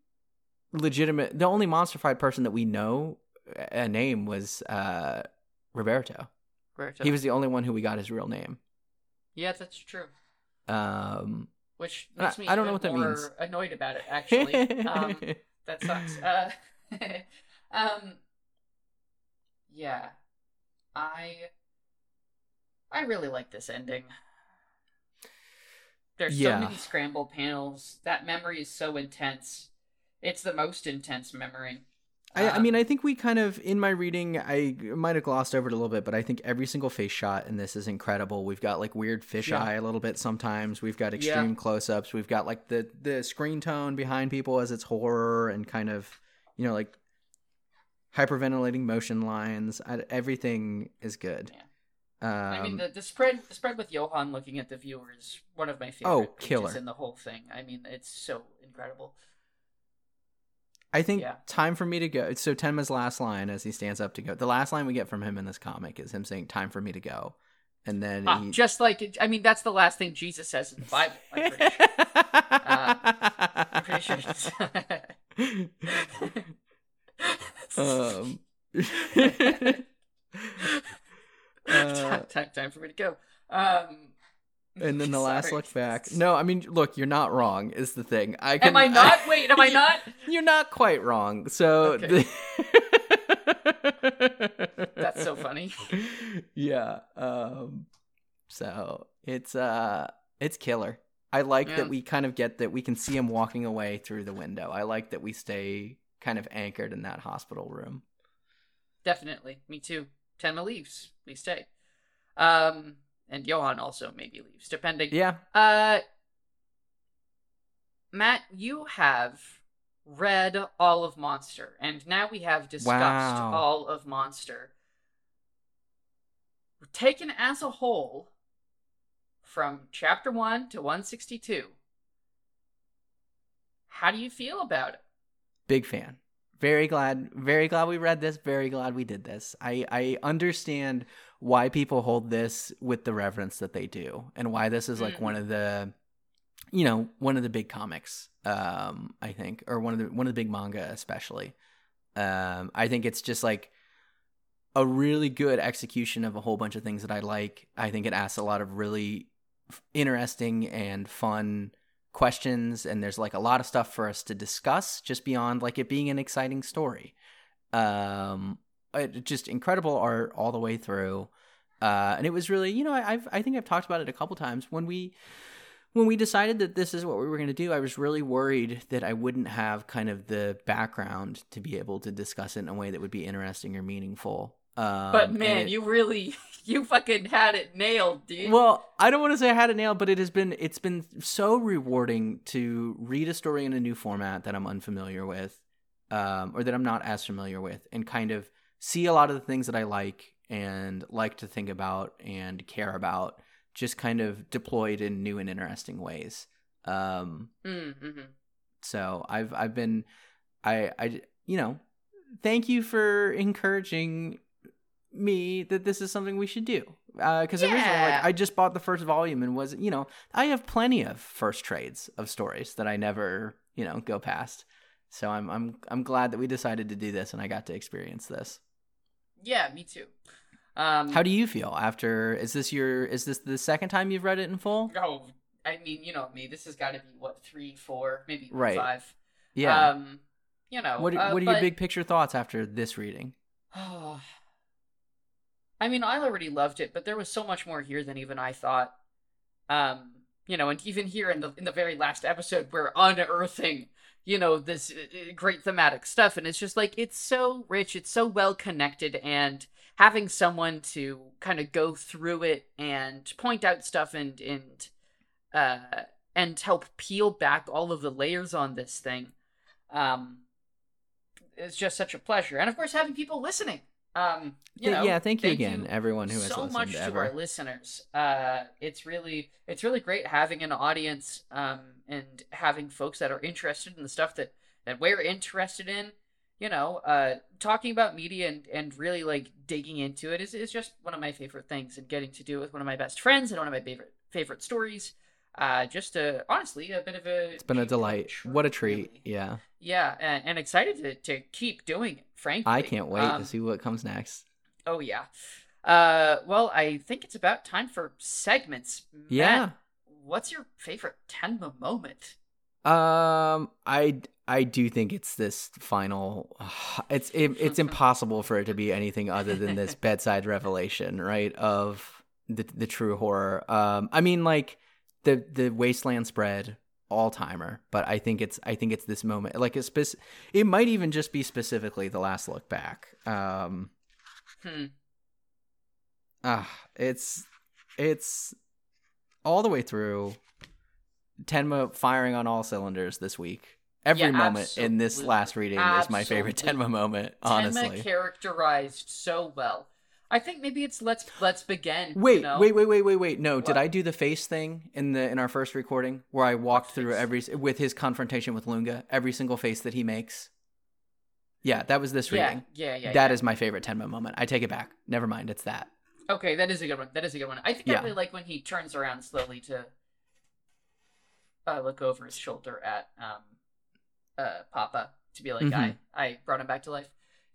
legitimate, the only monstrified person that we know a name was uh Roberto. Roberto. He was the only one who we got his real name. Yeah, that's true. Um Which I- makes me I don't know what that means. annoyed about it. Actually, um, that sucks. Uh, um, yeah, I I really like this ending. There's Yeah. so many scrambled panels. That memory is so intense. It's the most intense memory. I, I mean, Um, I think we kind of, in my reading, I might have glossed over it a little bit, but I think every single face shot in this is incredible. We've got like weird fisheye Yeah. a little bit sometimes. We've got extreme Yeah. close ups. We've got like the the screen tone behind people as it's horror and kind of, you know, like hyperventilating motion lines. I, everything is good. Um, I mean, the, the spread the spread with Johan looking at the viewer is one of my favorite Oh, killer. in the whole thing. I mean, it's so incredible. I think Yeah. time for me to go. So Tenma's last line as he stands up to go. The last line we get from him in this comic is him saying, "Time for me to go," and then Ah, he, just like I mean, that's the last thing Jesus says in the Bible. I'm pretty sure. I'm pretty sure. um, uh, time, time, for me to go. Um, and then the last sorry. look back. No, I mean, look, you're not wrong. Is the thing. I can, Am I not? Wait, am I not? You're not quite wrong. So Okay. the- That's so funny. Yeah. Um. So it's uh, it's killer. I like Yeah. that we kind of get that we can see him walking away through the window. I like that we stay kind of anchored in that hospital room. Definitely, me too. Tenma leaves. We stay. Um, and Johan also maybe leaves, depending. Yeah. Uh, Matt, you have read all of Monster, and now we have discussed Wow. all of Monster. Taken as a whole, from chapter 1 to 162, how do you feel about it? Big fan. Very glad. Very glad we read this. Very glad we did this. I I understand why people hold this with the reverence that they do, and why this is like Mhm. one of the, you know, one of the big comics. Um, I think, or one of the one of the big manga, especially. Um, I think it's just like a really good execution of a whole bunch of things that I like. I think it asks a lot of really f- interesting and fun questions and there's like a lot of stuff for us to discuss just beyond like it being an exciting story. Um, it, just incredible art all the way through. Uh, and it was really, you know, I, I've I think I've talked about it a couple times when we when we decided that this is what we were going to do, I was really worried that I wouldn't have kind of the background to be able to discuss it in a way that would be interesting or meaningful. Um, but man, it- you really you fucking had it nailed, dude. well, I don't want to say I had it nailed, but it has been it's been so rewarding to read a story in a new format that I'm unfamiliar with, um, or that I'm not as familiar with, and kind of see a lot of the things that I like and like to think about and care about, just kind of deployed in new and interesting ways. Um, mm-hmm. so I've I've been I I you know thank you for encouraging me that this is something we should do because originally Yeah. like I just bought the first volume and was you know I have plenty of first trades of stories that I never you know go past so I'm I'm I'm glad that we decided to do this and I got to experience this. Yeah, me too. Um, How do you feel after is this your is this the second time you've read it in full? Oh, I mean, you know me. This has got to be what three, four, maybe Right. five. Yeah. Um, you know. what are, uh, what are but- your big picture thoughts after this reading? I mean, I already loved it, but there was so much more here than even I thought. Um, you know, and even here in the in the very last episode, we're unearthing, you know, this uh, uh, great thematic stuff, and it's just like it's so rich, it's so well connected, and having someone to kind of go through it and point out stuff and and uh and help peel back all of the layers on this thing, um, is just such a pleasure, and of course having people listening. Um, you know, yeah, thank you again, everyone who has so much to ever. our listeners. Uh, it's really it's really great having an audience um, and having folks that are interested in the stuff that that we're interested in. You know, uh, talking about media and, and really like digging into it is, is just one of my favorite things, and getting to do it with one of my best friends and one of my favorite favorite stories. Uh, just a, honestly a bit of a. It's been a delight. What a treat. really. Yeah. Yeah, and, and excited to, to keep doing it. Frankly, I can't wait Um, to see what comes next. Oh yeah. Uh, well, I think it's about time for segments. Matt, Yeah. What's your favorite Tenma moment? Um I I do think it's this final it's it, it's impossible for it to be anything other than this bedside revelation, right? Of the the true horror. Um I mean like the the wasteland spread all timer, but I think it's I think it's this moment. Like it's spec- it might even just be specifically the last look back. Um Hmm. Ah, it's it's all the way through. Tenma firing on all cylinders this week. Every Yeah, moment in this last reading is my favorite Tenma moment. Tenma Honestly, characterized so well. I think maybe it's let's let's begin. wait, you know? wait, wait, wait, wait, wait. No, did I do the face thing in the in our first recording where I walked through every with his confrontation with Lunge, every single face that he makes? Yeah, that was this Yeah, reading. yeah, yeah. That yeah. is my favorite Tenma moment. I take it back. Never mind, it's that. okay. That is a good one. That is a good one. I think I really like when he turns around slowly to uh, look over his shoulder at um, uh, Papa to be like, Mhm. "I I brought him back to life."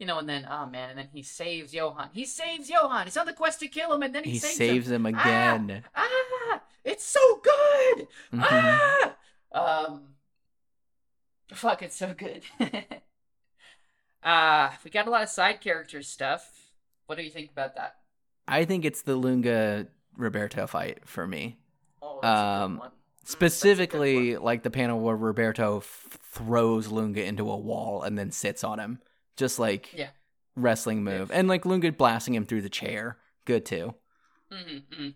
You know, and then oh man, and then he saves Johan. He saves Johan. He's on the quest to kill him, and then he, He saves, saves him. him again. Ah, it's so good. Mhm. Ah, um, fuck, it's so good. uh, we got a lot of side character stuff. What do you think about that? I think it's the Lunge Roberto fight for me. Oh, that's a good Um, one. Mm, that's a good Specifically, like the panel where Roberto f- throws Lunge into a wall and then sits on him, just like Yeah. wrestling move, and like Lunge blasting him through the chair, good too. Mhm, mhm.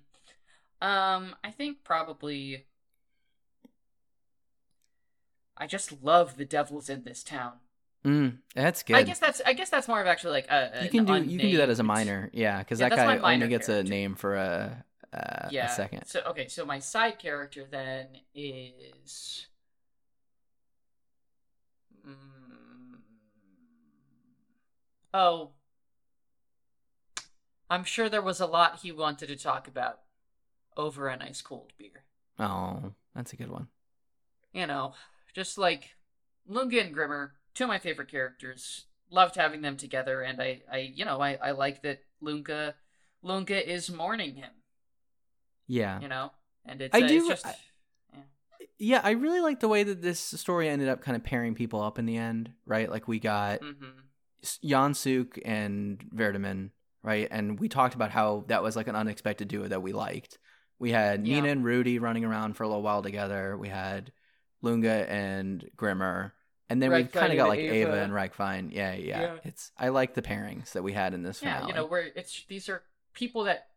Um, I think probably. I just love the devils in this town. Mm, that's good. I guess that's I guess that's more of actually like a, you can do an you can do that as a unnamed- minor, yeah, because Yeah, that guy only gets a name for a uh, yeah. a second. So okay, so my side character then is. Mm, oh. I'm sure there was a lot he wanted to talk about over an ice cold beer. Oh, that's a good one. You know, just like Lunge and Grimmer, two of my favorite characters. Loved having them together, and I, I you know, I, I like that Lunge, Lunge is mourning him. Yeah, You know, and it's I uh, do- It's just, I- yeah, I really like the way that this story ended up kind of pairing people up in the end, right? Like we got hmm Jan Suk and Verdemann, right? And we talked about how that was like an unexpected duo that we liked. We had Yeah. Nina and Rudy running around for a little while together. We had Lunge and Grimmer. And then we Reichwein kind of got like Eva, Eva. and Reichwein. Yeah, yeah, Yeah. It's I like the pairings that we had in this film. Yeah, finale. you know, where it's these are people that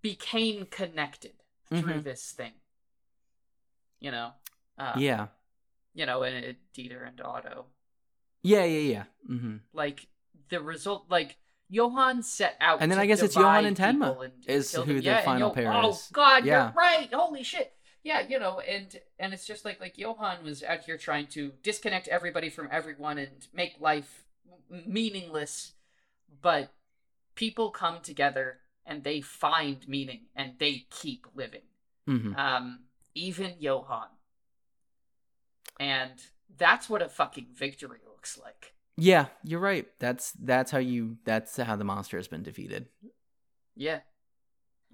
became connected through Mhm. this thing. You know, uh, yeah, You know, and it, Dieter and Otto. Yeah, yeah, yeah. hmm Like the result, like Johan set out, And then I guess it's Johan and Tenma and, is who them. the yeah, final Yo- pair oh, is. God, Yeah. you're right. Holy shit. Yeah, you know, and and it's just like like Johan was out here trying to disconnect everybody from everyone and make life meaningless, but people come together and they find meaning and they keep living. hmm Um, even Johan, and that's what a fucking victory looks like. Yeah, you're right. That's that's how you that's how the monster has been defeated. Yeah,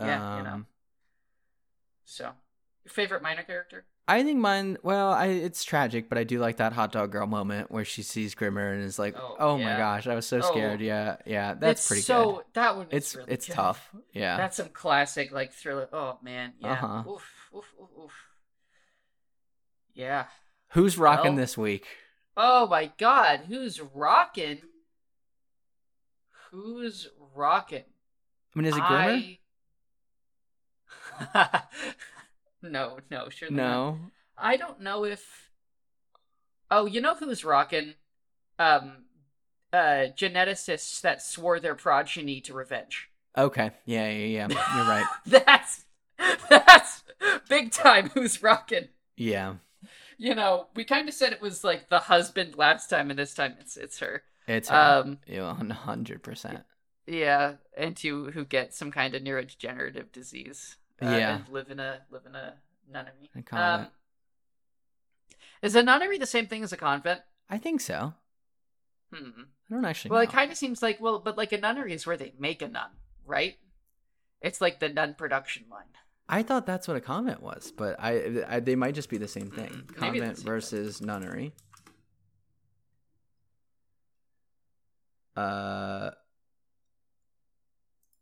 yeah, you know. Um, So, your favorite minor character? I think mine. Well, I it's tragic, but I do like that hot dog girl moment where she sees Grimmer and is like, Oh, "Oh, my gosh, I was so Oh. scared." Yeah, yeah, that's it's pretty so, good. That one. It's really it's good. tough. Yeah, That's some classic like thriller. Oh man, yeah. Uh-huh. Oof, oof, oof, oof. Yeah. who's rocking well- this week? Oh my God, who's rocking? Who's rocking? I mean, is it Grimmer? I... no, no, sure. No. I don't know if. Oh, you know who's rocking? Um, uh, geneticists that swore their progeny to revenge. Okay. Yeah, yeah, yeah. You're right. That's that's big time. Who's rocking? Yeah, You know, we kind of said it was like the husband last time, and this time it's it's her. it's her. Um, Yeah, one hundred percent. yeah, and to who get some kind of neurodegenerative disease. uh, Yeah. and live in a live in a nunnery. A convent. Um, is a nunnery the same thing as a convent? I think so. Hmm. I don't actually. Well, know. it kind of seems like well, but like a nunnery is where they make a nun, right? It's like the nun production line. I thought that's what a convent was, but I, I they might just be the same thing. Mm, maybe it's the Convent same thing. versus nunnery. Uh,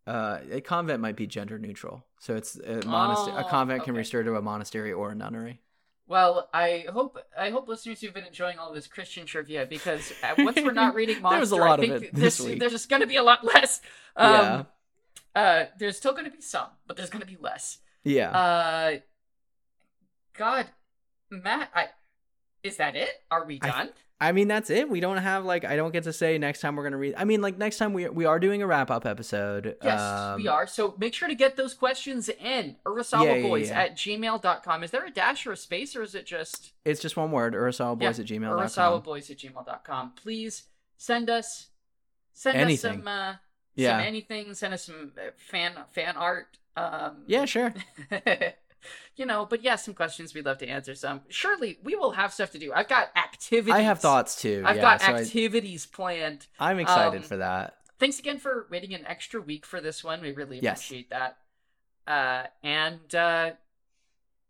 uh, a convent might be gender neutral, so it's a monastery. a Oh, convent can okay. refer to a monastery or a nunnery. Well, I hope I hope listeners who've been enjoying all this Christian trivia because uh, once we're not reading Monster, There was a lot I of it this there's, there's going to be a lot less. Um, yeah, Uh, there's still going to be some, but there's going to be less. Yeah. Uh, God, Matt, I is that it? Are we done? I mean, that's it. We don't have like I don't get to say next time we're gonna read. I mean, like next time we we are doing a wrap up episode. Yes, Um, we are. So make sure to get those questions in. Urasawa Yeah, yeah, boys yeah. at gmail.com. Is there a dash or a space, or is it just It's just one word. Urasawaboys Yeah, at gmail.com. urasawaboys at gmail.com? Please send us send Anything. us some uh, Yeah. some anything. Send us some uh, fan fan art. Um, Yeah, sure. you know, but yeah, some questions we'd love to answer. Some surely we will have stuff to do. I've got activities. I have thoughts too. I've yeah, got so I, activities planned. I'm excited um, for that. Thanks again for waiting an extra week for this one. We really Yes. appreciate that. Uh, and uh,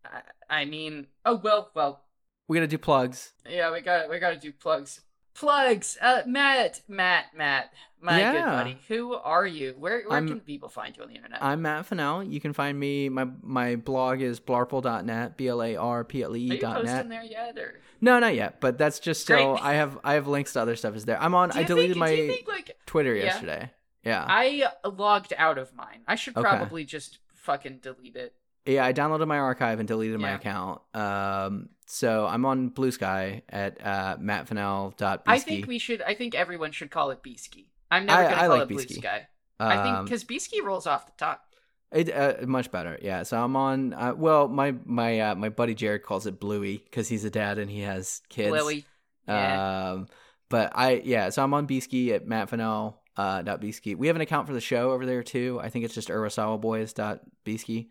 I, I mean, oh well, well, We gotta do plugs. yeah, we got we got to do plugs. Plugs. Uh, Matt, Matt, Matt, my good buddy. Who are you? Where where I'm- can people find you on the internet? I'm Matt Fennell. You can find me. My my blog is blarple.net. B L A R P L are E you dot posting net. there yet? Or No, not yet. But that's just still. Great. I have I have links to other stuff. Is there? I'm on. I deleted think, my think like Twitter Yeah. yesterday. Yeah. I logged out of mine? I should Okay. probably just fucking delete it. Yeah, I downloaded my archive and deleted my account. Um, so I'm on Blue Sky at uh, mattfennell.bski. I think we should. I think everyone should call it Beesky. I'm never gonna call like it Blue. Sky. I think Um, because Beesky rolls off the top. it uh, much better. Yeah. So I'm on. Uh, well, my my uh, my buddy Jared calls it Bluey because he's a dad and he has kids. Bluey. Yeah. Um, but I yeah. So I'm on Beesky at mattfennell. Uh, dot Beesky. We have an account for the show over there too. I think it's just Urasawaboys dot Beesky.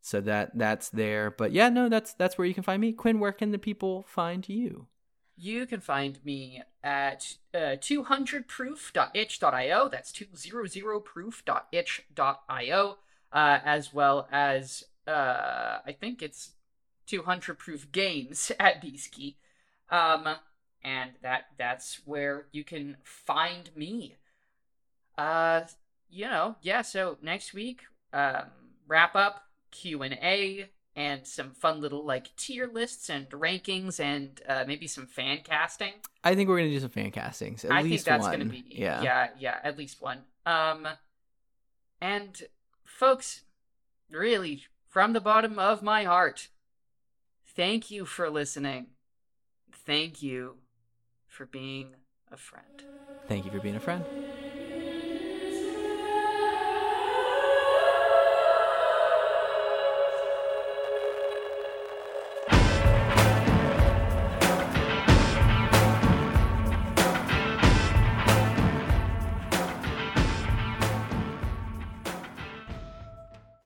So that that's there. But yeah, no, that's that's where you can find me. Quinn, where can the people find you? You can find me at uh, 200proof.itch.io. That's 200proof.itch.io. Uh, as well as, uh, I think it's 200 proof games at Beasky. Um, and that that's where you can find me. Uh, you know, yeah. So next week, um, wrap up Q and some fun little like tier lists and rankings and uh, maybe some fan casting. I think we're gonna do some fan castings. At I least think that's one. gonna be yeah. yeah, yeah, at least one. Um, and folks, really, from the bottom of my heart, thank you for listening. Thank you for being a friend. Thank you for being a friend.